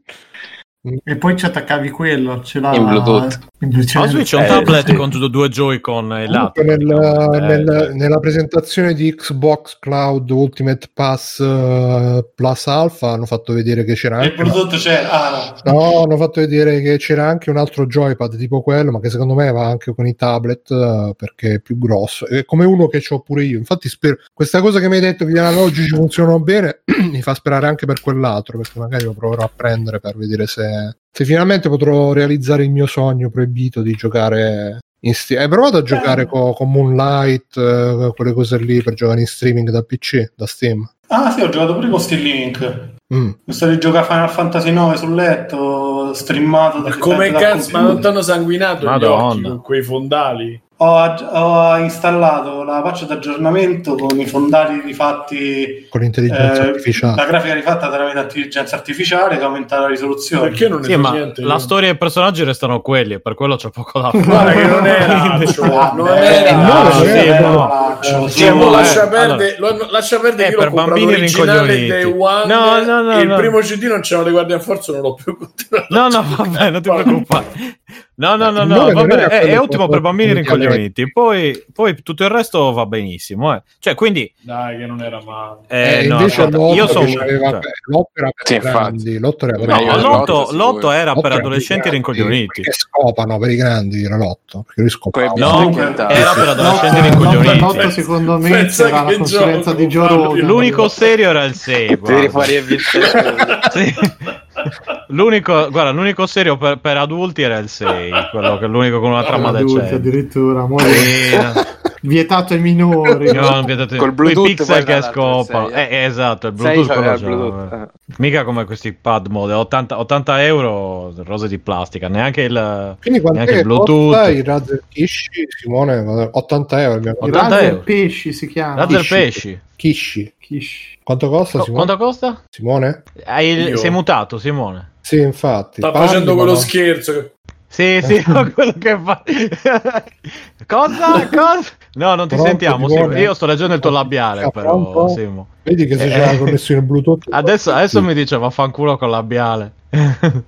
E poi ci attaccavi quello. Ce l'ha In Bluetooth. in Bluetooth. Ma Switch è un Eh, tablet sì. con due due Joy-Con e lato. Comunque nel-. Eh, nel- cioè. nella presentazione di Xbox Cloud Ultimate Pass eh, Plus Alpha hanno fatto vedere che c'era Il anche Bluetooth c'è. Ah, no. no, hanno fatto vedere che c'era anche un altro joypad tipo quello, ma che secondo me va anche con i tablet eh, perché è più grosso. È come uno che ho pure io. Infatti, spero questa cosa che mi hai detto che gli analogici funzionano bene [clears throat] mi fa sperare anche per quell'altro, perché magari lo proverò a prendere per vedere se, se finalmente potrò realizzare il mio sogno proibito di giocare in Steam. Hai provato a giocare co- con Moonlight, eh, quelle cose lì per giocare in streaming da PC, da Steam? Ah, sì, ho giocato pure con Steel Link. Mm. Mi sto di giocare Final Fantasy 9 sul letto, streamato Ma da- come cazzo, ma non ti hanno sanguinato Madonna. gli occhi con quei fondali? Ho, ho installato la patch d'aggiornamento con i fondali rifatti con l'intelligenza eh, artificiale. la grafica rifatta tramite intelligenza artificiale che aumenta la risoluzione. Perché non Sì, ma niente? la storia e i personaggi restano quelli, per quello c'è poco da fare. Guarda che non era [laughs] Accio, non era Accio. non era no. Accio, Sì, Sì, mo eh, lascia, perdere, lascia perdere Eh, che per bambini originale rincoglioniti. One No, no, no, il no. primo CD non c'era le guardie a forza non l'ho più continuato No, no, vabbè, non ti preoccupare. No, no, no, no, nome va non bene, era è, è ottimo per bambini rincoglioniti. Poi, poi tutto il resto va benissimo. Eh. Cioè, quindi, dai che non era male eh, Eh, no, invece guarda, l'otto io sono. che cioè, l'otto era per grandi, l'otto era per no, grandi. l'otto, l'otto, era L'otto per adolescenti grandi, rincoglioniti. Che scopano per i grandi era l'otto, perché lui scopava. No, era per adolescenti L'otto- rincoglioniti. l'otto secondo me Pensa era la che consulenza di. Rogan. L'unico serio era il 6. Ti devi fare il [laughs] Sì. L'unico, guarda, l'unico serio per, per adulti era il 6, quello che è l'unico con una trama adulti decente. addirittura mo- Sì, no. Vietato ai minori No, non vedete- Col quei Bluetooth pixel che il sei, Eh, esatto, il Bluetooth, quello il Bluetooth, vabbè. eh. Mica come questi pad mode, 80, 80 euro rose di plastica, neanche il, Quindi neanche il Bluetooth. il Razer Kishi, Simone? 80 euro. abbiamo il 80 Razer euro. pesci si chiama Razer Kishi. pesci. Kishi. Kish. Quanto costa, Co- Simone? quanto costa? Simone? Hai il- sei mutato, Simone. Sì, infatti. sta Parli, facendo quello no. scherzo che... Sì, sì, [laughs] [laughs] quello che fa. Cosa? [laughs] Cosa? No, non ti Pronto, sentiamo. Simo. Io sto leggendo il tuo labiale, Ah, però? Simo. Vedi che se c'è Eh. la connessione Bluetooth. Adesso, adesso mi dice vaffanculo con labiale. [laughs]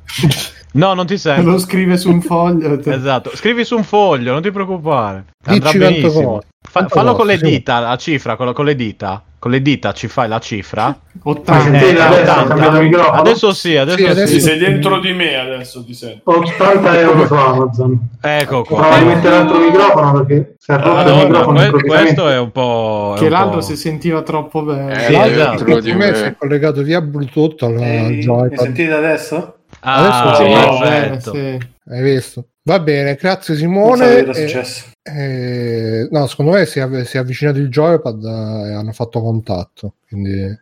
no, non ti Lo sento. scrive su un foglio te- Esatto, scrivi su un foglio, non ti preoccupare. Andrà Dici benissimo. Fa- fallo con le dita, la cifra, con, con le dita. Con le dita ci fai la cifra. 80 Eh, Sentite, adesso 80. ho cambiato il microfono. Adesso sì, adesso Sì, adesso Sì, sei dentro di me adesso ti sento 80 euro su Amazon. Ecco Prova a qua. rimettere l'altro microfono perché si è rotto il Madonna, microfono que- improvvisamente. questo è un po'. è che un l'altro po'- si sentiva troppo bene Eh, Per dico, me eh. si è collegato via Bluetooth al, Eh, al mi sentite adesso? Ah, Adesso sì, perfetto. bene, sì. Hai visto? Va bene, grazie Non so Simone. che era Eh, successo. eh, no, secondo me si è, si è avvicinato il joypad e hanno fatto contatto. Quindi,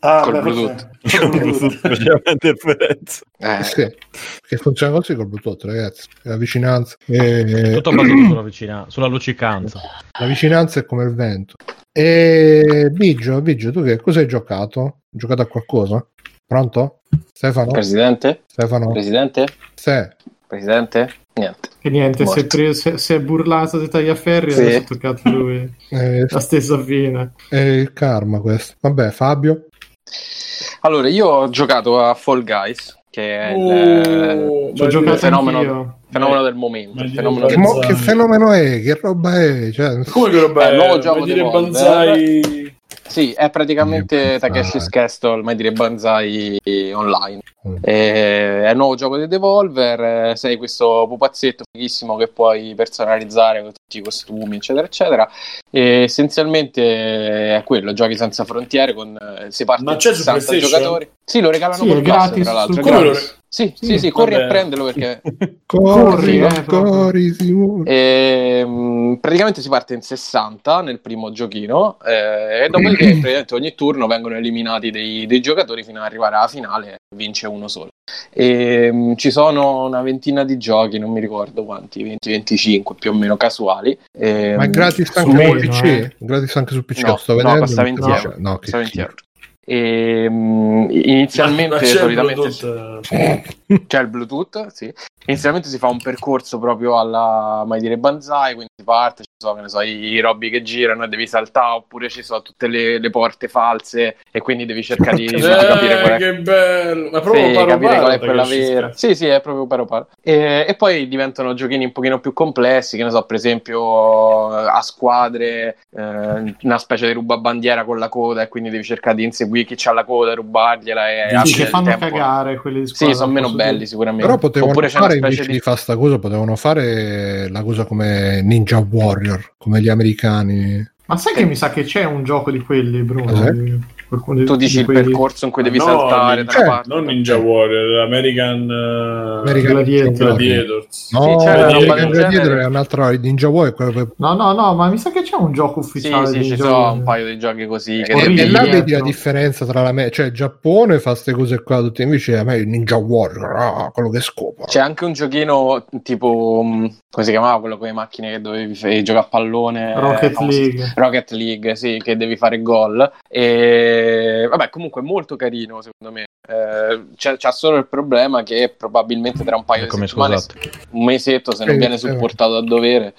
Ah, Col beh, Bluetooth. [laughs] col Bluetooth. [laughs] Faceva interferenza. Eh, sì, perché funziona così col Bluetooth, ragazzi. La vicinanza, eh, Tutto basato sulla, vicina- sulla luccicanza. la vicinanza è come il vento. E Biggio, Biggio, tu che cosa hai giocato? Hai giocato a qualcosa? Pronto? Stefano? Presidente? Stefano? Presidente? Sì. Presidente? Niente. E niente, si è, preso- si è- si è burlato di Tagliaferri e Sì. adesso è toccato lui. [laughs] Eh, La stessa fine. è il karma questo. Vabbè, Fabio. Allora, io ho giocato a Fall Guys, che è il, Oh, Ci ho ma giocato il fenomeno, fenomeno del momento. fenomeno Che, mo- che fenomeno è? Che roba è? Cioè, come che roba Eh, è? il nuovo gioco dire. Banzai Sì, è praticamente. Takeshi's Castle, mai dire Banzai online. Mm. Eh, è il nuovo gioco di Devolver, eh, sei questo pupazzetto fighissimo che puoi personalizzare con tutti i costumi, eccetera, eccetera. E essenzialmente è quello, giochi senza frontiere, con, eh, si parte Ma da c'è su 60 PlayStation? giocatori. Sì, lo regalano Sì, Plus, gratis tra l'altro. gratis. Sì, sì, Sì, sì, corri a prenderlo perché [laughs] corri, eh, proprio. corri, Simone. e, mh, praticamente si parte in 60 nel primo giochino eh, e dopodiché [clears throat] praticamente ogni turno vengono eliminati dei, dei giocatori fino ad arrivare alla finale e vince uno solo. E, mh, ci sono una ventina di giochi, non mi ricordo quanti, 20-25 più o meno casuali. E, Ma è mh, gratis su anche meno, PC? eh. Gratis anche sul PC? No, sto no, vedendo. costa mi 20 sta- euro. No, che costa 20 schifo. euro. E, mh, inizialmente Ma c'è il solitamente Bluetooth? c'è il Bluetooth, sì. Inizialmente si fa un percorso proprio alla mai dire Banzai, quindi si parte, ci sono che ne so, i robbi che girano e devi saltare, oppure ci sono tutte le, le porte false e quindi devi cercare di, di [laughs] capire qual Eh, è. che bello! Ma proprio Sì, paro capire paro, qual è quella vera. Sì, sì, è proprio paro paro. E, e poi diventano giochini un pochino più complessi, che ne so, per esempio a squadre, eh, una specie di rubabandiera con la coda e quindi devi cercare di inseguire chi c'ha la coda, rubargliela e Sì, che fanno tempo- cagare quelli di Sì, squadra, sono meno belli dire. sicuramente. Però potevano Oppure fare invece di... di fare sta cosa, potevano fare la cosa come Ninja Warrior, come gli americani. Ma sai che mi sa che c'è un gioco di quelli, Bruno? Cos'è? Qualcuno Tu dici di il percorso in cui devi No, saltare Ninja- una parte. non Ninja Warrior, American, eh, American Gladiator. Gladiators. No, Sì, c'era Gladiator genere. è un'altra Ninja War è quello per... No, no, no, ma mi sa che c'è un gioco Sì, ufficiale. sì, di ci sono un paio di giochi così che E, là vedi la differenza tra la me- cioè Giappone fa queste cose qua tutte invece a me il Ninja Warrior ah, quello che scopa C'è anche un giochino tipo mh, come si chiamava quello con le macchine che dovevi fare, giocare a pallone Rocket eh, League. Rocket League, sì, che devi fare gol. E vabbè, comunque molto carino secondo me. Eh, c'è, c'ha solo il problema che probabilmente tra un paio di settimane, scusate. un mesetto, se non Sì, viene supportato a dovere,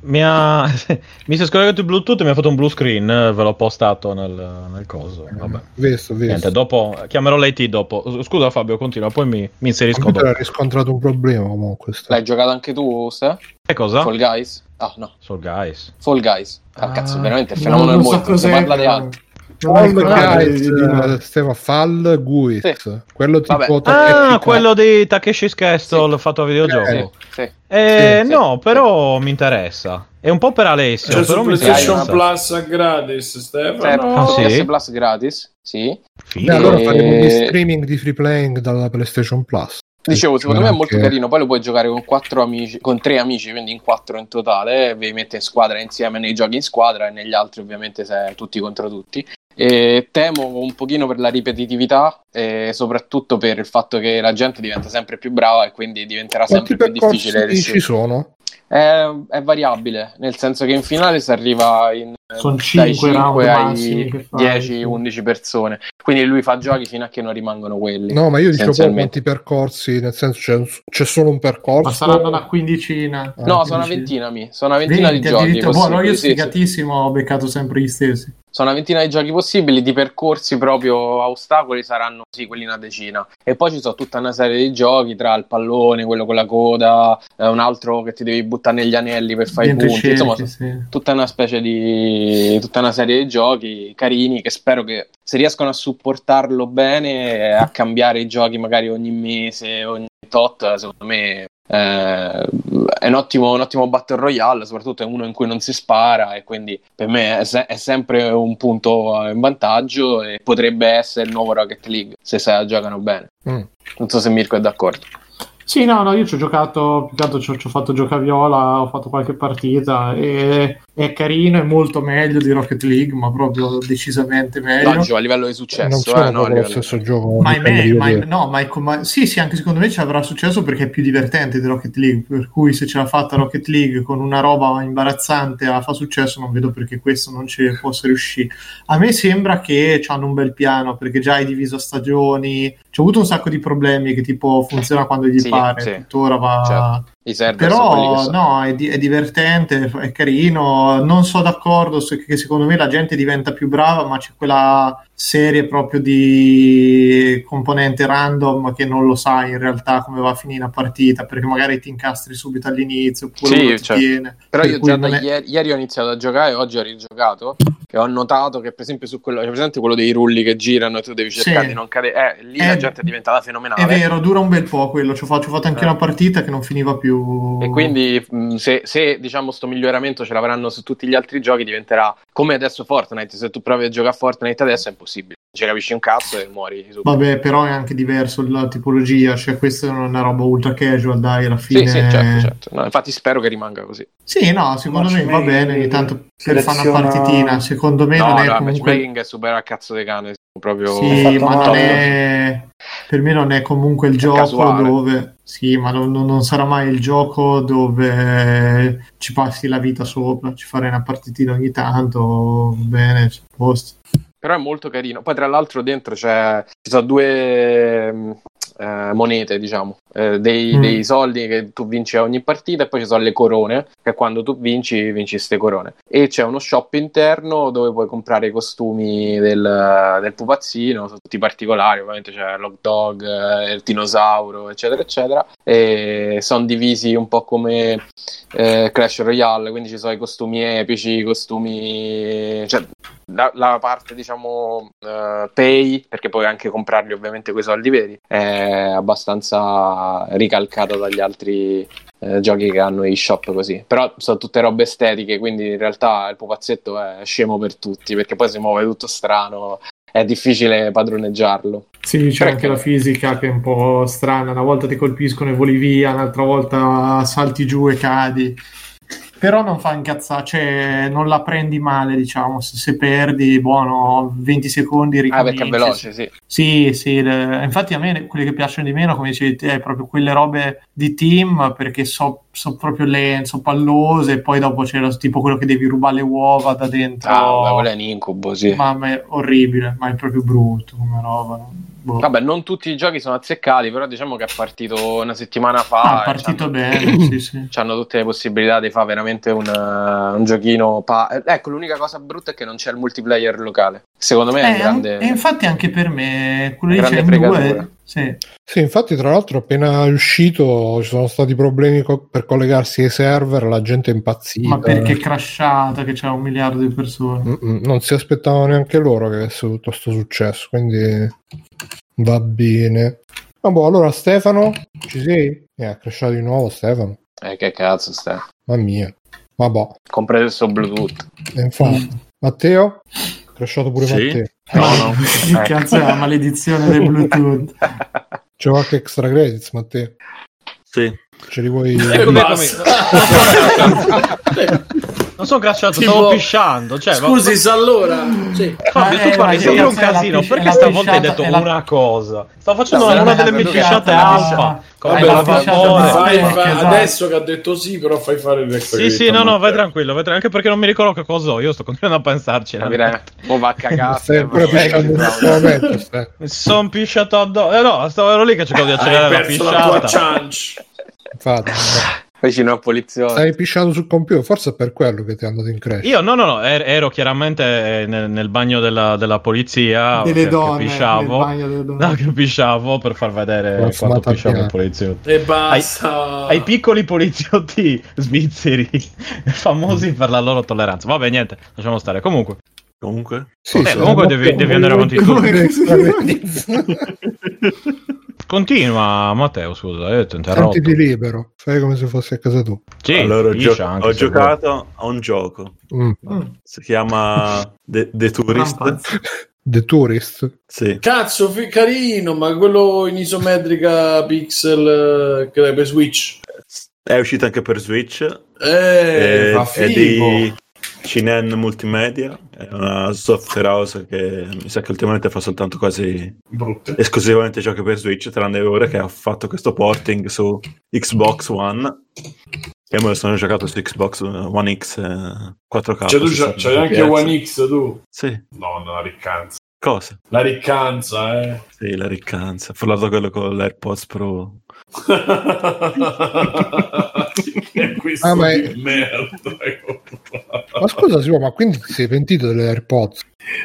Mi, ha... [laughs] mi si è scollegato il Bluetooth e mi ha fatto un blue screen. eh, Ve l'ho postato nel, nel coso. Vabbè. visto, visto Niente, dopo chiamerò l'IT dopo. Scusa Fabio, continua, poi mi, mi inserisco computer dopo. ha riscontrato un problema comunque sta. l'hai giocato anche tu, Ste? Che cosa? Fall Guys? Ah, no, Soul Guys. Fall Guys. Ah, Ah, cazzo, veramente il No, fenomeno del non so cos'è, parla di altro. Fall eh, Stefano Fall Guiz Sì. quello tipo Ah, quello di Takeshi's Castle fatto a videogioco. Eh, Sì. Eh, Sì, no, sì. però mi interessa. È un po' per Alessio, C'è però su mi PlayStation interessa. Plus gratis, Certo, Stefano. Ah, sì? PS Plus gratis, sì. Eh, Figo. allora Eh, faremo di streaming di free playing dalla PlayStation Plus Dicevo, secondo me è molto carino. Poi lo puoi giocare con quattro amici, con tre amici, quindi in quattro in totale. Vi mette in squadra insieme nei giochi in squadra e negli altri, ovviamente, se tutti contro tutti. E temo un pochino per la ripetitività e soprattutto per il fatto che la gente diventa sempre più brava e quindi diventerà quanti sempre più difficile percorsi ci riuscire. sono? È, è variabile, nel senso che in finale si arriva in, Sono dai cinque round 5 massimi che fai, ai sì. 10-11 persone. Quindi lui fa giochi fino a che non rimangono quelli. no ma io dicevo quanti percorsi nel senso c'è, c'è solo un percorso Ma saranno una quindicina. Ah, No, sono una ventina, mi. Sono una ventina 20 di giochi addirittura. Boh, allora io sfigatissimo ho beccato sempre gli stessi. Sono una ventina di giochi possibili, di percorsi proprio a ostacoli saranno sì, quelli una decina. E poi ci sono tutta una serie di giochi tra il pallone, quello con la coda, eh, un altro che ti devi buttare negli anelli per fare i punti. Insomma, scelti, sì. tutta una specie di tutta una serie di giochi carini che spero che se riescono a supportarlo bene e a cambiare i giochi magari ogni mese ogni tot secondo me eh, è un ottimo, un ottimo battle royale soprattutto è uno in cui non si spara e quindi per me è, se- è sempre un punto in vantaggio e potrebbe essere il nuovo Rocket League se se la giocano bene Mm. non so se Mirko è d'accordo Sì, no, no, io ci ho giocato, più che altro ci ho, ci ho fatto giocaviola, ho fatto qualche partita e è carino, è molto meglio di Rocket League, ma proprio decisamente meglio. no, a livello di non successo eh, no, livello- stesso gioco Ma è meglio, ma è- no, ma è com- sì, sì, anche secondo me ci avrà successo perché è più divertente di Rocket League. Per cui se ce l'ha fatta Rocket League con una roba imbarazzante a fa successo, non vedo perché questo non ci possa riuscire. A me sembra che hanno un bel piano perché già hai diviso stagioni. C'ho avuto un sacco di problemi che tipo funziona quando gli Sì, pare, sì. tuttora va. Certo. Sono Però sono. no, è, di- è divertente, è carino. Non so d'accordo se, che secondo me la gente diventa più brava, ma c'è quella serie proprio di componente random che non lo sai in realtà come va a finire una partita, perché magari ti incastri subito all'inizio oppure Sì, ti certo. tiene. Però Per io già da non è- ieri, ieri ho iniziato a giocare e oggi ho rigiocato e ho notato che per esempio su quello, presente quello dei rulli che girano e tu devi cercare Sì. di non cadere, eh, lì la Eh, gente è diventata È fenomenale. vero, dura un bel po' quello. Ci ho fatto, ho fatto anche Eh. una partita che non finiva più. E quindi mh, se, se diciamo sto miglioramento ce l'avranno su tutti gli altri giochi diventerà come adesso Fortnite, se tu provi a giocare a Fortnite adesso è impossibile, non ci capisci un cazzo e muori subito. Vabbè, però è anche diverso la tipologia, cioè questa è una roba ultra casual, dai, alla fine. Sì, sì, certo, certo. No, infatti spero che rimanga così. Sì, no, secondo me va bene ogni tanto per fare una seleziona- partitina. Secondo me No, non è no, comunque. matchmaking è super a cazzo di cane, proprio Sì, ma non è. Per me non è comunque il gioco casuale. dove. Sì, ma non, non- sarà mai il gioco dove ci passi la vita sopra. Ci farei una partitina ogni tanto. Bene, posto. Però è molto carino. Poi, tra l'altro, dentro c'è, ci sono due mh, eh, monete, diciamo, eh, dei, Mm. dei soldi che tu vinci a ogni partita, e poi ci sono le corone, che quando tu vinci, vinci queste corone. E c'è uno shop interno dove puoi comprare i costumi del, del pupazzino, sono tutti particolari, ovviamente c'è l'hot dog, eh, il dinosauro, eccetera, eccetera. E sono divisi un po' come eh, Clash Royale, quindi ci sono i costumi epici, i costumi. Cioè, la, la parte diciamo eh, pay, perché puoi anche comprarli ovviamente quei soldi veri, è abbastanza ricalcata dagli altri eh, giochi che hanno i shop così. Però sono tutte robe estetiche, quindi in realtà il pupazzetto è scemo per tutti, perché poi si muove tutto strano, è difficile padroneggiarlo. Sì, c'è anche la fisica che è un po' strana. Una volta ti colpiscono e voli via, un'altra volta salti giù e cadi. Però non fa incazzare, cioè non la prendi male, diciamo. Se, se perdi, buono, 20 secondi Ah, ricominci. perché è veloce, sì. Sì, sì, le- infatti a me quelle che piacciono di meno, come dicevi te, è proprio quelle robe di team perché so, so proprio lente, so pallose e poi dopo c'è lo- tipo quello che devi rubare le uova da dentro. Ah, vabbè, quello è un incubo, sì. Mamma è orribile, ma è proprio brutto come roba. Boh. Vabbè, non tutti i giochi sono azzeccati, però diciamo che è partito una settimana fa. Ah, è e partito bene, [clears throat] sì, sì. Hanno tutte le possibilità di fare veramente un, eh, un giochino. pa- ecco, l'unica cosa brutta è che non c'è il multiplayer locale. Secondo me è un Eh, grande. E infatti anche per me, quello lì grande Sì. Sì, infatti, tra l'altro, appena è uscito ci sono stati problemi co- per collegarsi ai server, la gente è impazzita. Ma perché è crashata che c'è un miliardo di persone? Mm-mm, Non si aspettavano neanche loro che avesse tutto questo successo, quindi va bene. Vabbè, allora Stefano, ci sei? Eh, è crashato di nuovo Stefano. Eh, che cazzo stai? Mamma mia. Vabbè, Compreso il suo Bluetooth. e infatti. Matteo? Crashato pure Sì. Matteo. No, no. [laughs] Che cazzo è la maledizione del Bluetooth? [laughs] C'è qualche extra credits, Matteo? Sì. Ce li vuoi... E basta. [laughs] Non sono crashato, Tipo- stavo pisciando. Cioè, ma- Scusi, sa allora. Sì. Fabio, Ma tu parli ma sempre un casino. pis- Perché stavolta hai detto la- una cosa? Stavo facendo No, una, delle mie pisciate alfa. Vabbè, la fai- Perché, fa- esatto. adesso che ha detto sì, però fai fare il extra Sì, sì, no, no, vai tranquillo, vai tranquillo, anche perché non mi ricordo che cosa ho. Io sto continuando a pensarci. O va a cagare. [laughs] Sono pisciato addosso. Eh no, stavo ero lì che cercavo di accelerare la perso la tua pisciata. chance. Infatti, [laughs] Vicino al poliziotto. stai pisciando sul computer, forse è per quello che ti è andato in crash. Io no, no, no, er- ero chiaramente eh, nel, nel bagno della, della polizia. Delle che- che donne, nel pisciavo. bagno delle donne. No, che pisciavo per far vedere La quanto pisciavo il poliziotto. E basta. Ai piccoli poliziotti svizzeri, [laughs] famosi per la loro tolleranza. Vabbè, niente, lasciamo stare. Comunque, Comunque. Sì, Eh, comunque devi- devi andare avanti tu. [laughs] [laughs] Continua, Matteo. Scusa, io ti ho interrotto. Sentiti libero, fai come se fossi a casa tu. Sì, allora, gio- ho giocato a un gioco. Mm. Mm. Si chiama The, The Tourist. [laughs] The Tourist. Sì. Cazzo, fi- carino, ma quello in isometrica pixel eh, che è per Switch. È uscito anche per Switch. Eh, è, fa è di Cinen Multimedia. È una software house che mi sa che ultimamente fa soltanto quasi Brutte. esclusivamente giochi per Switch, tranne ora che ha fatto questo porting su Xbox One. E me lo sono giocato su Xbox One X eh, 4K. Cioè, tu 60 c'hai, c'hai anche. One X tu? Sì. No, no, la riccanza. Cosa? La riccanza, eh. Sì, la riccanza. Ho parlato quello con l'AirPods Pro. Ah, ma è- merda. ecco. Ma scusa, Simo, ma quindi ti sei pentito delle AirPods?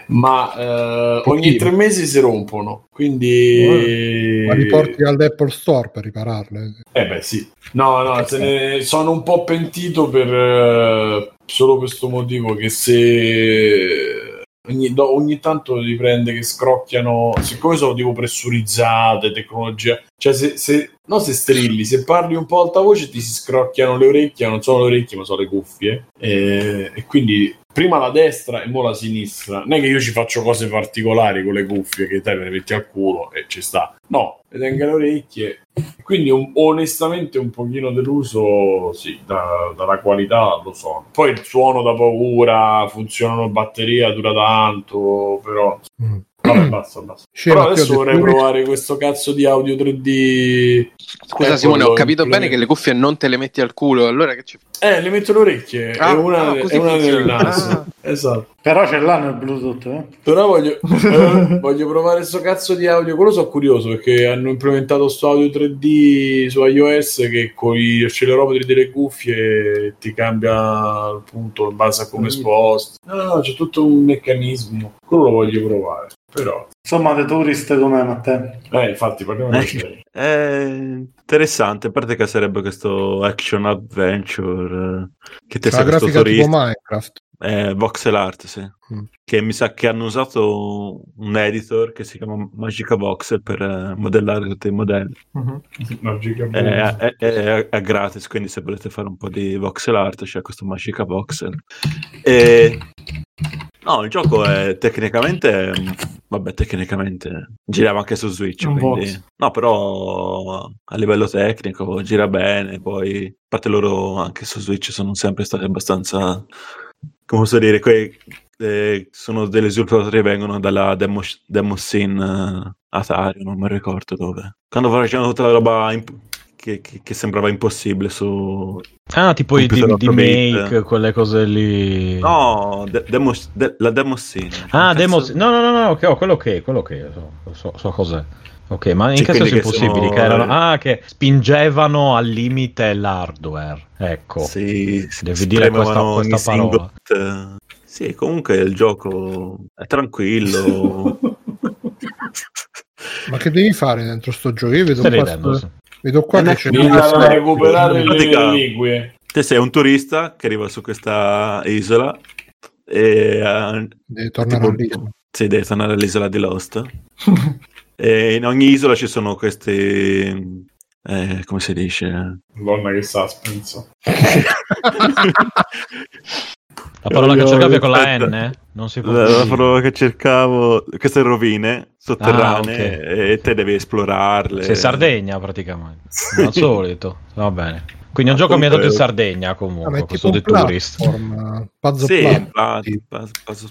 Ma eh, ogni tre mesi si rompono, quindi... Ma li porti all'Apple Store per ripararle? Eh beh sì. No, no, se ne sono un po' pentito per eh, solo questo motivo che se ogni, do- ogni tanto li prende che scrocchiano, siccome sono tipo pressurizzate, tecnologia, cioè se, se no se strilli, se parli un po' alta voce ti si scrocchiano le orecchie, non sono le orecchie ma sono le cuffie e, e quindi prima la destra e mo la sinistra. Non è che io ci faccio cose particolari con le cuffie che te me le metti al culo e ci sta. No, le tengo le orecchie. Quindi un- onestamente un pochino deluso, sì, da- dalla qualità lo so. Poi il suono da paura, funzionano batteria, dura tanto, però... Mm. Vabbè, [clears throat] basta, basta. Però adesso vorrei provare questo cazzo di audio 3D. Scusa Eh, Simone, ho capito bene che le cuffie non te le metti al culo, allora che ci fai? Eh, le metto le orecchie, Ah, è una, ah, una nel naso. Ah. Esatto. Però ce l'hanno il Bluetooth, eh? Però voglio, [laughs] eh, voglio provare questo cazzo di audio. Quello sono curioso perché hanno implementato sto audio 3D su iOS che con gli accelerometri delle cuffie ti cambia il punto in base a come sposti. No, no, no, c'è tutto un meccanismo. Quello lo voglio provare. Però, Insomma, The Tourist com'è, Matteo? eh, infatti, parliamo di Eh, [laughs] È interessante, a parte che sarebbe questo action adventure eh, che la sei questo grafica tipo turista. Minecraft. Eh, voxel art, sì. Mm. Che mi sa che hanno usato un editor che si chiama Magica Voxel per eh, modellare tutti i modelli. Mhm. Magica È, è- è- è gratis, quindi se volete fare un po' di voxel art c'è questo Magica Voxel. E... No, il gioco è tecnicamente, vabbè, tecnicamente girava anche su Switch, quindi... No, però a livello tecnico gira bene, poi a parte loro anche su Switch sono sempre stati abbastanza, come posso dire, quei, eh, sono delle sviluppatori che vengono dalla demo, demo scene eh, Atari, non mi ricordo dove. Quando facevano tutta la roba imp- che, che- che sembrava impossibile su... Ah, tipo i di, Computer di 8 bit. Make, quelle cose lì. No, de- demo- de- la demo scene. Ah, Cazzo- demo. No, no, no, no, ok, oh, quello che, quello che, so, so, so cos'è. Ok, ma in Sì, che senso impossibili? sono- Che erano, ah, che spingevano al limite l'hardware. Ecco. Sì, Devi dire questa, questa parola. single- eh, Sì, comunque il gioco è tranquillo. [laughs] Ma che devi fare dentro sto gioco? Io vedo Stai qua, ridendo. Vedo qua che c'è una- recuperare In le pratica- reliquie. Te sei un turista che arriva su questa isola e eh, Devi tornare tipo- all'isola. sì, devi tornare all'isola di Lost. [laughs] e in ogni isola ci sono questi eh, come si dice? Donna che suspense. [laughs] [laughs] La parola che cercavi è con la. N? Non si può La, la parola che cercavo, queste rovine sotterranee Ah, ok. e te devi esplorarle. Sei Sardegna praticamente. Come al solito. Va bene. Quindi è un gioco ambientato in comunque- Sardegna Ah, ma comunque, è questo The Tourist. platform, puzzle Sì,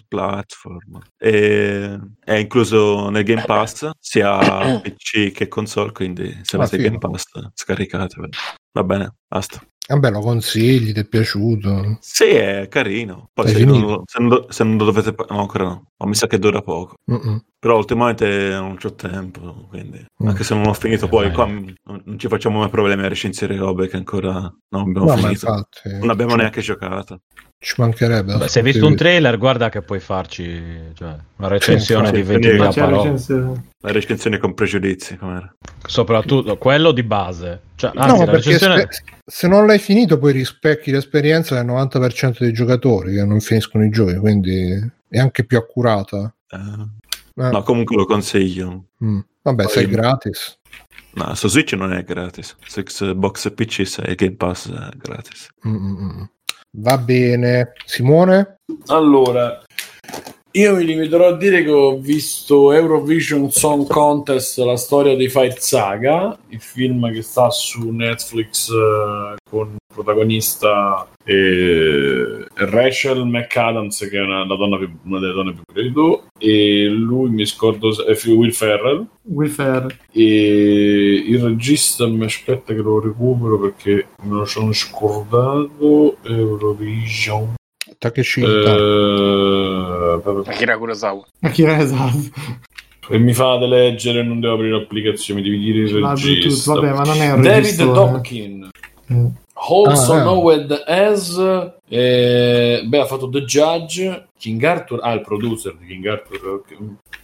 platform. puzzle. E è incluso nel Game Pass sia [coughs] PC che console, quindi se Ah, avete il figo. Game Pass scaricatevelo. Va bene, basta. Vabbè, lo consigli, ti è piaciuto? Sì, è carino. Poi se non, se non se non lo dovete... No, ancora no. Ma mi sa che dura poco. Mm-mm. Però ultimamente non c'ho tempo, quindi... Mm. Anche se non ho finito, poi vai. qua m- non ci facciamo mai problemi a recensire robe che ancora non abbiamo No, finito. infatti Non abbiamo ci, neanche giocato. ci mancherebbe. Beh, se hai visto un trailer, guarda che puoi farci cioè, una recensione Sì, di sì, 20.000 quindi- Facciamo parole. recensione. La recensione con pregiudizi, com'era? Soprattutto quello di base. Cioè, No, anzi, la perché recensione... se, se non l'hai finito poi rispecchi l'esperienza del 90% dei giocatori che non finiscono i giochi, quindi è anche più accurata. Eh, Eh, No, comunque lo consiglio. mm. Vabbè, Poi- sei gratis. No, su Switch non è gratis. Su Xbox e PC sei Game Pass è gratis. Mm-mm. Va bene. Simone? Allora, io mi limiterò a dire che ho visto Eurovision Song Contest, la storia di Fight Saga, il film che sta su Netflix eh, con protagonista eh, Rachel McAdams, che è una, la donna più- una delle donne più belle di tu, e lui mi scordo, è Will Ferrell, Will Ferrell. e il regista mi aspetta che lo recupero perché me lo sono scordato Eurovision Takeshi eh, Akira Kurosawa. Akira esatto. e mi fate leggere non devo aprire l'applicazione mi devi dire il regista vabbè, ma non è un David registro, eh. Dobkin Mm. Also Ah, eh. knowed as eh, beh ha fatto The Judge King Arthur ah il producer di King Arthur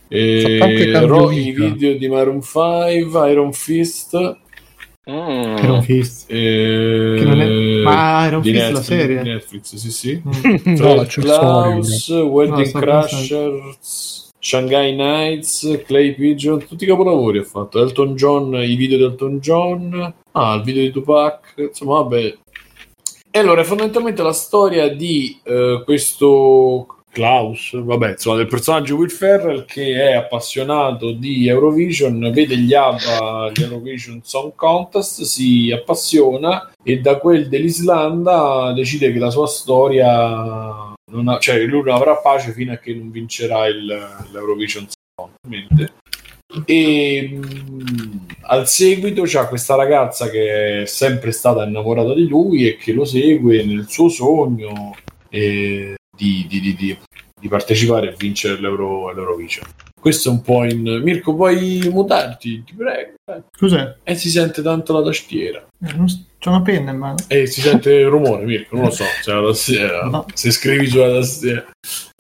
e Cambio Ro- i video di Maroon 5 Iron Fist Mm. Iron Fist. e... Che non è- Ma Iron Fist la Netflix, serie? di Netflix sì sì Mm. No, la Klaus, Wedding No, Crashers, Shanghai Nights, Clay Pigeon, tutti i capolavori ha fatto. Elton John, i video di Elton John, ah, il video di Tupac, insomma, vabbè. E allora, è fondamentalmente la storia di eh, questo Klaus, vabbè, insomma, del personaggio Will Ferrell che è appassionato di Eurovision, vede gli ABBA, gli Eurovision Song Contest, si appassiona e da quel dell'Islanda decide che la sua storia non cioè lui non avrà pace fino a che non vincerà il, l'Eurovision Song e mh, al seguito c'è questa ragazza che è sempre stata innamorata di lui e che lo segue nel suo sogno eh, di, di- di- di- partecipare e vincere l'Euro, l'Eurovision questo è un po' in Mirko puoi mutarti ti prego eh. Cos'è? e si sente tanto la tastiera Eh, C'ho una penna in mano. e si sente il rumore, Mirko, non lo so, c'è la tastiera, No. se scrivi sulla tastiera.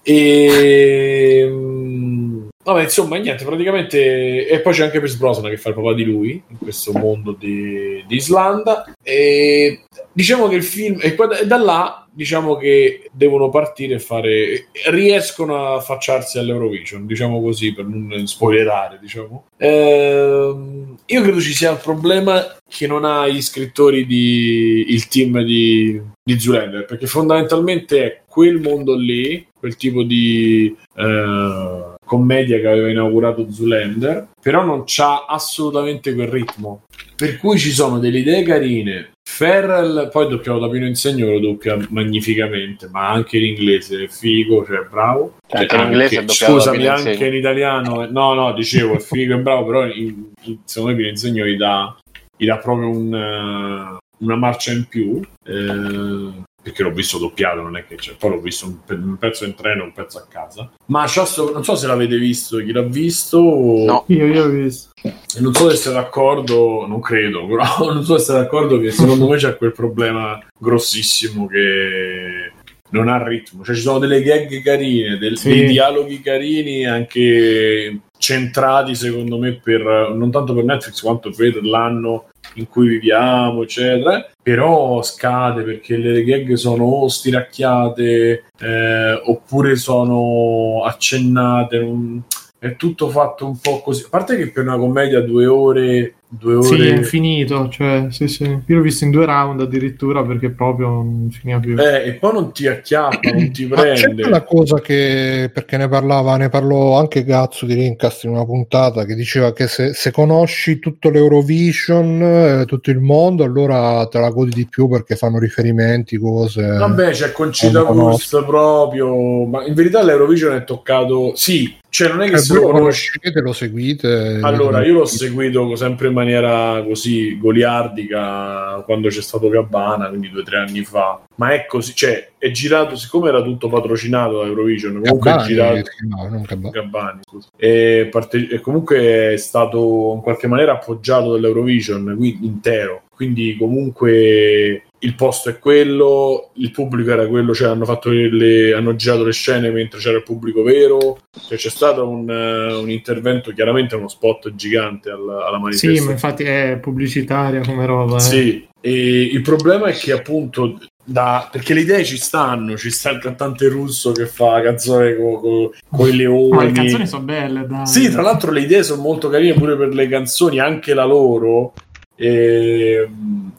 E mm, Vabbè, insomma, niente, praticamente... E poi c'è anche Pierce Brosnan che fa il papà di lui, in questo mondo di, di Islanda. E diciamo che il film... E poi da, là, diciamo che devono partire e fare... Riescono a affacciarsi all'Eurovision, diciamo così, per non spoilerare, diciamo. Ehm, io credo ci sia il problema che non ha gli scrittori di... il team di, di Zoolander, perché fondamentalmente è quel mondo lì, quel tipo di... eh, commedia che aveva inaugurato Zoolander, però non c'ha assolutamente quel ritmo. Per cui ci sono delle idee carine. Ferrell, poi doppiato da Pino Insegno, lo doppia magnificamente, ma anche in inglese è figo, cioè bravo. Cioè, anche in inglese da scusami, anche in italiano, no, no, dicevo, è figo e bravo, però in- in- secondo me Pino Insegno gli dà, gli dà proprio un, eh, una marcia in più. eh, perché l'ho visto doppiato, non è che c'è. Poi l'ho visto un, pe- un pezzo in treno e un pezzo a casa. Ma c'ha sto- non so se l'avete visto, chi l'ha visto. No. Io, io ho visto. E Non so se siete d'accordo, non credo, [laughs] però non so se siete d'accordo che secondo me c'è quel problema grossissimo che non ha ritmo. Cioè ci sono delle gag carine, del- Sì. dei dialoghi carini anche centrati secondo me per non tanto per Netflix quanto per l'anno in cui viviamo, eccetera. Però scade perché le gag sono o stiracchiate eh, oppure sono accennate. non- È tutto fatto un po' così. A parte che per una commedia due ore, due Sì, ore è finito. Cioè, sì, sì. Io l'ho visto in due round addirittura perché proprio non finiva più. Eh, e poi non ti acchiappa, non ti Ma c'è prende. quella cosa che, perché ne parlava, ne parlò anche Gazzo di Rincast in una puntata che diceva che se, se conosci tutto l'Eurovision, eh, tutto il mondo, allora te la godi di più perché fanno riferimenti, cose. Vabbè, c'è Concita non Wurst proprio, ma in verità l'Eurovision è toccato, sì, cioè non è che Eh, se lo conoscete, lo seguite. Allora, io l'ho seguito sempre in maniera così goliardica quando c'è stato Gabbana, quindi due o tre anni fa. Ma è così, cioè, è girato, siccome era tutto patrocinato da Eurovision, comunque è Gabbani, girato... no, non Gabbani. Gabbani, scusa. E, parte- e comunque è stato in qualche maniera appoggiato dall'Eurovision quindi, intero. Quindi comunque il posto è quello, il pubblico era quello, cioè hanno, fatto le, hanno girato le scene mentre c'era il pubblico vero, cioè c'è stato un, eh, un intervento, chiaramente uno spot gigante alla, alla Sì, manifestazione. ma infatti è pubblicitaria come roba. eh. Sì, e il problema è che appunto da, perché le idee ci stanno, ci sta il cantante russo che fa canzone con i leoni. Ma le canzoni sono belle, dai. Sì, tra l'altro le idee sono molto carine pure per le canzoni, anche la loro. E,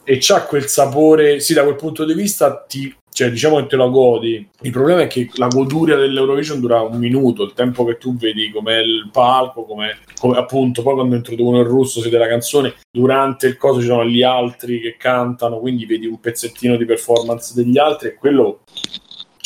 e c'ha quel sapore, sì, da quel punto di vista ti, cioè, diciamo che te la godi. Il problema è che la goduria dell'Eurovision dura un minuto, il tempo che tu vedi com'è il palco, come appunto poi quando introducono il russo si vede la canzone, durante il coso ci sono gli altri che cantano, quindi vedi un pezzettino di performance degli altri e quello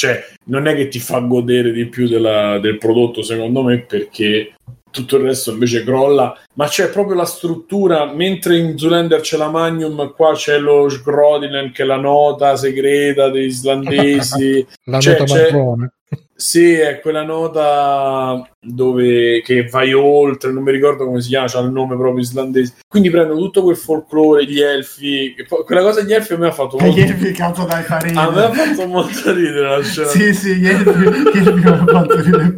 cioè non è che ti fa godere di più della- del prodotto secondo me perché tutto il resto invece crolla ma c'è proprio la struttura mentre in Zoolander c'è la Magnum qua c'è lo Grodinen che è la nota segreta degli islandesi [laughs] La Cioè, nota c'è- marrone. Sì, è quella nota dove che vai oltre, non mi ricordo come si chiama, c'ha il nome proprio islandese. Quindi prendono tutto quel folklore, gli elfi. e poi- quella cosa degli elfi a me ha fatto E molto. gli elfi cazzo dai fa ridere. A me ha fatto molto ridere la scena. Sì, sì, gli elfi, gli elfi mi hanno fatto ridere.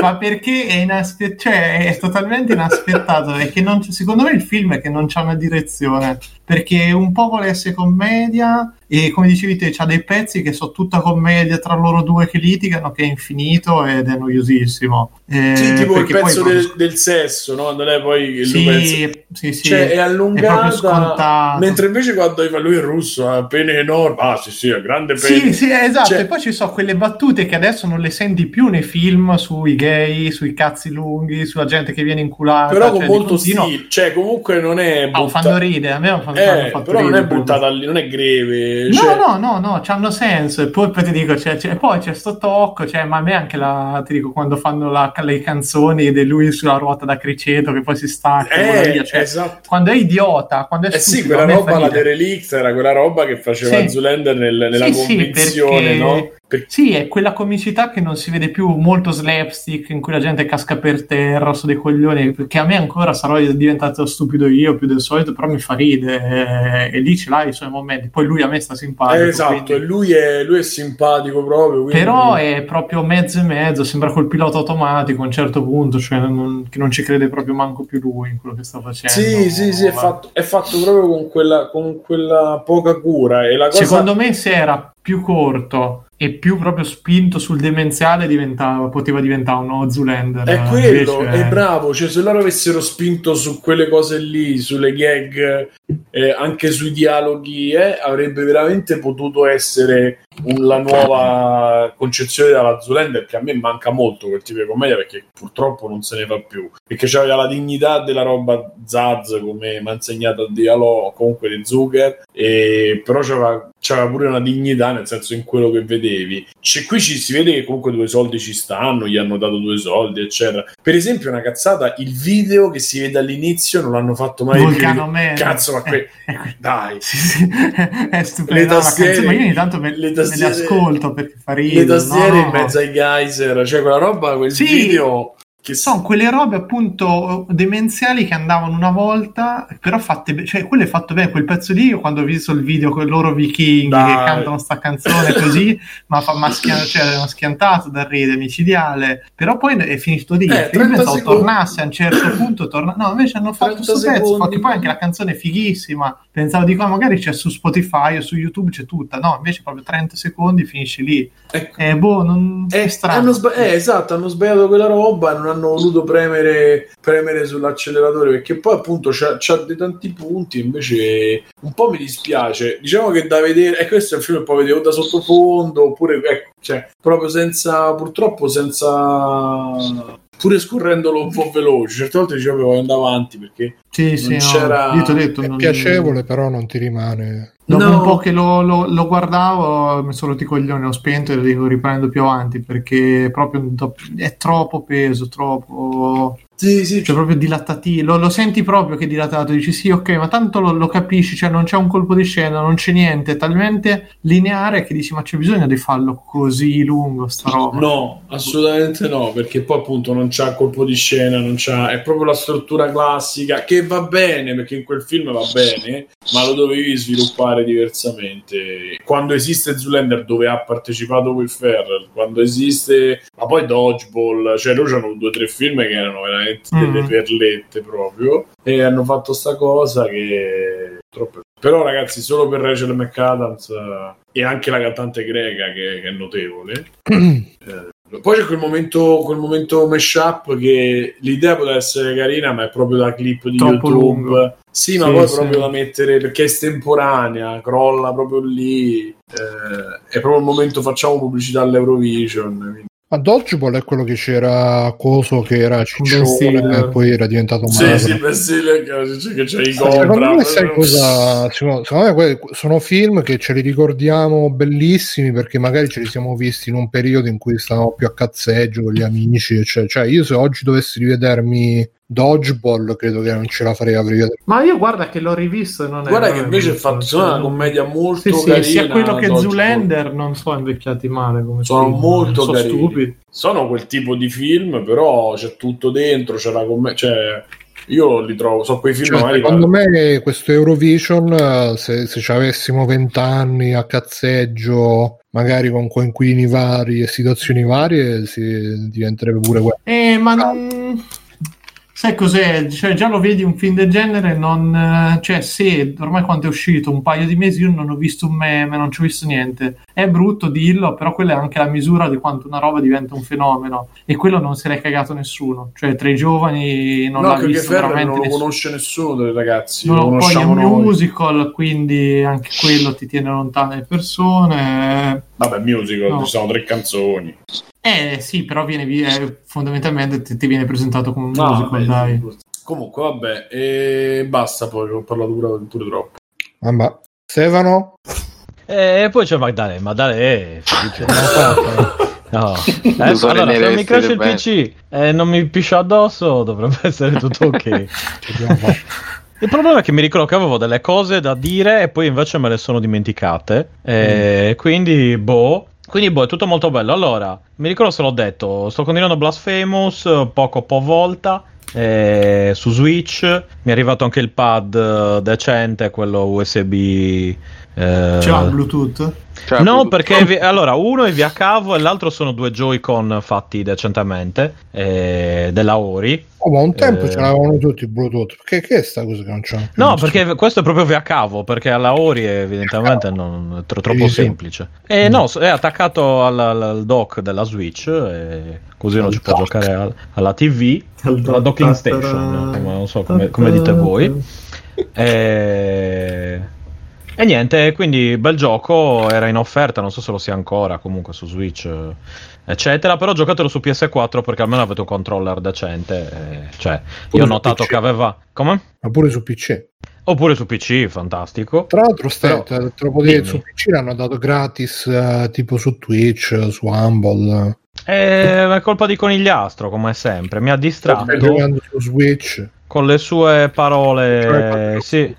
Ma perché è, inaspe- cioè, è totalmente inaspettato? È che non- secondo me il film è che non c'ha una direzione. Perché un po' vuole essere commedia e come dicevi te c'ha dei pezzi che sono tutta commedia tra loro due che litigano che è infinito ed è noiosissimo. Eh, Sì, tipo il poi pezzo quando- del, del sesso, no? Non è poi Sì, sì, sì, cioè, è allungata. scontato. mentre invece quando lui il russo ha pene enormi. Ah, sì, sì, ha grande pene. Sì, sì, esatto. Cioè- E poi ci sono quelle battute che adesso non le senti più nei film sui gay, sui cazzi lunghi, sulla gente che viene inculata. Però cioè, con molto continuo- stile, cioè comunque non è Ah, butta- fanno ridere, a me fatto, Eh, fatto però non è buttata lì, non è greve. No, cioè- no, no, no, c'hanno senso. E poi, poi ti dico, c'è, c'è- poi c'è sto tocco, cioè, ma a me anche la, ti dico, quando fanno la- le canzoni di lui sulla ruota da criceto che poi si stacca Eh, via, cioè, esatto. quando è idiota, quando è Eh sì, stupido, quella a me roba, la. Derelict, era quella roba che faceva Sì. Zoolander nel- nella Sì, sì, convinzione, perché- no? Per- Sì, è quella comicità che non si vede più, molto slapstick, in cui la gente casca per terra su dei coglioni, perché a me ancora sarò diventato stupido io più del solito, però mi fa ridere, eh, e lì ce l'ha i suoi momenti. Poi lui a me sta simpatico. Eh, esatto, quindi- e lui è, lui è simpatico proprio. quindi- Però è proprio mezzo e mezzo, sembra col pilota automatico a un certo punto, cioè non- che non ci crede proprio manco più lui in quello che sta facendo. Sì, sì, sì, è fatto, è fatto proprio con quella, con quella poca cura. E la cosa... Secondo me se era più corto e più proprio spinto sul demenziale diventava, poteva diventare uno Zoolander. È quello, Invece- è bravo. Cioè, se loro avessero spinto su quelle cose lì, sulle gag, eh, anche sui dialoghi, eh, avrebbe veramente potuto essere un- la nuova concezione della Zoolander, che a me manca molto quel tipo di commedia, perché purtroppo non se ne fa più. Perché c'aveva la dignità della roba Zaz, come mi ha insegnato a Dialò, comunque di Zucker, e però c'aveva, c'aveva pure una dignità, nel senso in quello che vedevi. C'è, qui ci si vede che comunque due soldi ci stanno, gli hanno dato due soldi, eccetera. Per esempio, una cazzata, il video che si vede all'inizio non l'hanno fatto mai Vulcano più. Man. Cazzo, ma que- Eh, dai. Sì, sì, [laughs] è stupendo. Le tastiere- ma io ogni tanto me, le me tastiere- ascolto perché fa ridere. Le tastiere no? in mezzo ai geyser, cioè quella roba, quel Sì. video che Sono quelle robe appunto demenziali che andavano una volta, però fatte bene, cioè quello è fatto bene, quel pezzo lì, io quando ho visto il video con loro vichinghi Dai. che cantano sta canzone così, [laughs] ma fa ma schia- cioè, schiantato da ridere, micidiale, però poi è finito lì, Eh, io 30 pensavo secondi. tornasse a un certo punto, torna... no invece hanno fatto 30 questo pezzo, che poi anche la canzone è fighissima, pensavo di qua magari c'è su Spotify o su YouTube c'è tutta, no invece proprio 30 secondi finisce lì, Ecco. eh boh, non... Eh, è strano. sba- eh, esatto, hanno sbagliato quella roba e non hanno voluto premere, premere sull'acceleratore perché poi appunto c'ha, dei tanti punti invece un po' mi dispiace. Diciamo che da vedere e questo è un film che puoi vedere o da sottofondo oppure ecco, cioè, proprio senza purtroppo senza pure scorrendolo un po' veloce certe volte dicevo che voglio andare avanti perché Sì, sì, non no. c'era- ho detto, È non- piacevole, però non ti rimane. Dopo No. un po' che lo, lo- lo guardavo, mi sono rotti i coglioni, ho spento e lo dico riprendo più avanti perché proprio è troppo peso, troppo. Sì sì Cioè, proprio dilatativo. Lo, lo senti proprio che è dilatato. Dici sì, ok, ma tanto lo, lo capisci, cioè non c'è un colpo di scena, non c'è niente. È talmente lineare che dici, ma c'è bisogno di farlo così lungo, sta roba. No, assolutamente no, perché poi appunto non c'ha colpo di scena, non c'ha, è proprio la struttura classica che va bene perché in quel film va bene, ma lo dovevi sviluppare diversamente. Quando esiste Zoolander dove ha partecipato Will Ferrell, quando esiste, ma poi Dodgeball, cioè loro hanno due o tre film che erano veramente delle Mhm. perlette proprio e hanno fatto sta cosa che troppo però ragazzi solo per Rachel McAdams eh, e anche la cantante greca che, che è notevole [clears throat] eh, poi c'è quel momento, quel momento mashup che l'idea poteva essere carina, ma è proprio da clip di Troppo YouTube. lungo. Sì, ma Sì, poi sì. proprio da mettere perché è estemporanea, crolla proprio lì. eh, è proprio il momento facciamo pubblicità all'Eurovision. quindi- Ma Dodgeball è quello che c'era Coso che era ciccione e poi era diventato Sì, magro. sì, beh, sì, che c'è, che c'è i Secondo Cobra. me, sai cosa? Secondo, secondo me sono film che ce li ricordiamo bellissimi perché magari ce li siamo visti in un periodo in cui stavamo più a cazzeggio con gli amici. Cioè, cioè, io se oggi dovessi rivedermi Dodgeball, credo che non ce la farei a rivedere. Ma io guarda che l'ho rivisto e non è Guarda che invece cioè, una commedia molto Sì, sì, carina. sia quello che Dodgeball. Zoolander non sono invecchiati male come Sono film, molto sono carini. stupidi. Sono quel tipo di film, però c'è tutto dentro, c'è la commedia. Cioè, io li trovo, so quei film Cioè, magari. secondo me questo Eurovision, eh, se, se ci avessimo vent'anni a cazzeggio, magari con coinquilini vari e situazioni varie, si diventerebbe pure quello. Eh, ma non... Sai cos'è? Cioè, già lo vedi un film del genere, non... eh, Cioè, se ormai quando è uscito un paio di mesi io non ho visto un meme, non ci ho visto niente. È brutto dirlo, però quella è anche la misura di quanto una roba diventa un fenomeno. E quello non se l'è cagato nessuno. Cioè, tra i giovani non no, l'ha visto veramente non lo nessuno. conosce nessuno dei ragazzi. No, lo poi è un noi. musical, quindi anche quello ti tiene lontano le persone. Vabbè, musical, No. ci sono tre canzoni. Eh sì, però viene vi- eh, fondamentalmente ti, ti viene presentato come un No, musical, vabbè, dai. sì. Comunque, vabbè, e basta poi, ho parlato pure, pure troppo. Vabbè. Stefano? E poi c'è Magdalena, Magdalena, felice. [laughs] No. Eh, Lo allora, se mi cresce il bene. PC e non mi piscia addosso, dovrebbe essere tutto ok. [laughs] Il problema è che mi ricordo che avevo delle cose da dire e poi invece me le sono dimenticate. E quindi, boh. Quindi boh, è tutto molto bello. Allora, mi ricordo se l'ho detto, sto continuando Blasphemous, poco po' volta. eh, su Switch mi è arrivato anche il pad eh, decente, quello USB. eh, C'è Bluetooth? Cioè, No, perché vi- allora uno è via cavo e l'altro sono due Joy-Con fatti decentemente eh, della Ori. Oh, ma un tempo Eh. ce l'avevano tutti i Bluetooth. Perché che è sta cosa che non c'è? No, perché questo è proprio via cavo, perché alla Ori evidentemente non, è tro- troppo semplice. E no, è attaccato al, al- al dock della Switch, e così uno Al ci può giocare al- alla TV, alla docking station, come, non so come, come dite voi. E... e niente, quindi bel gioco, era in offerta, non so se lo sia ancora comunque su Switch, eh, eccetera, però giocatelo su PS4 perché almeno avete un controller decente, eh, cioè io ho notato PC. che aveva... Come? Ma pure su PC. Oppure su PC, fantastico. Tra l'altro, Però- te lo dire, su PC l'hanno dato gratis, eh, tipo su Twitch, su Humble. Eh, È colpa di Conigliastro, come sempre. Mi ha distratto giocando su Switch. con le sue parole. cioè, Sì,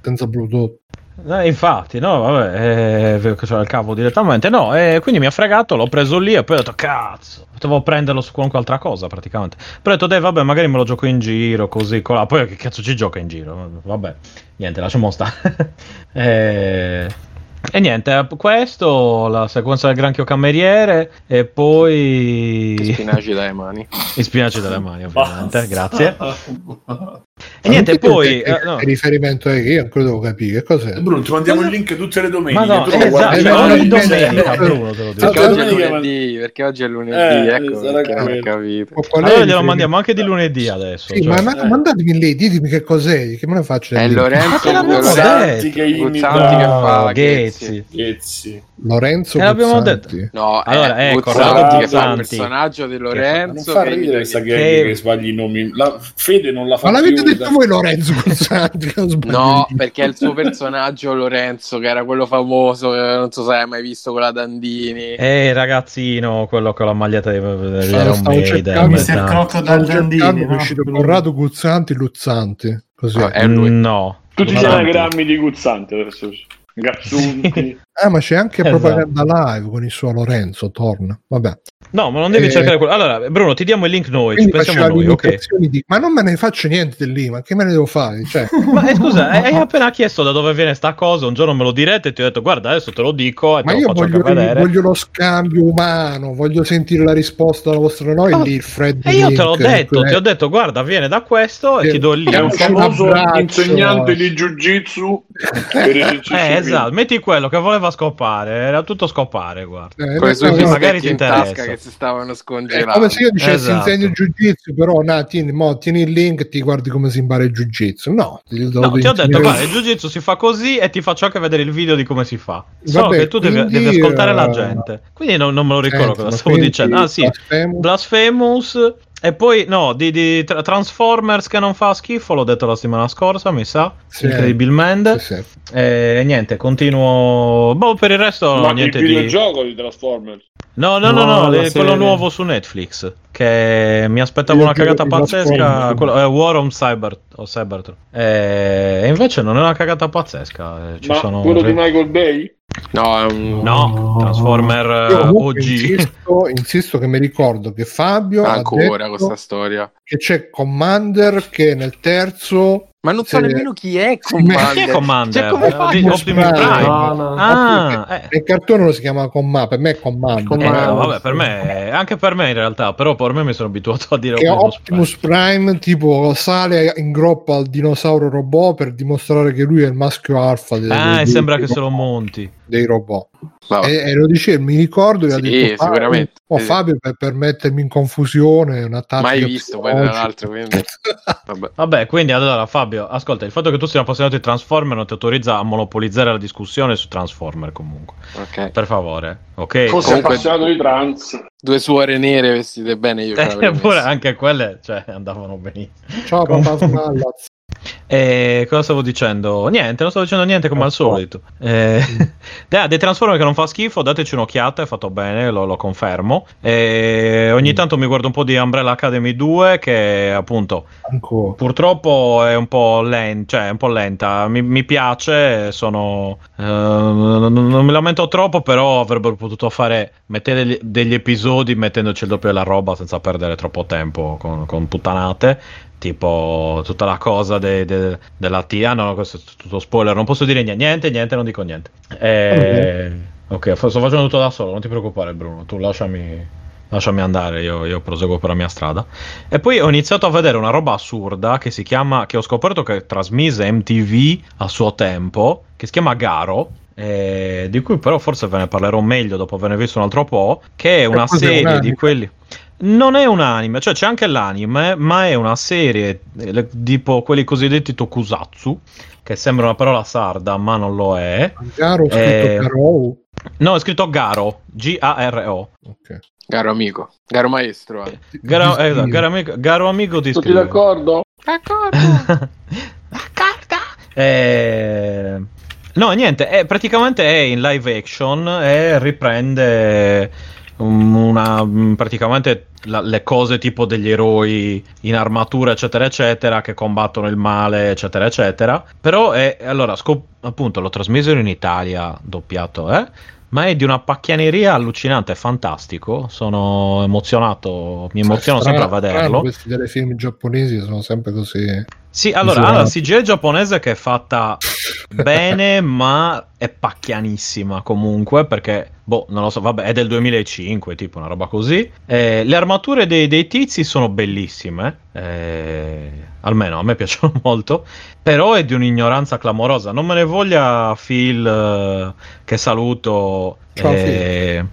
senza Bluetooth. Eh, infatti, no, vabbè, eh, c'era il cavo direttamente. No, e quindi mi ha fregato, l'ho preso lì e poi ho detto, cazzo, potevo prenderlo su qualunque altra cosa praticamente. Però ho detto, dai, vabbè, magari me lo gioco in giro, così, colà. Poi che cazzo ci gioca in giro? Vabbè, niente, lasciamo stare. [laughs] e... e niente, questo, la sequenza del granchio cameriere e poi... Spinaci dalle mani. I [laughs] spinaci dalle mani, ovviamente, grazie. [laughs] E niente, ti poi... che- eh, no. riferimento è che io ancora devo capire che cos'è. Bruno, ti mandiamo il link tutte le domeniche. Ma no, tu lo esatto, guardi- Eh, no, ogni domenica, no, Bruno, te lo dico. Perché oggi è lunedì, perché oggi è lunedì, Eh, ecco non capito. Allora glielo mandiamo anche di lunedì adesso. Sì, cioè. ma, ma- Eh. mandatemi lì, ditemi che cos'è, che me ne faccio. È? Lorenzo Guzzanti che fa No, Ghezzi. Lorenzo Eh, l'abbiamo Guzzanti. No, Allora, è ecco, Guzzanti che fa il personaggio di Ma non Lorenzo. fa che ridere questa Che- sbagli i nomi. La Fede non la fa più detto voi Lorenzo [laughs] Guzzanti? No, perché è il suo personaggio Lorenzo, che era quello famoso, che non so se hai mai visto con la Dandini. Eh, ragazzino, quello con la maglietta di Iron Maiden. Mr. esatto. Crocodile Dandini, è uscito Corrado Guzzanti Luzzanti. Così. Ah, è lui. No. Tutti gli anagrammi di Guzzanti adesso. Gazzunti. [laughs] Ah, ma c'è anche Esatto. propaganda live con il suo Lorenzo, torna. Vabbè. No, ma non devi Eh, cercare quello. Allora, Bruno, ti diamo il link noi, ci pensiamo noi, ok? limitazioni di... Ma non me ne faccio niente di lì, ma che me ne devo fare? Cioè, [laughs] Ma eh, scusa, [laughs] hai appena chiesto da dove viene sta cosa, un giorno me lo direte e ti ho detto guarda adesso te lo dico e te ma lo io faccio voglio, anche vedere. voglio lo scambio umano, voglio sentire la risposta dalla vostra noi Ah, lì il Fred E io te l'ho Link, detto, eh, ti ho detto guarda viene da questo e Sì. ti do il link. È un un famoso abbraccio. insegnante di jiu-jitsu. per esercizi Eh, esatto, metti quello che voleva scopare, era tutto scopare, guarda. eh, Con le sue magari ti in tasca interessa. che si stavano È scongelando. come se io dicessi Esatto. insegno jiu-jitsu, però na, tieni, mo, tieni il link e ti guardi come si impara il jiu-jitsu. No, ti, No, ti ho detto, guarda, il jiu-jitsu si fa così e ti faccio anche vedere il video di come si fa. Solo Vabbè, che tu devi, quindi, devi ascoltare la eh, gente. Quindi non, non me lo ricordo Senti, cosa stavo quindi dicendo. Ah, sì, Blasphemous- Blasphemous. E poi, no, di, di Tra- Transformers che non fa schifo, l'ho detto la settimana scorsa, mi sa, Sì. incredibilmente. Sì, sì. E niente, continuo. Boh, per il resto, Ma niente il di. videogioco di Transformers. No, no, no, No, no, quello nuovo su Netflix. Che mi aspettavo una cagata pazzesca. Quello, eh, War on Cyber, o Cybertron. E, invece non è una cagata pazzesca. eh, Ci Ma sono... quello di Michael Bay? No, è un... No, Transformer Io eh, comunque OG. Insisto, insisto che mi ricordo che Fabio ha ancora detto questa storia. che c'è Commander che nel terzo Ma non so nemmeno chi è Commander. Chi è Commander? Cioè, come Eh, di Optimus Prime. Prime. No, no. Ah, eh. nel cartone lo si chiama Commander per me è Commander Eh, Commander. no, vabbè, per me, anche per me in realtà, però per me mi sono abituato a dire che Optimus Optimus Prime tipo sale in groppa al dinosauro robot per dimostrare che lui è il maschio alfa Prime. Ah, e sembra che se lo monti. Dei robot e, e lo dice mi ricordo che ha Sì, detto Fabio- sicuramente. oh. Fabio per, per mettermi in confusione una tattica Mai visto poi tra psicologica. l'altro, [laughs] quindi... Vabbè. Vabbè, quindi allora Fabio, ascolta, il fatto che tu sia appassionato di Transformer non ti autorizza a monopolizzare la discussione su Transformer comunque. Ok. Per favore, ok? Fosse Comunque- appassionato di trans. Due suore nere vestite bene io [laughs] Eppure anche quelle cioè, andavano benissimo. ciao papà Smallaz E cosa stavo dicendo? Niente, non stavo dicendo niente come al solito. Eh, [laughs] dai, dei Transformers che non fa schifo, dateci un'occhiata, è fatto bene, lo, lo confermo. E ogni tanto mi guardo un po' di Umbrella Academy 2 che appunto Ancora. purtroppo è un po' lenta, cioè è un po' lenta. Mi, mi piace, sono eh, non, non mi lamento troppo, però avrebbero potuto fare mettere degli, degli episodi mettendoci il doppio della roba senza perdere troppo tempo con, con puttanate tipo tutta la cosa de- de- della tia no? Questo è tutto spoiler non posso dire niente niente, non dico niente. Eh, ok. sto facendo tutto da solo non ti preoccupare Bruno tu lasciami lasciami andare io, io proseguo per la mia strada. E poi ho iniziato a vedere una roba assurda che si chiama che ho scoperto che trasmise MTV a suo tempo che si chiama Garo eh, di cui però forse ve ne parlerò meglio dopo averne visto un altro po' che è una serie di quelli non è un anime, cioè c'è anche l'anime, ma è una serie eh, le- tipo quelli cosiddetti tokusatsu, che sembra una parola sarda, ma non lo è. Garo scritto Eh, Garo. No, è scritto Garo, G-A-R-O. Ok. Caro amico, caro maestro. eh. Garo, eh, caro amico, Garo amico ti Tutti scrive. [laughs] d'accordo? Eh, No, niente, è, praticamente è in live action e riprende una, mm, praticamente la- le cose tipo degli eroi in armatura, eccetera, eccetera, che combattono il male, eccetera, eccetera. Però è, allora, scop- appunto, lo trasmisero in Italia, doppiato, eh? Ma è di una pacchianeria allucinante, è fantastico. Sono emozionato, mi emoziono sempre a vederlo. Questi telefilm giapponesi sono sempre così. Sì, allora, ha la CGI giapponese che è fatta bene, [laughs] ma è pacchianissima comunque, perché, boh, non lo so, vabbè, è del 2005, tipo una roba così. Eh, le armature dei, dei tizi sono bellissime, eh, almeno a me [laughs] piacciono molto, però è di un'ignoranza clamorosa. Non me ne voglia Phil, eh, che saluto, Ciao, eh,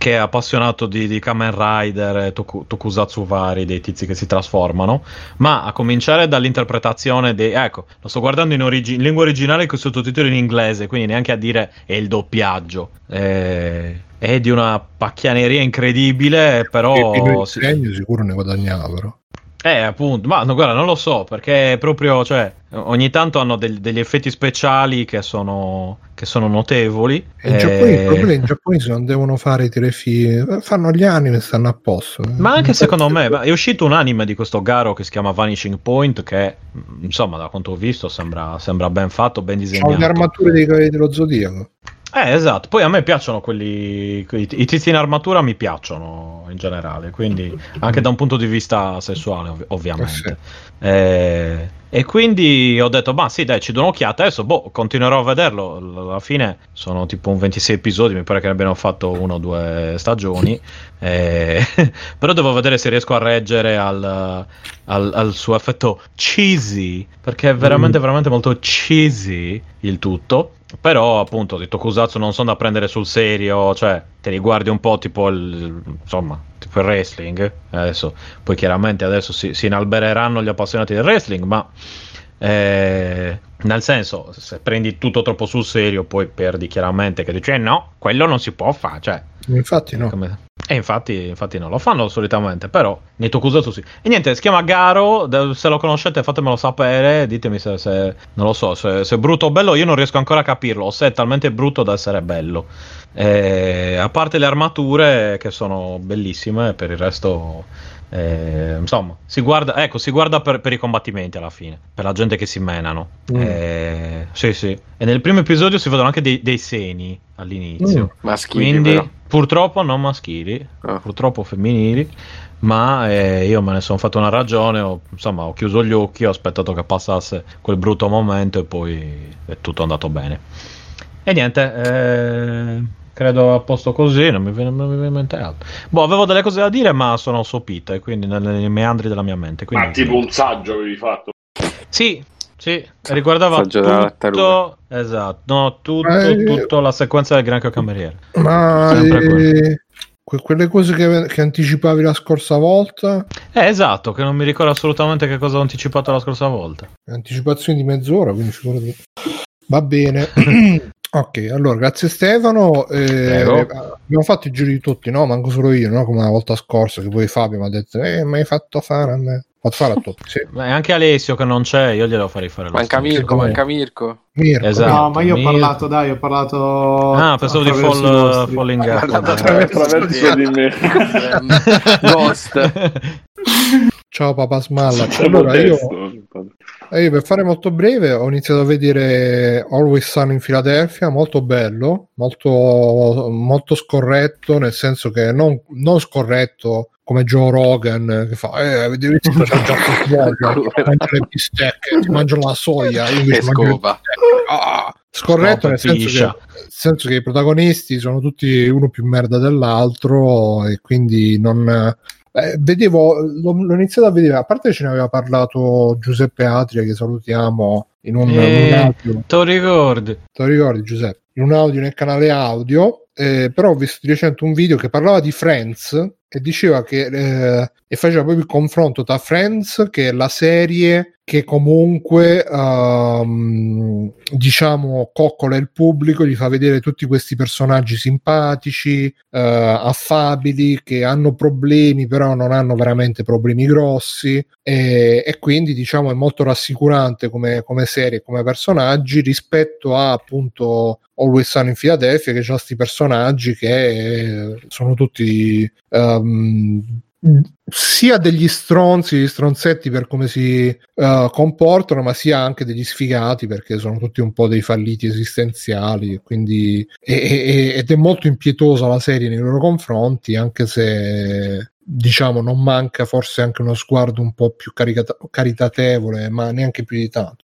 che è appassionato di, di Kamen Rider e toku, Tokusatsu vari, dei tizi che si trasformano, ma a cominciare dall'interpretazione dei... Ecco, lo sto guardando in, origi- in lingua originale con sottotitoli in inglese, quindi neanche a dire è il doppiaggio. Eh, è di una pacchianeria incredibile, però... il segno sicuro ne guadagnava però. Eh, appunto, ma no, guarda, non lo so, perché proprio, cioè, ogni tanto hanno del- degli effetti speciali che sono, che sono notevoli. E in eh, Giappone, il problema è che in Giappone se non devono fare i telefilm, fanno gli anime e stanno a posto. Ma anche secondo me ma è uscito un anime di questo Garo che si chiama Vanishing Point che mh, insomma da quanto ho visto sembra, sembra ben fatto, ben Sono le disegnato. armature dei Cavalieri dello Zodiaco. Eh esatto, poi a me piacciono quelli, i, i tizi in armatura mi piacciono in generale, quindi anche da un punto di vista sessuale ov- ovviamente. Eh, e quindi ho detto, ma sì dai ci do un'occhiata, adesso boh, continuerò a vederlo, alla fine sono tipo un 26 episodi, mi pare che ne abbiano fatto uno o due stagioni, eh, [laughs] però devo vedere se riesco a reggere al, al- al suo effetto cheesy, perché è veramente, veramente molto cheesy il tutto. Però, appunto, di Tokusatsu non sono da prendere sul serio, cioè, te li guardi un po' tipo il, insomma, tipo il wrestling. Adesso, poi chiaramente adesso si, si inalbereranno gli appassionati del wrestling, ma eh, nel senso, se prendi tutto troppo sul serio, poi perdi chiaramente che dici, eh no, quello non si può fare, cioè, Infatti no. come- E infatti, infatti non lo fanno solitamente, però nei Tokusatsu sì. E niente, si chiama Garo, se lo conoscete fatemelo sapere, ditemi se, se- non lo so, se, se è brutto o bello, io non riesco ancora a capirlo, o se è talmente brutto da essere bello. Eh, a parte le armature che sono bellissime, per il resto... eh, insomma, si guarda, ecco, si guarda per, per i combattimenti alla fine, per la gente che si menano. Mm. Eh, sì, sì. E nel primo episodio si vedono anche dei, dei seni all'inizio. Mm. Maschili, Quindi, però. purtroppo non maschili, Ah. purtroppo femminili, ma eh, io me ne sono fatto una ragione, ho, insomma, ho chiuso gli occhi, ho aspettato che passasse quel brutto momento e poi è tutto andato bene. E niente, eh, credo a posto così, non mi viene, non mi viene in mente altro. Boh, avevo delle cose da dire, ma sono sopite, quindi nelle- nei meandri della mia mente. Quindi, Ma tipo un saggio avevi fatto. Sì, sì, riguardava tutto, esatto, no, tutto, Eh, tutto la sequenza del granchio cameriere. Ma Sempre eh, que- quelle cose che, che anticipavi la scorsa volta, Eh, esatto, che non mi ricordo assolutamente che cosa ho anticipato la scorsa volta. anticipazioni di mezz'ora, quindi figurati. Va bene. [clears throat] ok, allora grazie Stefano. Eh, Prego. abbiamo fatto i giri di tutti, no? Manco solo io, no? Come la volta scorsa che poi Fabio mi ha detto, eh, mi hai fatto fare a me. Fatto fare a tutti, sì. Beh, anche Alessio che non c'è, io glielo farei fare Manca stesso. Mirko, manca Mirko. Mirko. Esatto. no, ma io ho Mirko. parlato, dai, ho parlato. Ah, pensavo di Fall. Falling Up. Attraverso di me. Ghost. Ciao papà Smalla. Allora io, eh, io per fare molto breve ho iniziato a vedere Always Sun in Philadelphia, molto bello, molto, molto scorretto, nel senso che non, non scorretto come Joe Rogan che fa eh, avete visto che c'è già si mangia le bistecche, mangia la soia, io invece mangio. Ah! Scorretto No, nel senso, che, nel senso che i protagonisti sono tutti uno più merda dell'altro e quindi non... eh, vedevo, l'ho, l'ho iniziato a vedere, a parte ce ne aveva parlato Giuseppe Atria che salutiamo in un, Eh. un audio, Te lo ricordi? te lo ricordi Giuseppe? In un audio nel canale audio, eh, però ho visto di recente un video che parlava di Friends e diceva che eh, e faceva proprio il confronto tra Friends che è la serie che comunque ehm, diciamo coccola il pubblico gli fa vedere tutti questi personaggi simpatici eh, affabili che hanno problemi però non hanno veramente problemi grossi. E, e quindi diciamo è molto rassicurante come, come serie come personaggi rispetto a appunto Always Sun in Philadelphia che c'ha questi personaggi che eh, sono tutti ehm, sia degli stronzi, degli stronzetti per come si eh, comportano, ma sia anche degli sfigati perché sono tutti un po' dei falliti esistenziali. Quindi, e- e- ed è molto impietosa la serie nei loro confronti, anche se diciamo non manca forse anche uno sguardo un po' più caricata- caritatevole, ma neanche più di tanto.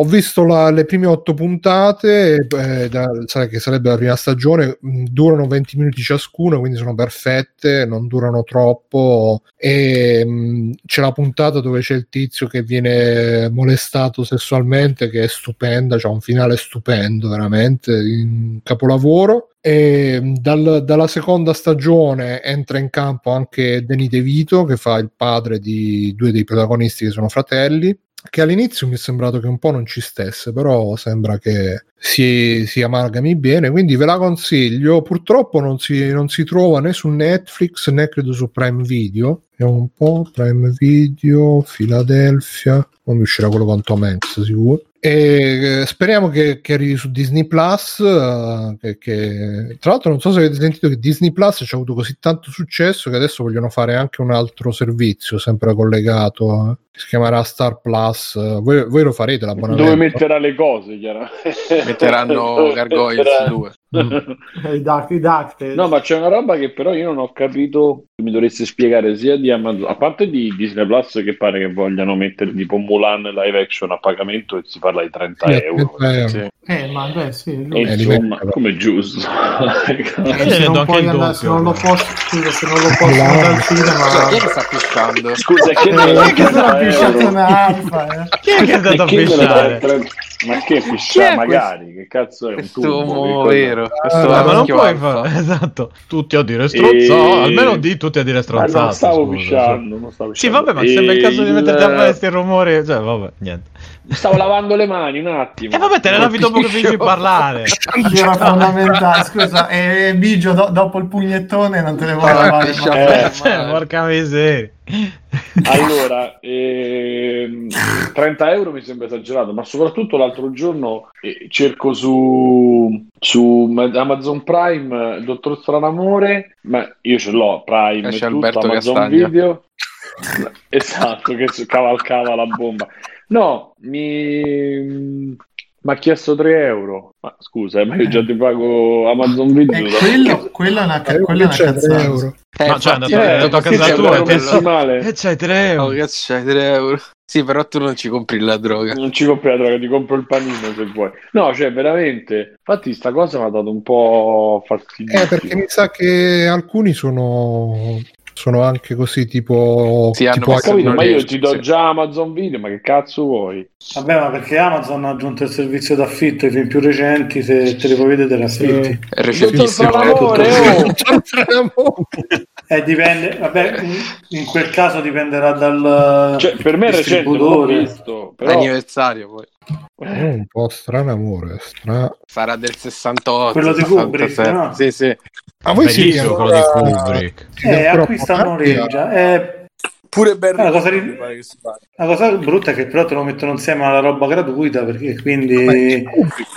Ho visto la- le prime otto puntate, eh, da- che sarebbe la prima stagione, mh, durano 20 minuti ciascuna, quindi sono perfette, non durano troppo. E mh, c'è la puntata dove c'è il tizio che viene molestato sessualmente, che è stupenda, c'è un finale stupendo, veramente, in capolavoro. E mh, dal- dalla seconda stagione entra in campo anche Danny DeVito, che fa il padre di due dei protagonisti che sono fratelli che all'inizio mi è sembrato che un po' non ci stesse, però sembra che si, si amalgami bene, quindi ve la consiglio. Purtroppo non si, non si trova né su Netflix né credo su Prime Video. Vediamo un po', Prime Video, Philadelphia, non mi uscirà quello con Tom Hanks sicuro. E eh, speriamo che, che arrivi su Disney Plus. eh, che, che- Tra l'altro, non so se avete sentito che Disney Plus ci ha avuto così tanto successo che adesso vogliono fare anche un altro servizio, sempre collegato. eh, che si chiamerà Star Plus. Voi, voi lo farete l'abbonamento? Dove metterà le cose, chiaramente. Metteranno [laughs] Gargoyles metterà- 2. Eh, [laughs] I Duck- i. No, ma c'è una roba che però io non ho capito, che mi dovreste spiegare sia di Amazon, a parte di Disney Plus che pare che vogliano mettere tipo Mulan live action a pagamento e si parla di 30 Sì, euro. 30 euro. Sì. Eh, ma beh, sì. Lui- Eh, insomma, mettono. come giusto. Eh, Io se, vedo non puoi andare, se non lo posso, scusa, se non lo posso andare al cinema, Scusa, chi è che sta pisciando? Scusa, che Eh, non è che sono 30 pisciato euro? un'alfa, eh. Chi è che è andato a chi pisciare? il 30 Ma che Chi pisciare? Magari, che cazzo è un Questo tubo? che vero. Questo Ah, Eh, ma non puoi fare, [laughs] esatto, tutti a dire stronzato, E- almeno di tutti a dire Ma stronzato. non stavo scusa, pisciando, non stavo Sì, pisciando. vabbè, ma sembra il caso di metterti a fare questi rumori, cioè, vabbè, niente. Stavo lavando le mani un attimo. E vabbè, te ne lavi dopo che finisci di parlare. Era fondamentale, scusa, e Bigio do- dopo il pugnettone non te ne vuoi Eh, lavare bene. Cioè, porca miseria. Allora, ehm, 30 euro mi sembra esagerato, ma soprattutto l'altro giorno eh, cerco su, su Amazon Prime il Dottor Stranamore, ma io ce l'ho Prime Eh, e c'è tutto, Alberto Amazon Castagna. Video. Esatto, che cavalcava la bomba. No, mi mi ha chiesto 3 euro. Ma scusa, eh, ma io già ti pago Amazon Video. Eh, quello, quello è una, Eh, quella è una cazzata. euro. Eh, Ma cioè, è infatti, andato- è eh, andato a sì, casa tua, e ti- messi male. E c'hai tre Oh, euro. cazzo, c'hai 3 euro. Sì, però tu non ci compri la droga. Non ci compri la droga, ti compro il panino se vuoi. No, cioè, veramente. Infatti, sta cosa mi ha dato un po' fastidio. Eh, perché mi sa che alcuni sono, sono anche così, tipo. Sì, hanno tipo messo- capito, ma io ti do sì. già Amazon Video, ma che cazzo vuoi? Vabbè, ma perché Amazon ha aggiunto il servizio d'affitto ai film più recenti, se te li vuoi vedere te li affitti. È recentissimo. Oh! Eh, dipende, vabbè, in, quel caso dipenderà dal Cioè, per me è recente, l'ho visto. Però, Anniversario poi. È un po' strano amore. Stra... Sarà del 68. Quello di Kubrick, 67. no? Sì, sì. Ma voi siete Bellissimo quello di Kubrick. Eh, ancora acquista a abbonati noleggia. Eh, Pure Barry Ah, la cosa ri- che si. La cosa brutta è che però te lo mettono insieme alla roba gratuita perché quindi Eh,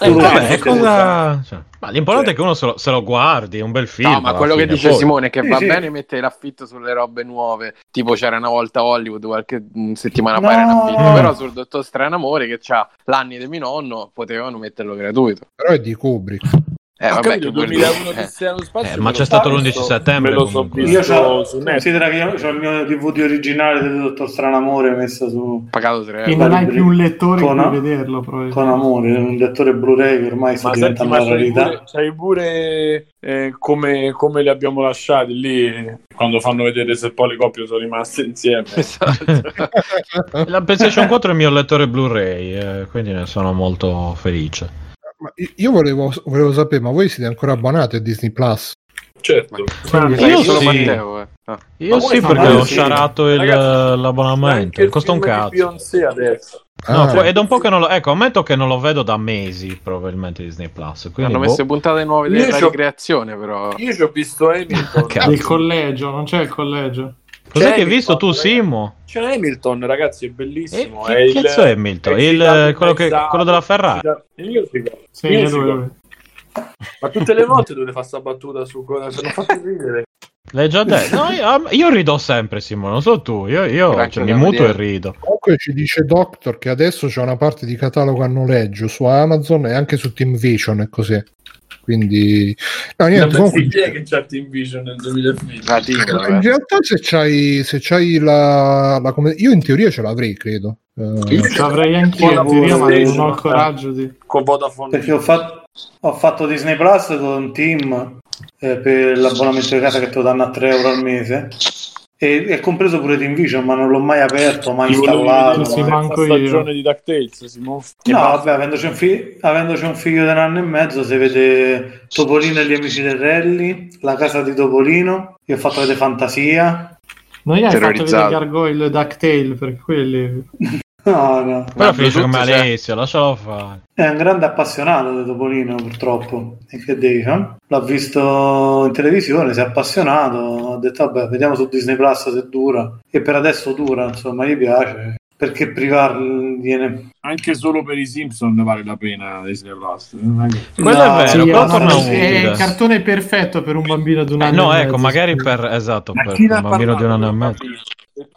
lo vabbè, cosa... cioè, ma l'importante è che uno se lo, se lo guardi, è un bel film. No, ma quello che fine, dice poi- Simone è che Sì, va sì. bene mettere l'affitto sulle robe nuove. Tipo c'era una volta Hollywood qualche mm, settimana No, fa era in affitto. no. Però sul Dottor Stranamore che ha l'anni di mio nonno potevano metterlo gratuito. Però è di Kubrick. Eh, Ho vabbè, capito, che vuol 2001 dire? Eh. Odissea nello spazio. Eh, ma c'è stato visto- l'11 settembre, Me lo so Io c'ho, su considera che io ho il mio DVD originale del Dottor Stranamore messo su Pagato 3 E non hai più un lettore Con- cui vederlo, con amore, un lettore Blu-ray che ormai diventando ma una rarità. pure, c'hai pure eh, come, come li abbiamo lasciati lì eh, quando fanno vedere se poi le coppie sono rimaste insieme. [laughs] Esatto. [laughs] La PlayStation 4 è il mio lettore Blu-ray, eh, quindi ne sono molto felice. Ma io volevo, volevo sapere, ma voi siete ancora abbonati a Disney Plus? Certo. Mi sa Io solo sì. Matteo, eh. Ah. Io Ma sì, perché ho sì. sharato il- Ragazzi, l'abbonamento. Costa un il cazzo. Beyoncé adesso. No, Ah, poi- è da un po' che non lo. Ecco, ammetto che non lo vedo da mesi, probabilmente Disney Plus. Quindi, Hanno boh. messo puntate nuove Io della ricreazione, però. Io ci ho visto Hamilton. Del collegio, non c'è il collegio. Cos'è che hai visto tu, Simo? C'è Hamilton, ragazzi, è E bellissimo. che è il- cazzo è Hamilton? Il- citato, quello che- quello della Ferrari? Il musical. Sì, Il musical. Ma tutte le volte dovete fare sta battuta su cosa se non fate ridere. L'hai già detto? No, io, io rido sempre, Simo, non so tu. Io, io cioè, mi muto e rido. Comunque ci dice Doctor che adesso c'è una parte di catalogo a noleggio su Amazon e anche su Team Vision e così. Quindi, no, niente. Non comunque- si idea che c'è Team Vision nel 2020. Latino, in vabbè. realtà, se c'hai, se c'hai la, la com- io in teoria ce l'avrei, credo. Eh, Ce l'avrei anch'io in teoria, ma non ho il coraggio di... Con Vodafone. Perché ho fatto, ho fatto Disney Plus con Team eh, per l'abbonamento di casa che te lo danno a 3 euro al mese. E è compreso pure Team Vision, ma non l'ho mai aperto, mai installato. Sì, la manco io. stagione di DuckTales, Simone. No, vabbè, avendoci un, fi- avendoci un figlio di un anno e mezzo, si vede Topolino e gli amici del rally, la casa di Topolino, io ho fatto vedere Fantasia. Non gli hai fatto vedere. Gargoyle Ducktail, perché quelli... No, no. Però finisce come c'è. Alessio, lascialo fare. È un grande appassionato di Topolino, purtroppo. E che devi fare? L'ha visto in televisione, si è appassionato, ha detto vabbè, vediamo su Disney Plus se dura. E per adesso dura, insomma, gli piace. Perché privarli viene... Anche solo per i Simpson vale la pena Disney Plus. Quello No, è sì, vero, ma però torna è- utile. È il cartone perfetto per un bambino di un Eh, anno no, e ecco, mezzo, magari sì. per esatto, Ma per un bambino di un anno e mezzo.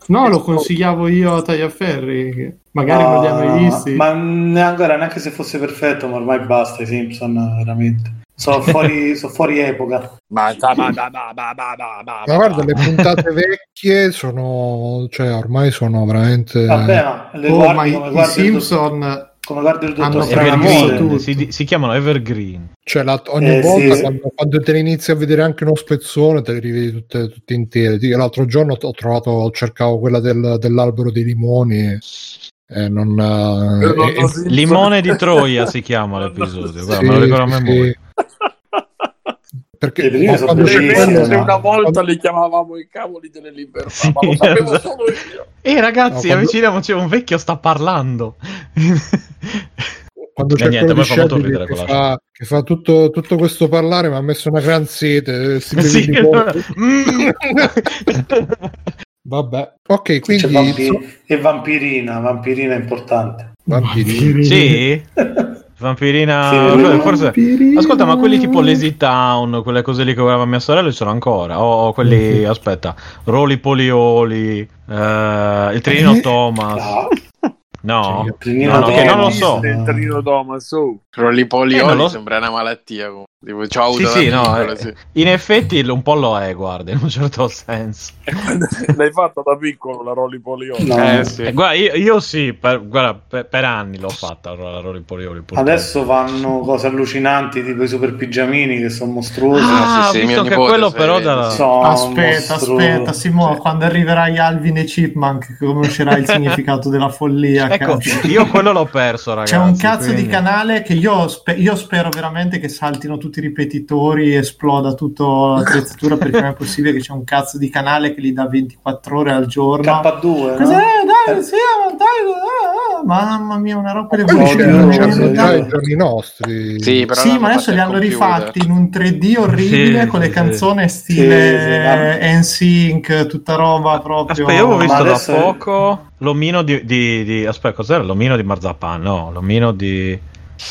No, lo consigliavo io a Tagliaferri, magari non li ha mai visti. Ma ne- ancora, neanche se fosse perfetto, ma ormai basta i Simpson, veramente. Sono [laughs] fuori, sono fuori epoca. Ma, ma, ma, guarda, le puntate vecchie sono, cioè, ormai sono veramente. Vabbè, ma le oh, guardi, come guardi Simpson. Dottor, come guardi il dottor Evergreen, si, si, chiamano Evergreen. Cioè, la, ogni eh, volta sì. quando, quando, te ne inizi a vedere anche uno spezzone, te le rivedi tutte, tutte intere. L'altro giorno ho trovato, cercavo quella del, dell'albero dei limoni. Eh, non, eh, eh Limone di [laughs] Troia si chiama l'episodio, guarda, sì, me lo ricordo a memoria. Sì. Perché prime sono quando c'è bellissime. quello- Se una volta quando- li chiamavamo i cavoli delle libertà, Sì, ma lo sapevo esatto. solo io. Ehi ragazzi, No, quando- avviciniamoci, un vecchio sta parlando. quando E c'è niente, quello di fa molto Shelby ridere che fa, che fa tutto, tutto questo parlare, mi ha messo una gran sete. si vede Sì, di [laughs] poco. mm. [laughs] Vabbè, ok, quindi vampi- e Vampirina, Vampirina è importante. Vampiri. Sì? [laughs] Vampirina. Sì, forse. Vampirina. Ascolta, ma quelli tipo Lazy Town, quelle cose lì che guardava mia sorella, ci sono ancora. O quelli, aspetta, Roli Polioli, eh, il Trinino Eh? Thomas. No, No, il Trinino no, no, che Thomas. non lo so. Il Trino Thomas, oh. Rollipolioli Eh, non lo- sembra una malattia. comunque. Tipo, avuto Sì, sì, no, eh, sì. in effetti un po' lo è, guarda, in un certo senso. [laughs] L'hai fatta da piccolo la Rolly Polioli. No. Eh, sì. Eh, guarda, io, io sì, per, guarda, per, per anni l'ho fatta la Roli Polioli. purtroppo. Adesso fanno cose allucinanti tipo i super pigiamini che sono mostruosi. Ah, sì, sì, visto che quello però da... Aspetta, mostruosi. aspetta, Simo, quando arriverai Alvin e Chipmunk conoscerai il [laughs] significato della follia. Ecco, cazzo. io quello l'ho perso, ragazzi. C'è un cazzo quindi- di canale che io, spe- io spero veramente che saltino tutti i ripetitori, esploda tutta l'attrezzatura perché non è possibile che c'è un cazzo di canale che li dà 24 ore al giorno. K2, Cos'è? no? Dai, dai, siamo, dai, ah. mamma mia, una roba di i giorni nostri. Sì, però Sì, ma adesso li hanno computer. rifatti in un 3D orribile Sì, con le sì, canzoni Sì, stile sì, NSYNC, tutta roba proprio. Aspetta, io Ma visto da poco l'omino di, di, di- Aspetta, cos'era? L'omino di Marzapan? No, l'omino di...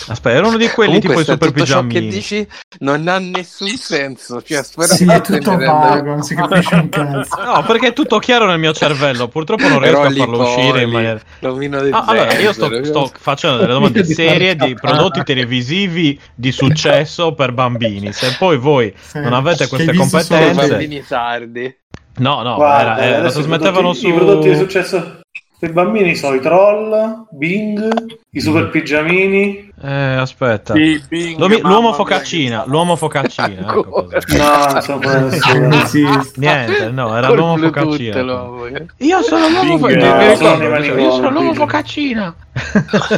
Aspetta, era uno di quelli Comunque, tipo i super tutto ciò che dici non ha nessun senso. Cioè, spero Sì, è tutto vago, non si capisce un cazzo. No, perché è tutto chiaro nel mio cervello. Purtroppo non riesco a farlo uscire in maniera. Ah, allora, io sto, Zenzero, sto facendo delle domande [laughs] serie di prodotti televisivi di successo per bambini. Se poi voi Sì. non avete queste competenze, bambini sardi. no, no, Guarda, era, adesso i trasmettevano su. i prodotti di successo per i bambini sono i troll, Bing, i super pigiamini. Eh, aspetta. Sì, Bing, L'uomo- mamma l'uomo focaccina, che- l'uomo focaccina. ecco. No, esiste. [laughs] Niente, no, era Col l'uomo focaccina. l'uomo, eh. Io sono l'uomo focaccina. io sono l'uomo focaccina.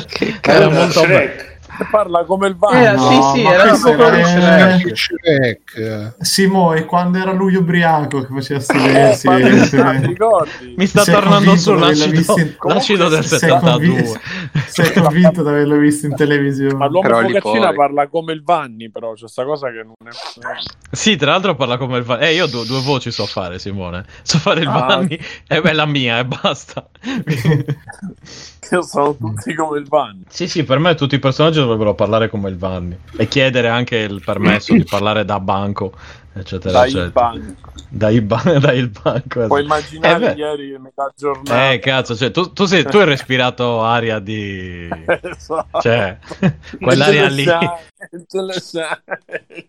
Che Era molto Shrek. Parla come il Eh, Vano. No, sì, sì, ma era questo tipo quello di era- Shrek. Shrek. Simo, e quando era lui ubriaco che faceva sti Eh, ricordi? Mi sta Sei tornando convinto su di averlo l'acido, visto in- l'acido del Sei 72. convinto, sei [laughs] convinto di averlo visto in televisione. Ma l'uomo focaccina parla come il Vanni, però c'è sta cosa che non è. Sì, tra l'altro parla come il Vanni. Eh, io due, due voci so fare, Simone. So fare il Ah. Vanni e beh, la mia e basta. [laughs] [laughs] Sono tutti come il Vanni. sì, sì, per me tutti i personaggi dovrebbero parlare come il Vanni e chiedere anche il permesso di parlare da banco, eccetera, Dai eccetera. Vanni. Dai, ba- [laughs] dai il banco. Puoi Eh, immaginare beh. ieri metà giornata. Eh, cazzo, cioè, tu, tu, sei- tu hai respirato aria di... [laughs] Esatto. Cioè, quell'aria lì. sai, lo sai.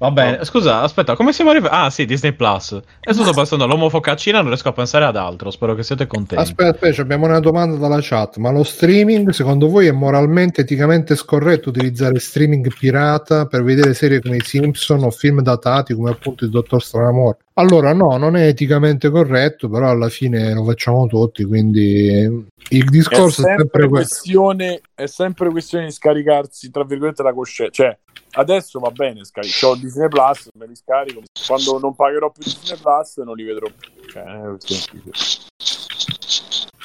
Va bene, scusa, aspetta, come siamo arrivati? Ah, sì, Disney Plus. Adesso sto pensando all'uomo focaccina, non riesco a pensare ad altro. Spero che siete contenti. Aspetta, aspetta, abbiamo una domanda dalla chat. Ma lo streaming, secondo voi, è moralmente, eticamente scorretto utilizzare streaming pirata per vedere serie come i Simpson o film datati come appunto il Dottor Stranamore? Allora, no, non è eticamente corretto, però alla fine lo facciamo tutti, quindi il È discorso è sempre, sempre, questo. questione, è sempre questione di scaricarsi, tra virgolette, la coscienza. Cioè, adesso va bene, scarico. Ho Disney Plus, me li scarico. Quando non pagherò più Disney Plus, non li vedrò più. Cioè.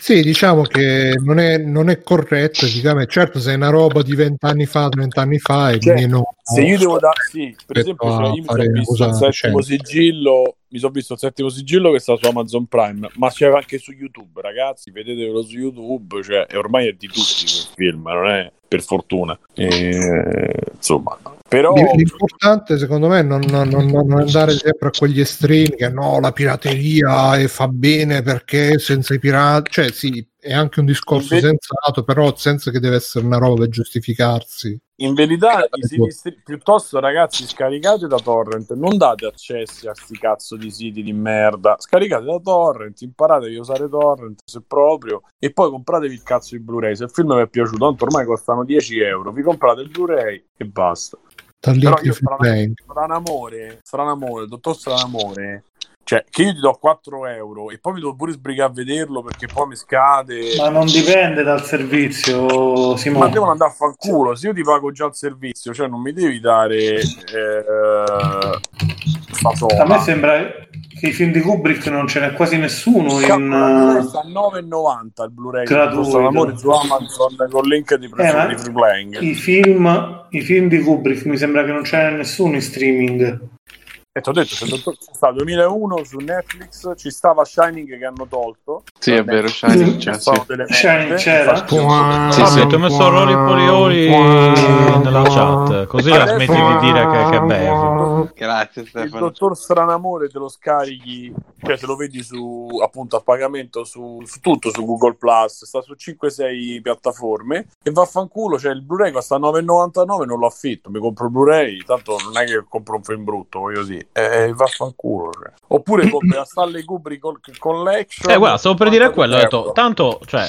Sì, diciamo che non è, non è corretto eticamente. Certo, se è una roba di vent'anni fa, trent'anni fa, è Cioè, meno... Se io devo dare, sì, per esempio, cioè, io mi sono visto il settimo sigillo. Mi sono visto il settimo sigillo che sta su Amazon Prime, ma c'è anche su YouTube, ragazzi. Vedetelo su YouTube, cioè, ormai è di tutti quel film, non è per fortuna. E, insomma, però L'importante secondo me è non- non- non andare sempre a quegli estremi che no, la pirateria e fa bene perché senza i pirati, cioè sì, è anche un discorso Invece- sensato, però senza che deve essere una roba per giustificarsi. In verità, i siti stri- piuttosto, ragazzi, scaricate da torrent, non date accessi a sti cazzo di siti di merda. Scaricate da torrent, imparatevi a usare torrent se proprio, e poi compratevi il cazzo di Blu-ray. Se il film vi è piaciuto, tanto ormai costano 10 euro, vi comprate il Blu-ray e basta. Però io Free strana- Play. Stranamore, Stranamore, dottor Stranamore, cioè che io ti do 4 euro e poi mi devo pure sbrigare a vederlo perché poi mi scade. Ma non dipende dal servizio, Ma Simone. devono andare a fanculo, se io ti pago già il servizio, cioè non mi devi dare eh, sola. A me sembra che i film di Kubrick non ce n'è quasi nessuno Cazzo, in... la Blu-ray eh, sta a 9,90 il Blu-ray Gratuito. l'amore su Amazon con link di Eh, prezzo ma di free playing. I film, I film di Kubrick mi sembra che non ce n'è nessuno in streaming. E ti ho detto, se il dottor ci sta 2001 su Netflix, ci stava Shining che hanno tolto. Sì, è vero, Shining c'è, sì. delle Shining c'era? Sì, sì. Ho messo Rory Poliori nella chat, così la smetti di dire che, che bevo. Grazie il Stefano. dottor Stranamore te lo scarichi, cioè te lo vedi su appunto a pagamento su, su tutto su Google Plus, sta su 5-6 piattaforme e vaffanculo, cioè il Blu-ray costa 9,99, non lo affitto, mi compro il Blu-ray, tanto non è che compro un film brutto, voglio dire, eh, vaffanculo. Cioè. Oppure [clears throat] compri la Stanley Kubrick Col- Collection. Eh, guarda, stavo per dire quello. Ho detto, tanto, cioè,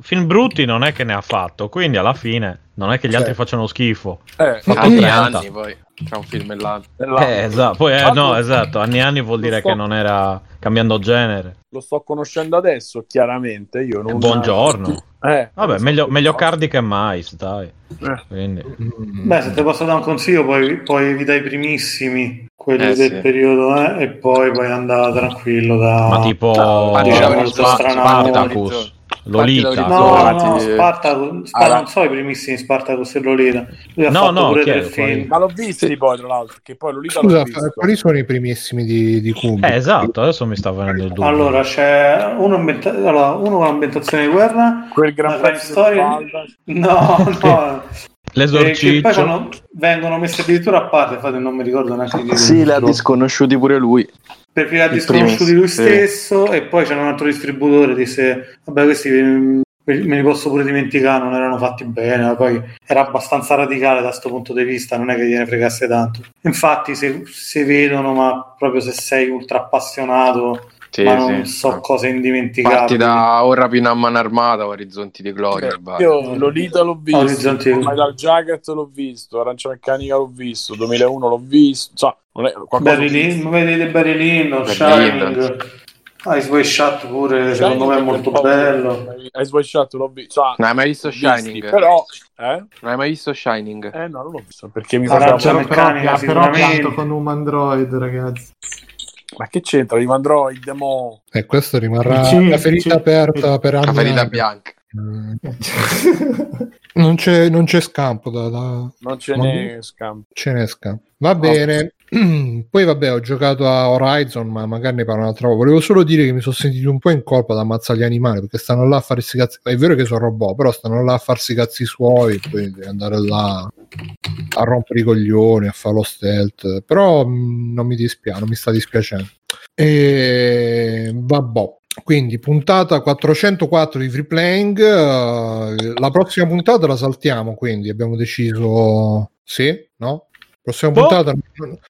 film brutti non è che ne ha fatto, quindi alla fine non è che gli altri facciano schifo. Eh, Fatto Anni e 30. anni poi, tra un film e l'altro. Eh, esatto. Poi, eh, no, esatto. Anni e anni vuol dire sto- che non era cambiando genere. Lo sto conoscendo adesso, chiaramente. Io non... Buongiorno. Eh, Vabbè, meglio, meglio Cardi che mais, dai. Eh. Quindi. Beh, se ti posso dare un consiglio, poi, poi evita i primissimi. quelli Eh, del sì. periodo eh, e poi poi andava tranquillo da Ma tipo diciamo, da Spa- strano. Spartacus, Lolita. Da No, Infatti- no, Spartacus, Spa- Ah, non so i primissimi Spartacus e Lolita. Lui ha No, fatto no, pure chi è? tre film. Ma l'ho visti poi, tra l'altro, che poi Lolita Scusa, l'ho visto. quali sono i primissimi di, di Kubrick? Eh, esatto, adesso mi sta venendo il dubbio. Allora, c'è uno, ambenta- allora, uno con ambientazione di guerra, Quel gran pezzo spalla. [laughs] No, no. [laughs] Che poi L'esorciccio. sono- vengono messi addirittura a parte, infatti non mi ricordo neanche chi Sì, le ha disconosciuti pure lui. perché li ha Il disconosciuti lui sì. stesso e poi c'è un altro distributore disse vabbè questi mm, me li posso pure dimenticare non erano fatti bene poi era abbastanza radicale da questo punto di vista non è che gliene fregasse tanto infatti se, se vedono ma proprio se sei ultra appassionato Sì, ma non sì. so cose Parti indimenticabili da Ora Rapina a mano armata, Orizzonti di Gloria. e basta. Io Lolita l'ho visto, Orizzonti- Metal Jacket l'ho visto, Arancia Meccanica l'ho visto, 2001 l'ho visto, insomma, non è qualcosa Lynn, vedete Barry Shining Ice Way Shut pure secondo me è molto bello Hai Shot l'ho visto, cioè, Non hai mai visto l'ho visti, Shining? Però, eh? Non hai mai visto Shining? Eh no, non l'ho visto perché mi Arancia faceva... Però, però, meccanica, però sicuramente. pianto con un Android, ragazzi. Ma che c'entra? Di Android, mo... E questo rimarrà la ferita aperta per La anni. ferita anni. bianca. Mm. [laughs] Non c'è, non c'è scampo da, da- Non ce n'è scampo. ce n'è scampo. Va bene. Poi vabbè, ho giocato a Horizon, ma magari ne parlo un'altra volta. Volevo solo dire che mi sono sentito un po' in colpa da ammazzare gli animali perché stanno là a farsi cazzi. È vero che sono robot, però stanno là a farsi i cazzi suoi, poi andare là a rompere i coglioni, a fare lo stealth. Però mh, non mi dispiace, non mi sta dispiacendo. E vabbè. Quindi puntata 404 di free playing. eh, la prossima puntata la saltiamo. Quindi abbiamo deciso sì, no? Prossima Boh. puntata.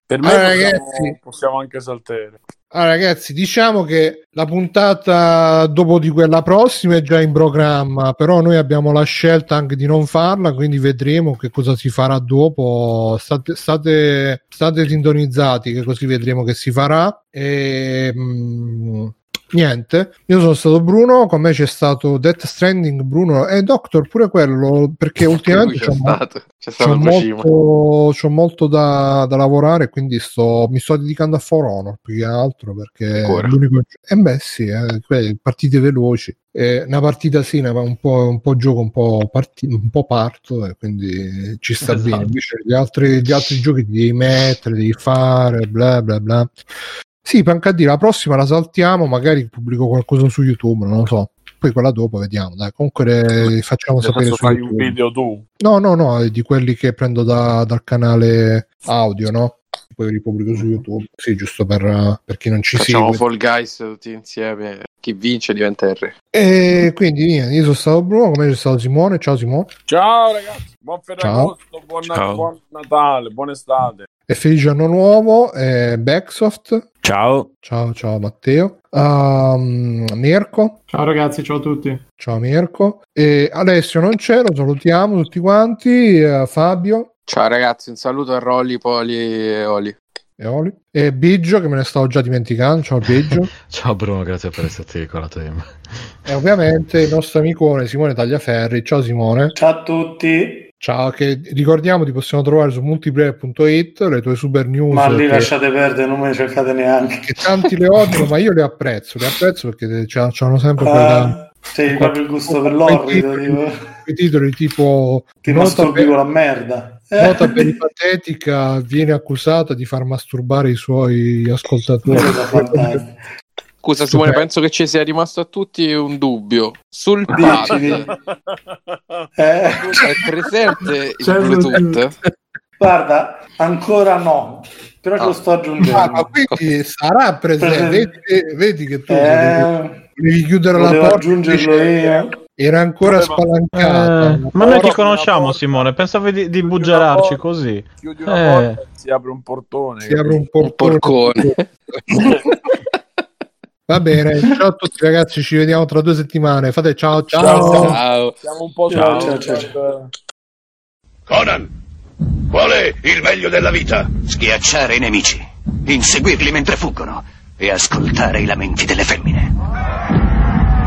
Per me possiamo, ragazzi. possiamo anche saltare. Ah, ragazzi, diciamo che la puntata dopo di quella prossima è già in programma, però noi abbiamo la scelta anche di non farla, quindi vedremo che cosa si farà dopo. State, state, state sintonizzati, che così vedremo che si farà. E, mm, niente, io sono stato Bruno, con me c'è stato Death Stranding Bruno e Doctor pure quello, perché ultimamente c'è c'ho stato. C'è c'ho stato Tsushima. molto, c'ho molto da, da lavorare, quindi sto, mi sto dedicando a For Honor più che altro perché Ancora? è l'unico eh beh sì, eh, partite veloci. Eh, una partita sì, una- un po', un po' gioco, un po', parti- un po' parto e quindi ci sta Esatto. bene. Invece gli altri, gli altri giochi ti devi mettere, devi fare, bla bla bla. Sì, panca a dire, la prossima la saltiamo, magari pubblico qualcosa su YouTube, non lo so. Poi quella dopo vediamo, dai. Comunque le facciamo Nel sapere su fai un YouTube. video tu. No, no, no, è di quelli che prendo da- dal canale audio, no? Poi li pubblico su YouTube. Sì, giusto per, per chi non ci Facciamo segue. Fall Guys tutti insieme. Chi vince diventa R. E quindi niente, io sono stato Bruno, come c'è stato Simone. Ciao Simone. Ciao ragazzi, buon Ferragosto, buon, Ciao. buon Natale, buon estate. E felice anno nuovo. E Backsoft. Ciao. Ciao, ciao Matteo. Um, Mirko. Ciao ragazzi, ciao a tutti. Ciao Mirko. E Alessio non c'è, lo salutiamo tutti quanti. eh, Fabio Ciao ragazzi, un saluto a Rolly, Poli e Oli. e Oli. E Biggio, che me ne stavo già dimenticando. Ciao Biggio. [laughs] Ciao Bruno, grazie per esserti ricordato di me. e ovviamente il nostro amicone Simone Tagliaferri. Ciao Simone. ciao a tutti Ciao, che ricordiamo ti possiamo trovare su multiplayer.it, le tue super news ma lì che, lasciate perdere non me ne cercate neanche. che tanti le odiano, ma io le apprezzo, le apprezzo perché c'hanno sempre quella, Ah, sì, proprio il gusto per tipo, quei titoli tipo ti masturbi con la merda. Eh, nota peripatetica viene accusata di far masturbare i suoi ascoltatori. Scusa Simone, penso che ci sia rimasto a tutti un dubbio. Sul pad. Eh, è presente il Bluetooth? guarda ancora no però ce lo sto Ah, ma aggiungendo quindi sarà presente, vedi, vedi che tu eh, volevi chiudere la porta, aggiungerlo invece io era ancora spalancata. Eh, ma noi ti conosciamo, Simone. Pensavi di, di porta. così. Chiudi una Eh. porta e si apre un portone. Si apre un Un portone. porcone. [laughs] Va bene, [laughs] ciao a tutti ragazzi, ci vediamo tra due settimane. Fate ciao ciao. Ciao. Ciao. Siamo un po' Ciao, soli, ciao, ciao, Conan, qual è il meglio della vita? Schiacciare i nemici, inseguirli mentre fuggono e ascoltare i lamenti delle femmine.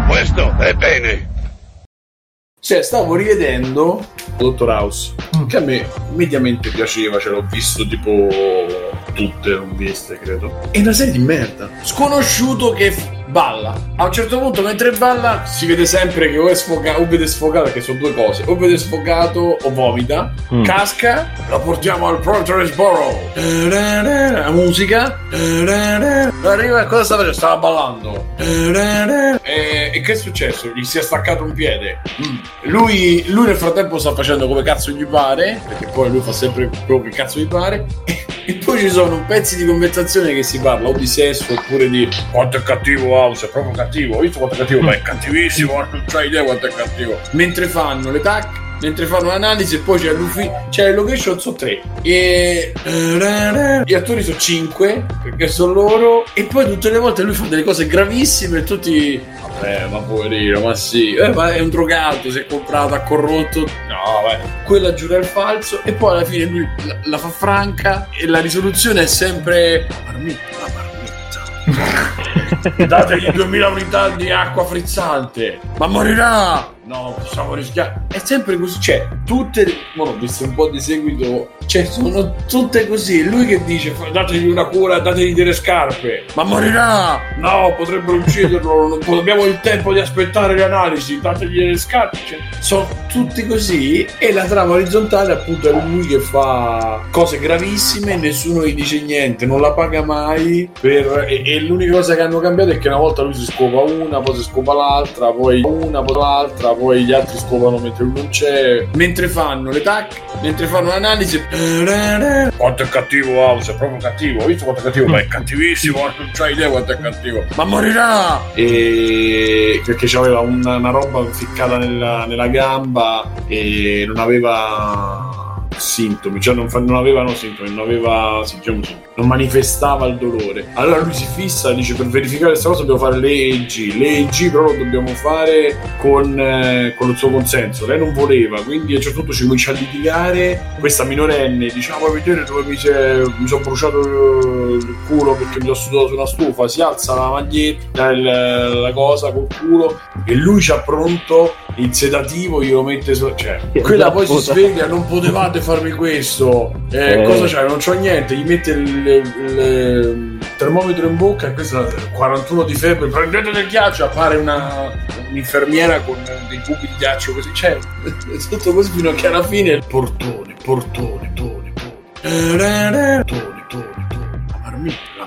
Questo è bene. Cioè, stavo rivedendo Dottor House, Mm. che a me mediamente piaceva, ce l'ho visto tipo tutte l'ho viste, credo. È una serie di merda. Sconosciuto che f- balla. A un certo punto, mentre balla, si vede sempre che o è sfogato, o vede sfogato, perché sono due cose, o vede sfogato o vomita, Mm. casca, la portiamo al Proteresboro. La musica. Arriva, cosa sta facendo? Stava ballando. E, e che è successo? Gli si è staccato un piede. Mm. Lui, lui nel frattempo sta facendo come cazzo gli pare, perché poi lui fa sempre quello che cazzo gli pare. [laughs] E poi ci sono pezzi di conversazione che si parla o di sesso oppure di quanto è cattivo House, è proprio cattivo. Hai visto quanto è cattivo? Ma è cattivissimo, non c'hai idea quanto è cattivo. Mentre fanno le tac, mentre fanno l'analisi e poi c'è l'uffi, c'è le location sono tre. E gli attori sono cinque, perché sono loro. E poi tutte le volte lui fa delle cose gravissime e tutti. Vabbè, ma poverino, ma sì, eh, ma è un drogato, si è comprato, ha corrotto. No, vabbè. Quella giura il falso e poi alla fine lui la, la fa franca e la risoluzione è sempre marmitta, la marmitta. Dategli 2000 unità di acqua frizzante, ma morirà! No, possiamo rischiare. È sempre così, cioè, tutte. le- Mo ho visto un po' di seguito. Cioè, sono tutte così. Lui che dice: "Fa- dategli una cura, dategli delle scarpe. Ma morirà! No, potrebbero ucciderlo. Non abbiamo il tempo di aspettare le analisi. Dategli delle scarpe. Cioè, sono tutti così. E la trama orizzontale, appunto, è lui che fa cose gravissime. Nessuno gli dice niente, non la paga mai. per- E, e l'unica cosa che hanno cambiato è che una volta lui si scopa una, poi si scopa l'altra, poi una, poi l'altra, poi gli altri scopano mentre lui non c'è. Mentre fanno le tac, mentre fanno l'analisi. Quanto è cattivo House, è proprio cattivo. Hai visto quanto è cattivo? Ma è cattivissimo, non c'hai idea quanto è cattivo. Ma morirà! E perché c'aveva una, una roba ficcata nella, nella gamba e non aveva sintomi, cioè non, fa- non avevano sintomi, non aveva, diciamo sì, non manifestava il dolore. Allora lui si fissa, dice per verificare questa cosa dobbiamo fare l'EEG, l'EEG però lo dobbiamo fare con, eh, con il suo consenso, lei non voleva, quindi a un certo punto ci comincia a litigare, questa minorenne dice ah vuoi vedere dove mi, mi sono bruciato il culo perché mi sono sudato su una stufa, si alza la maglietta, il- la cosa col culo e lui c'ha pronto il sedativo, glielo mette su, cioè, quella poi si sveglia, non potevate farmi questo, eh, Eh. cosa c'è? Non c'ho niente, gli mette il, il- il termometro in bocca e questo è 41 di febbre, prendete del ghiaccio, appare una, un'infermiera con dei cubi di ghiaccio così, cioè, [laughs] tutto così fino a che alla fine portone, portone, tone, tone, tone, tone, tone, tone, la marmitta, la